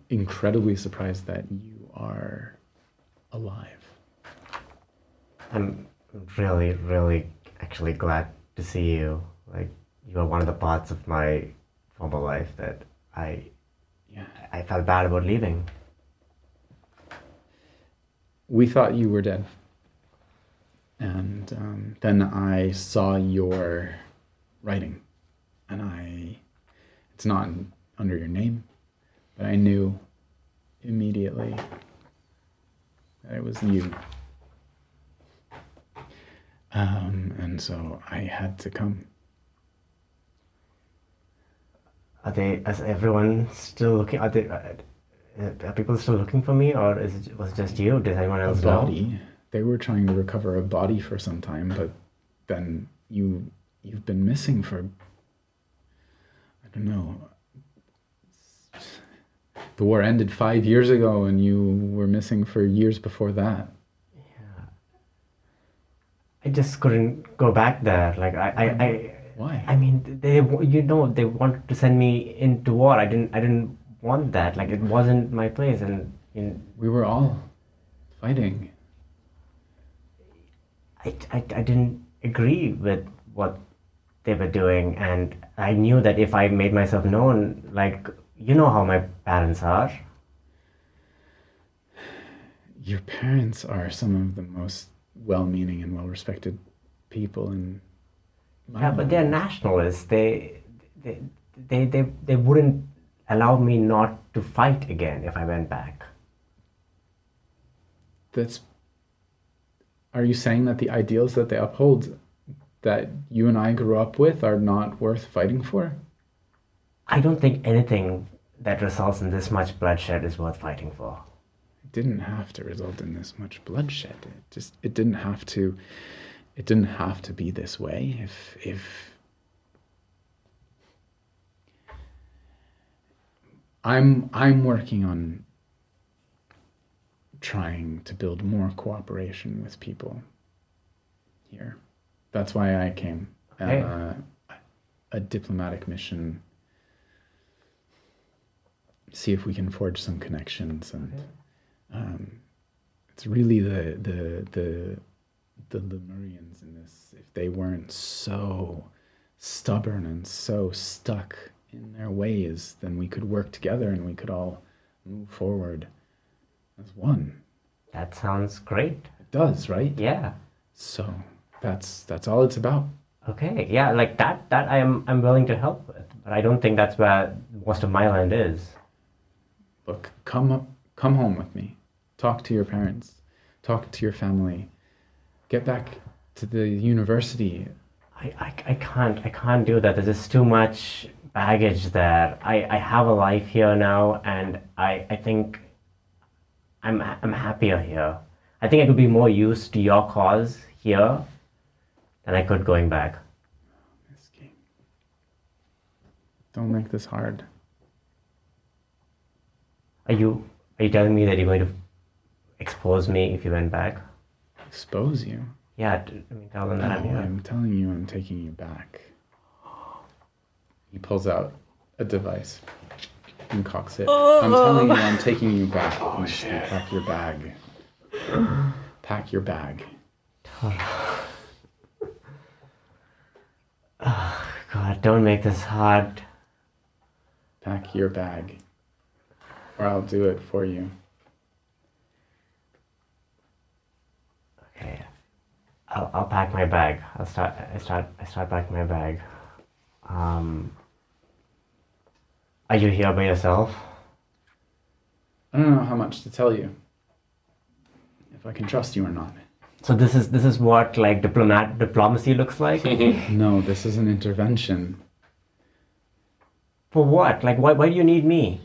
incredibly surprised that you are alive. I'm really, really actually glad to see you. Like, you are one of the parts of my former life that I Yeah. I felt bad about leaving. We thought you were dead. And um, then I saw your writing. And I, it's not under your name, but I knew immediately that it was you. Um, and so I had to come. Are they? Is everyone still looking? Are they? Uh, are people still looking for me, or is it, was it just you? Did anyone A else know? body. They were trying to recover a body for some time, but then you you've been missing for I don't know. The war ended five years ago, and you were missing for years before that. Yeah i just couldn't go back there. Like I, I, I, Why? I mean, they, you know, they wanted to send me into war. I didn't, I didn't want that. Like it wasn't my place, and in, we were all fighting. I, I, I didn't agree with what they were doing, and I knew that if I made myself known, like you know how my parents are. Your parents are some of the most well-meaning and well-respected people in. Yeah, but mm-hmm. they're nationalists. They, they, they, they, they wouldn't allow me not to fight again if I went back. that's are you saying that the ideals that they uphold that you and I grew up with are not worth fighting for? I don't think anything that results in this much bloodshed is worth fighting for. It didn't have to result in this much bloodshed. It just it didn't have to it didn't have to be this way if if I'm I'm working on trying to build more cooperation with people here. That's why I came. Okay. Uh, a diplomatic mission. See if we can forge some connections, and um, it's really the the the the Lemurians in this. If they weren't so stubborn and so stuck in their ways, then we could work together and we could all move forward as one. That sounds great. It does, right? Yeah. So that's that's all it's about. Okay. Yeah, like that that I am I'm willing to help with. But I don't think that's where most of my land is. Look, come up, come home with me. Talk to your parents. Talk to your family. Get back to the university. I, I, I can't I can't do that. There's just too much baggage there. I, I have a life here now and I, I think I'm I'm happier here. I think I could be more used to your cause here than I could going back. Don't make this hard. Are you are you telling me that you're going to expose me if you went back? Expose you. Yeah, t- I mean tell them that I'm here. I'm telling you, I'm taking you back. He pulls out a device and cocks it. I'm oh. telling you, I'm taking you back. Oh shit. Pack your bag. Pack your bag. God, don't make this hard. Pack your bag. Or I'll do it for you. I'll, I'll pack my bag. I'll start I start I start packing my bag. Um Are you here by yourself? I don't know how much to tell you. If I can trust you or not. So this is this is what like diplomat diplomacy looks like? No, this is an intervention. For what? Like, why, why do you need me?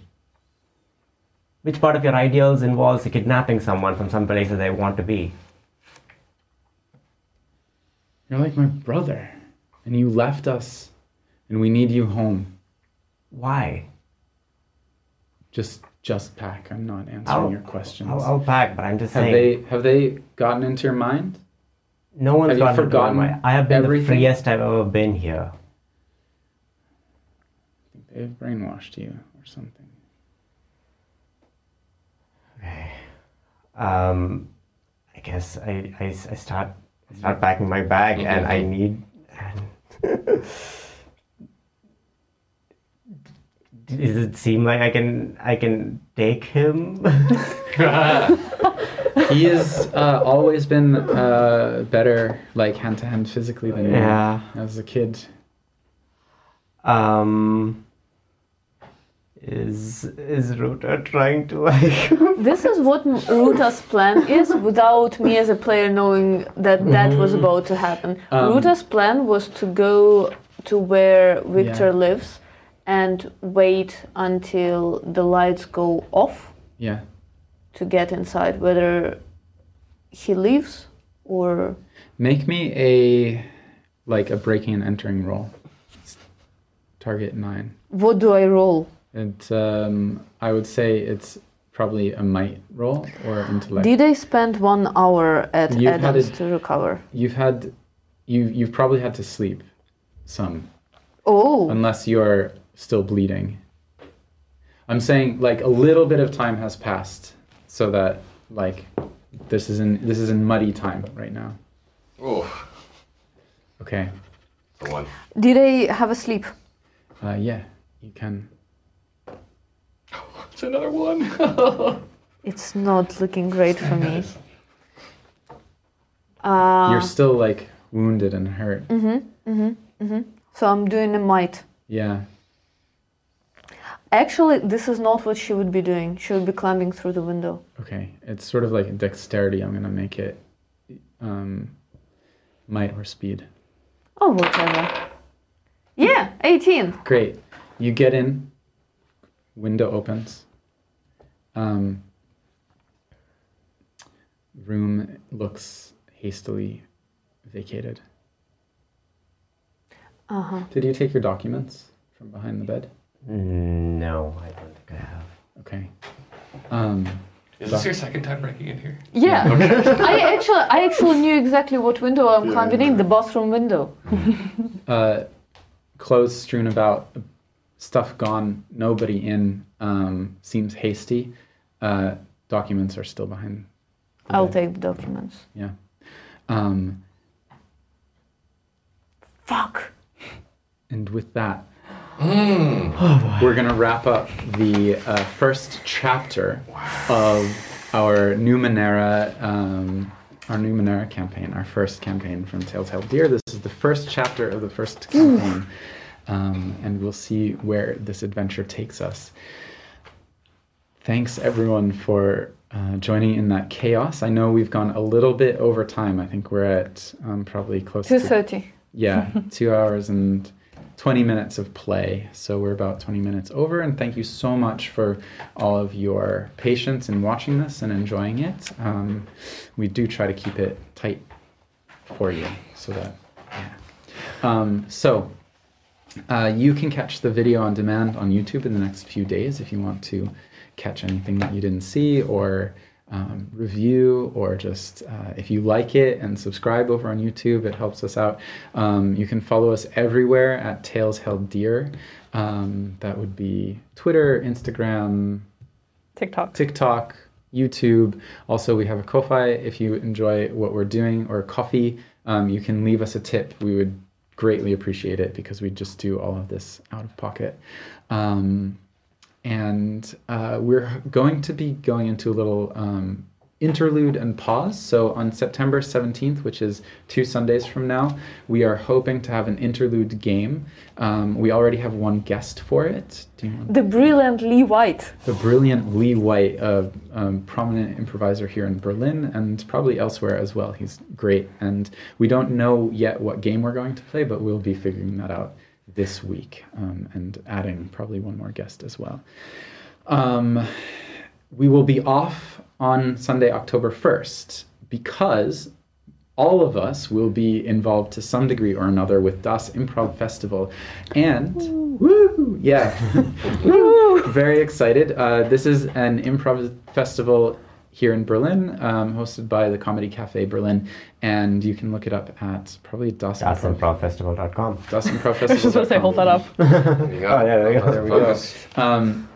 Which part of your ideals involves kidnapping someone from some place that they want to be? You're like my brother, and you left us, and we need you home. Why? Just, just pack. I'm not answering I'll- your questions. I'll, I'll pack, but I'm just have saying. they have they gotten into your mind? no one's have gotten forgotten my. I have been everything? the freest I've ever been here. I think they've brainwashed you or something. Um, I guess I, I, I start I start packing my bag, and I need. Does it seem like I can I can take him? He has uh, always been uh, better, like hand to hand physically than you Yeah. as a kid. Um, is is Ruta trying to like? This is what M- Ruta's plan is without me as a player knowing that that was about to happen. Um, Ruta's plan was to go to where Victor Yeah. lives and wait until the lights go off Yeah. to get inside, whether he leaves or. Make me a like a breaking and entering roll. Target nine. What do I roll? It um, I would say it's probably a might roll or intellect. Did I spend one hour at You've Adams it- to recover? You've had you you've probably had to sleep some Oh, unless you're still bleeding. I'm saying like a little bit of time has passed so that like this is in this is in muddy time right now. Oh, Okay. the one. did I have a sleep? Uh, yeah, you can. It's another one. It's not looking great for me. Uh, You're still like wounded and hurt. Mhm. Mhm. Mhm. so I'm doing a might. Yeah. Actually, this is not what she would be doing. She would be climbing through the window. Okay. It's sort of like dexterity. I'm gonna make it um, might or speed. Oh, whatever. Yeah, 18. Great. You get in. Window opens. Um, room looks hastily vacated. Uh huh. Did you take your documents from behind the bed? no, I don't think I have. Okay. Um, Is this your second time breaking in here? Yeah. I actually, I actually knew exactly what window I'm climbing in. The bathroom window. uh, clothes strewn about, stuff gone, nobody in. Um, seems hasty. Uh, documents are still behind. the I'll bed. take the documents. Yeah. Um, Fuck. and with that, we're gonna wrap up the uh, first chapter of our Numenera, um, our Numenera campaign, our first campaign from Tales Held Dear. This is the first chapter of the first campaign, um, and we'll see where this adventure takes us. Thanks everyone for uh, joining in that chaos. I know we've gone a little bit over time. I think we're at um, probably close to 2.30. yeah, two hours and 20 minutes of play. So we're about 20 minutes over. And thank you so much for all of your patience in watching this and enjoying it. Um, we do try to keep it tight for you so that, yeah. Um, so uh, you can catch the video on demand on YouTube in the next few days if you want to catch anything that you didn't see or um, review or just uh, if you like it and subscribe over on YouTube, it helps us out. Um, you can follow us everywhere at Tales Held Dear. Um, that would be Twitter, Instagram, TikTok. TikTok, YouTube. Also, we have a Ko-fi. If you enjoy what we're doing, or coffee, um, you can leave us a tip. We would greatly appreciate it because we just do all of this out of pocket. Um, and uh, we're going to be going into a little um, interlude and pause. So on September 17th, which is two Sundays from now, we are hoping to have an interlude game. Um, we already have one guest for it. Do you want The brilliant Lee White. the brilliant Lee White, a um, prominent improviser here in Berlin and probably elsewhere as well. He's great. And we don't know yet what game we're going to play, but we'll be figuring that out this week, um, and adding probably one more guest as well. Um, we will be off on Sunday, October 1st, because all of us will be involved to some degree or another with Das Improv Festival. And, woo, yeah, woo, very excited. Uh, this is an improv festival here in Berlin, um, hosted by the Comedy Cafe Berlin, and you can look it up at probably Das Improv. DasImprovFestival.com. Das Improv I was just going to say, hold that up. There you go. Oh, yeah, there you go. There we go. Um,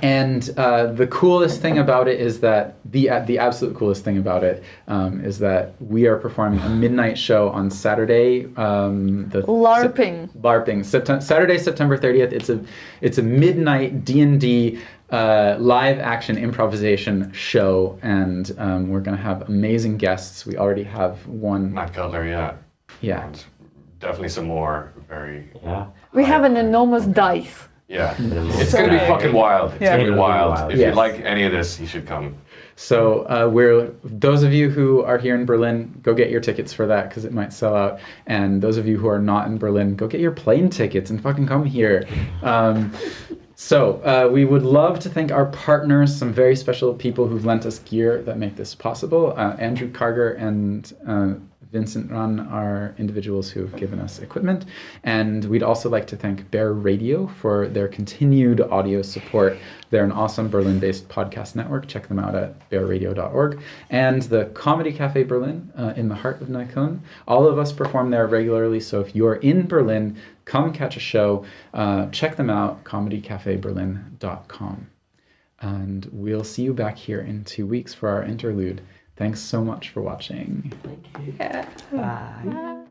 and uh, the coolest thing about it is that the uh, the absolute coolest thing about it um, is that we are performing a midnight show on Saturday. Um, the LARPing. Sep- LARPing. Septem- Saturday, September thirtieth. It's a it's a midnight D and D uh, live action improvisation show, and um, we're gonna have amazing guests. We already have one. Matt Cutler, yeah. Yeah. And definitely some more very. Yeah. We have an enormous dice. Yeah. It's going to be fucking wild. It's Yeah. going to be wild. Wild. If Yes. you like any of this, you should come. So uh, we're those of you who are here in Berlin, go get your tickets for that because it might sell out. And those of you who are not in Berlin, go get your plane tickets and fucking come here. Um, so uh, we would love to thank our partners, some very special people who've lent us gear that make this possible. Uh, Andrew Carger and uh, Vincent Run are individuals who have given us equipment. And we'd also like to thank Bear Radio for their continued audio support. They're an awesome Berlin based podcast network. Check them out at bearradio.org. And the Comedy Cafe Berlin uh, in the heart of Neukölln. All of us perform there regularly. So if you're in Berlin, come catch a show. Uh, check them out, comedycafeberlin.com. And we'll see you back here in two weeks for our interlude. Thanks so much for watching. Yeah. Bye.